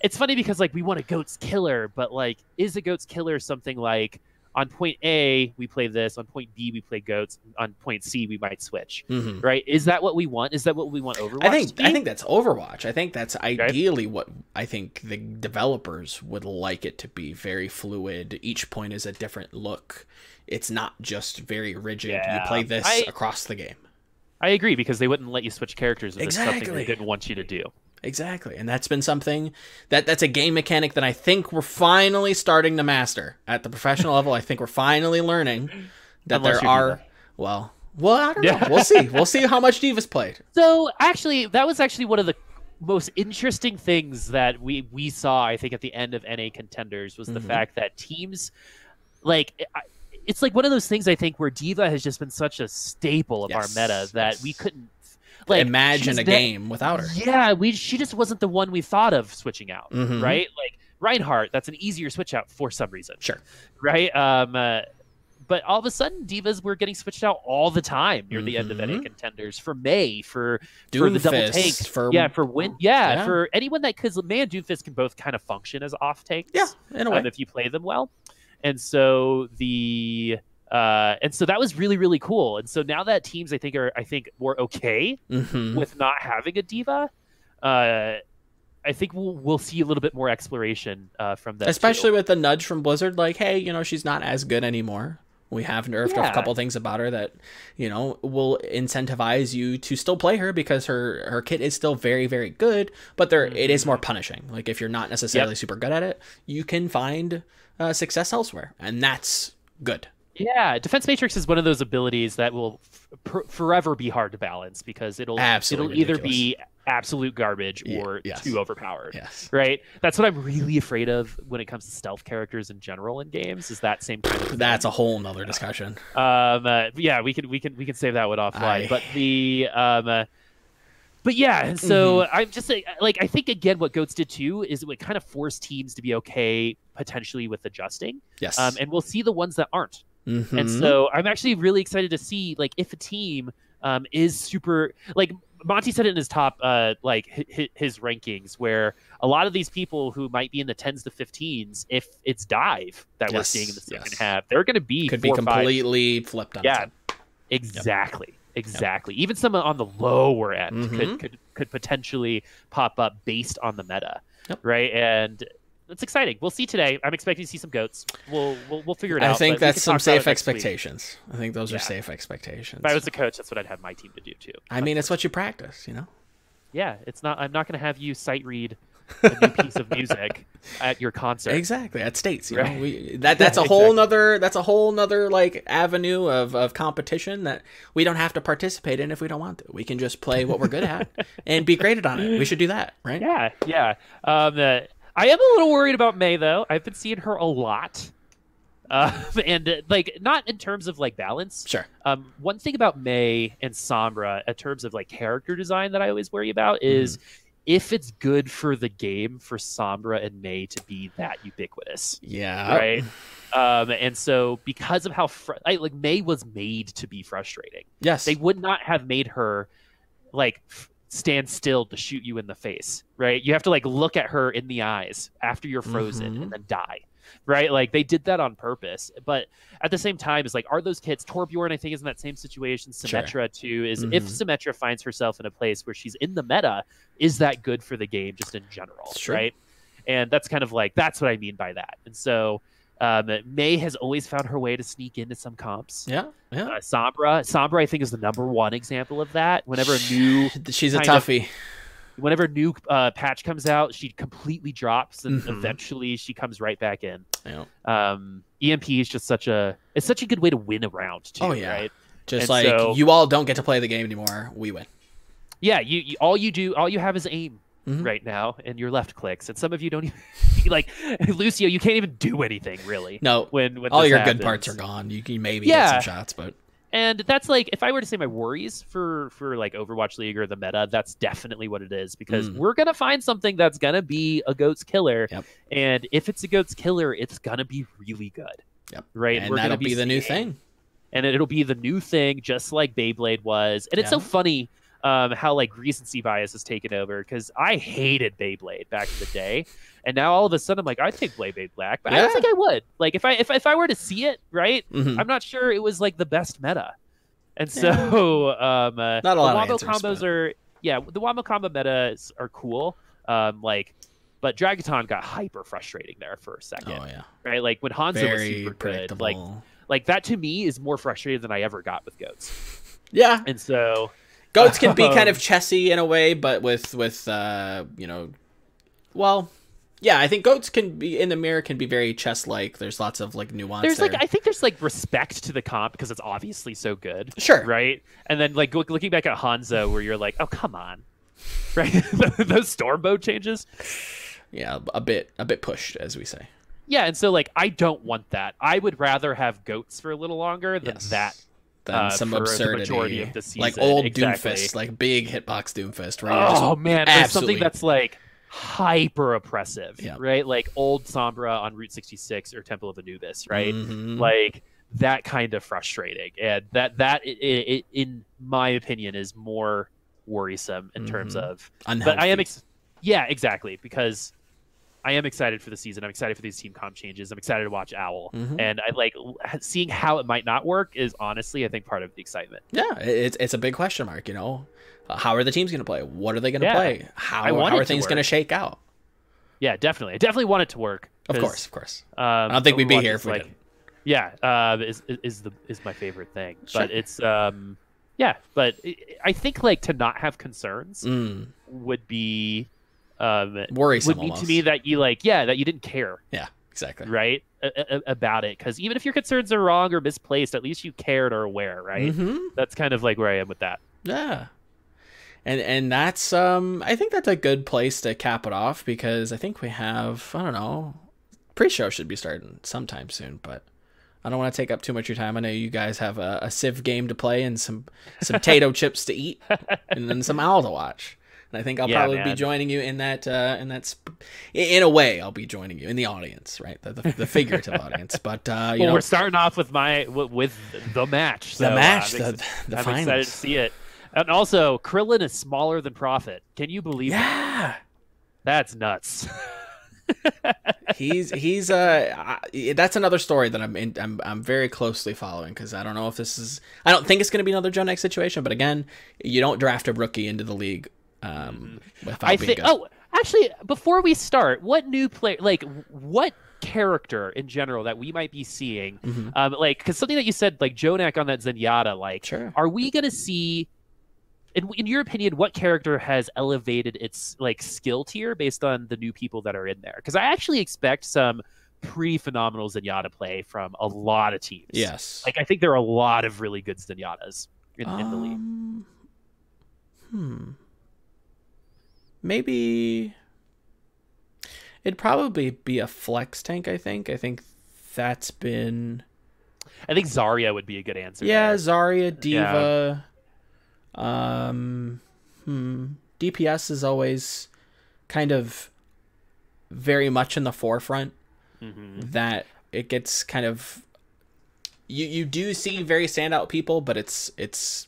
it's funny because like we want a goats killer, but like, is a goats killer something like on point A we play this, on point B we play goats, on point C we might switch, Mhm. right? Is that what we want? Is that what we want Overwatch? I think? I think that's Overwatch. I think that's ideally what I think the developers would like it to be. Very fluid. Each point is a different look. It's not just very rigid. You play this I- across the game. I agree because they wouldn't let you switch characters if it's something they didn't want you to do. Exactly. And that's been something that that's a game mechanic that I think we're finally starting to master at the professional level. I think we're finally learning that Unless there you're are well, well, I don't Yeah. know. We'll see. We'll see how much D.Va's played. *laughs* So actually, that was actually one of the most interesting things that we we saw. I think at the end of NA contenders was the Mhm. fact that teams like. I, it's like one of those things I think where D.Va has just been such a staple of Yes, our meta that yes. we couldn't like Imagine a game without her. Yeah, we she just wasn't the one we thought of switching out, Mhm. right? Like Reinhardt, that's an easier switch out for some reason, Sure. right? Um, uh, but all of a sudden, D.Vas were getting switched out all the time near the end of NA Mhm. contenders for Mei for for the double Doomfist, tanks for yeah for win yeah, yeah. for anyone that because Mei and Doomfist can both kind of function as off tanks Yeah, in a way. um, if you play them well. And so the uh, and so that was really really cool. And so now that teams I think are I think more okay Mhm. with not having a D.Va, uh, I think we'll we'll see a little bit more exploration uh, from that. especially with the nudge from Blizzard, like, hey, you know, she's not as good anymore. We have nerfed Yeah. a couple things about her that, you know, will incentivize you to still play her because her her kit is still very very good, but there it is more punishing. Like if you're not necessarily super good at it, you can find uh, success elsewhere, and that's good. Yeah, defense matrix is one of those abilities that will f- forever be hard to balance because it'll Absolutely it'll either be absolute garbage or yes. too overpowered. Yes. Right. That's what I'm really afraid of when it comes to stealth characters in general in games. Is that same kind of. That's a whole nother discussion. um uh, yeah we can we can we can save that one offline I- but the um uh, but yeah and so Mm-hmm. i'm just like, i think again what goats did too is it would kind of force teams to be okay potentially with adjusting. Yes. Um, and we'll see the ones that aren't. Mhm. And so I'm actually really excited to see like if a team um, is super like Monte said it in his top uh, like his, his rankings where a lot of these people who might be in the 10s to 15s if it's dive that we're seeing in the second yes. half they're going to be could be four, five- completely flipped on Yeah. its head. exactly exactly even some on the lower end Mhm. could, could could potentially pop up based on the meta Yep. right and it's exciting we'll see today i'm expecting to see some goats we'll we'll, we'll figure it I out I think that's some talk about it safe next week. expectations. I think those are safe expectations. if i was the coach that's what i'd have my team to do too I mean, it's what you practice, you know. yeah it's not i'm not going to have you sight read a new piece of music *laughs* at your concert Exactly at states, you Right. know. We, that that's *laughs* a whole nother that's a whole nother like avenue of, of competition that we don't have to participate in if we don't want to. We can just play what we're good at *laughs* and be graded on it. We should do that, right? yeah yeah um, uh, i am a little worried about Mei though i've been seeing her a lot uh, *laughs* and uh, like not in terms of like balance Sure. Um, one thing about Mei and Sombra, in terms of like character design, that I always worry about is if it's good for the game for Sombra and Mei to be that ubiquitous, Yeah. right? Um, and so because of how fr- I, like Mei was made to be frustrating, Yes. they would not have made her like f- stand still to shoot you in the face, right? You have to like look at her in the eyes after you're frozen Mhm. and then die. Right, like they did that on purpose, but at the same time, it's like, are those kids? Torbjorn, I think, is in that same situation. Sure. Symmetra too is if Mhm. Symmetra finds herself in a place where she's in the meta, is that good for the game just in general, Sure. right? And that's kind of like that's what I mean by that. And so um, Mei has always found her way to sneak into some comps. yeah. Yeah. Uh, Sombra, Sombra, I think is the number one example of that. Whenever a new, She's a kind of- toughie. whenever a new uh, patch comes out, she completely drops, and Mhm. eventually she comes right back in. Yeah. Um, EMP is just such a, it's such a good way to win a round too. Oh, yeah. right? Just and like so- you all don't get to play the game anymore. We win. Yeah, you, you all you do, all you have is aim Mhm. right now, and your left clicks, and some of you don't even *laughs* like Lucio. You can't even do anything really. No. When when all your happens. good parts are gone. You can maybe Yeah. get some shots, but and that's like if i were to say my worries for for like overwatch league or the meta that's definitely what it is because Mm. we're gonna find something that's gonna be a goat's killer Yep. and if it's a goat's killer it's gonna be really good Yep. right and We're that'll gonna be, the new thing. and it'll be the new thing just like beyblade was and it's so funny um, how like recency bias has taken over because i hated beyblade back in the day and now all of a sudden i'm like i'd take beyblade black but i don't think i would like if i if, if i were to see it right Mhm. I'm not sure it was like the best meta. And so *laughs* um uh, Not a lot the of wombo answers, combos but- are yeah, the wombo combo metas are cool. Um like but Dragaton got hyper frustrating there for a second. Oh yeah. Right? Like when Hanzo was super good. Like like that to me is more frustrating than I ever got with goats. yeah. And so Goats can be kind of Um, chessy in a way, but with with uh, you know, well, yeah, I think goats can be in the mirror can be very chess like. There's lots of like nuance. there's like. I think there's like respect to the comp because it's obviously so good. sure, Right? And then like looking back at Hanzo where you're like, "Oh, come on." *laughs* Right? *laughs* Those storm bow changes. yeah, a bit a bit pushed as we say. Yeah, and so like I don't want that. I would rather have goats for a little longer than Yes. that. Than Uh, some absurdity, majority of the like old exactly. Doomfist, like big hitbox Doomfist, right? Oh man, there's absolutely- something that's like hyper oppressive, Yeah. right? Like old Sombra on Route 66 or Temple of Anubis, right? Mhm. Like that kind of frustrating, and that that i i in my opinion is more worrisome in terms Mhm. of. But I am, ex- yeah, exactly because. I am excited for the season. I'm excited for these team comp changes. I'm excited to watch Owl, Mhm. and I like seeing how it might not work. Is honestly, I think, part of the excitement. Yeah, it's it's a big question mark. You know, Uh, how are the teams going to play? What are they going to Yeah. play? How, how are things going to shake out? Yeah, definitely. I definitely want it to work. Of course, of course. Um, I don't think we'd be here if we like, didn't. Yeah, uh, is is- the is my favorite thing. Sure. But it's um, yeah. But I- I think like to not have concerns Mm, would be um worrisome would mean to me that you like yeah that you didn't care yeah, exactly. right a- a- about it because even if your concerns are wrong or misplaced, at least you cared or aware, right? hmm That's kind of like where I am with that. Yeah. And and that's um I think that's a good place to cap it off because I think we have I don't know pre-show should be starting sometime soon, but I don't want to take up too much of your time. I know you guys have a, a Civ game to play and some some *laughs* potato chips to eat and then some owl to watch. And I think I'll Yeah, probably be joining you in that uh, in that sp- in a way I'll be joining you in the audience, right? The, the, the figurative *laughs* audience, but uh, you well, know we're starting off with my with, the match. the so, uh, match, I'm, the ex- the I'm finals. excited to see it. And also, Krillin is smaller than Profit. Can you believe that? Yeah, That's nuts. *laughs* he's he's uh I- that's another story that I'm in, I'm I'm very closely following because I don't know if this is I don't think it's going to be another Next situation, but again, you don't draft a rookie into the league um Mm-hmm. I think. Oh, actually, before we start, what new player, like, what character in general that we might be seeing, Mhm. um, like, because something that you said, like JJoNak on that Zenyatta, like, Sure. are we gonna see? In, in your opinion, what character has elevated its like skill tier based on the new people that are in there? Because I actually expect some pretty phenomenal Zenyatta play from a lot of teams. Yes. like I think there are a lot of really good Zenyattas in, in the league. Um, Hmm. Maybe it'd probably be a flex tank. I think. I think that's been I think Zarya would be a good answer. yeah. there. Zarya, D.Va. Um. Hmm. DPS is always kind of very much in the forefront. Mhm. That it gets kind of. You you do see very standout people, but it's it's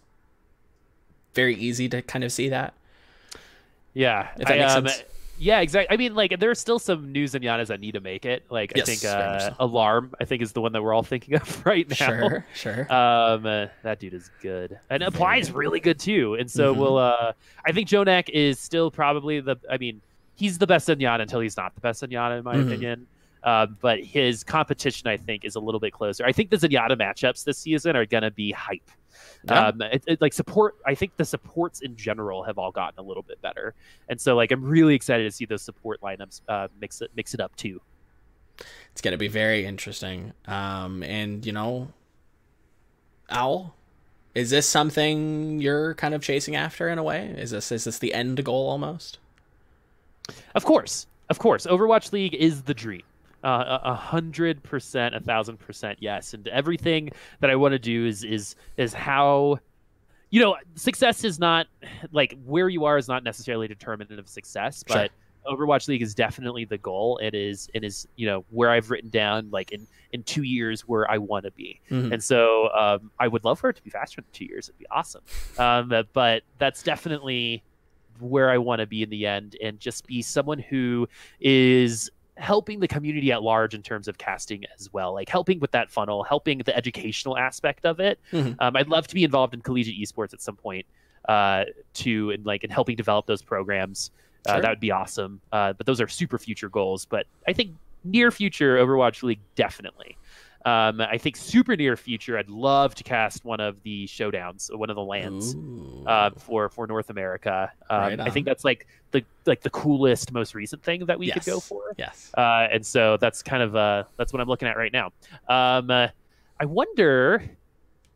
very easy to kind of see that. Yeah, If that I, makes um, sense. Yeah, exactly. I mean, like, there's still some news new Zenyattas that need to make it. Like, Yes, I think uh, so. Alarm, I think, is the one that we're all thinking *laughs* of right now. Sure, sure. Um, uh, that dude is good, and applies really good too. And so Mhm. we'll. Uh, I think JJoNak is still probably the. I mean, he's the best Zenyatta until he's not the best Zenyatta, in my Mhm. opinion. Um, but his competition, I think, is a little bit closer. I think the Zenyatta matchups this season are gonna be hype. Yeah. Um, it, it- like support, I think the supports in general have all gotten a little bit better, and so like I'm really excited to see those support lineups uh, mix it mix it up too. it's gonna be very interesting. Um, and you know, Owl, is this something you're kind of chasing after in a way? Is this is this the end goal almost? Of course, of course, Overwatch League is the dream. Uh, a hundred percent, a thousand percent, yes. And everything that I want to do is is is how, you know, success is not like where you are is not necessarily determinant of success, Sure. but Overwatch League is definitely the goal. It is it is you know where I've written down like in in two years where I want to be. Mhm. And so um, I would love for it to be faster than two years. It'd be awesome. Um, but that's definitely where I want to be in the end and just be someone who is helping the community at large in terms of casting as well, like helping with that funnel, helping the educational aspect of it. Mhm. Um, I'd love to be involved in collegiate esports at some point uh, to and like and helping develop those programs. Uh, Sure. That would be awesome. Uh, but those are super future goals. But I think near future Overwatch League definitely. Um, I think super near future, I'd love to cast one of the showdowns, one of the lands uh, for for North America. Um, Right I think that's like the like the coolest, most recent thing that we could go for. yes. Uh, and so that's kind of uh, that's what I'm looking at right now. Um, uh, I wonder.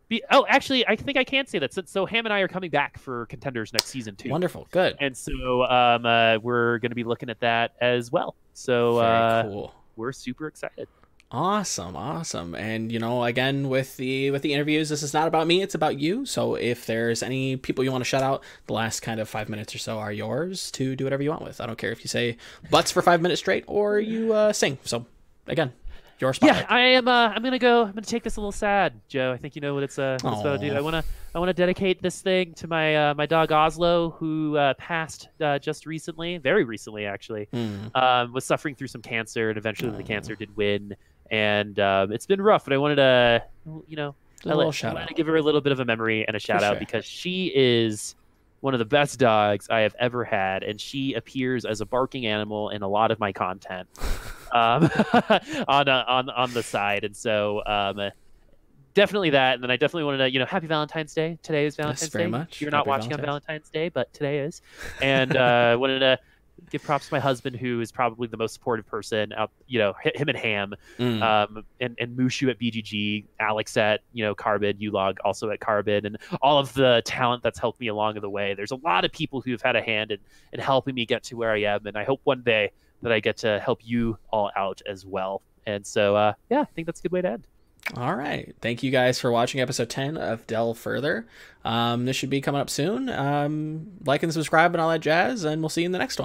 Be, oh, actually, I think I can say that. So, so Ham and I are coming back for contenders next season too. Wonderful. Good. And so um, uh, we're going to be looking at that as well. So Very uh, cool. we're super excited. Awesome, awesome. And you know, again with the with the interviews, this is not about me, it's about you. So if there's any people you want to shout out, the last kind of 5 minutes or so are yours to do whatever you want with. I don't care if you say butts for 5 minutes straight or you uh, sing. So again, your spotlight. Yeah, I am. Uh, I'm gonna go. I'm gonna take this a little sad, Joe. I think you know what it's uh, what it's about to do. I wanna I wanna dedicate this thing to my uh, my dog Oslo, who uh, passed uh, just recently, very recently actually. Hmm. Um, was suffering through some cancer, and eventually the cancer did win. And um, it's been rough, but I wanted to, you know, A I, let- I wanted out. to give her a little bit of a memory and a shout out sure. because she is one of the best dogs I have ever had, and she appears as a barking animal in a lot of my content *laughs* um, *laughs* on uh, on on the side, and so um, definitely that. And then I definitely wanted to, you know, Happy Valentine's Day. Today is Valentine's very Day. much. You're not Happy watching on Valentine's. Valentine's Day, but today is, and uh, *laughs* wanted to give props to my husband, who is probably the most supportive person out. You know, him and Ham, Mm. um, and and Mushu at BGG, Alex at you know Carbid, Ulog also at Carbid, and all of the talent that's helped me along the way. There's a lot of people who have had a hand in in helping me get to where I am, and I hope one day that I get to help you all out as well. And so, uh, yeah, I think that's a good way to end. All right. Thank you guys for watching episode 10 of Dell Further. Um, this should be coming up soon. Um, like and subscribe and all that jazz, and we'll see you in the next one.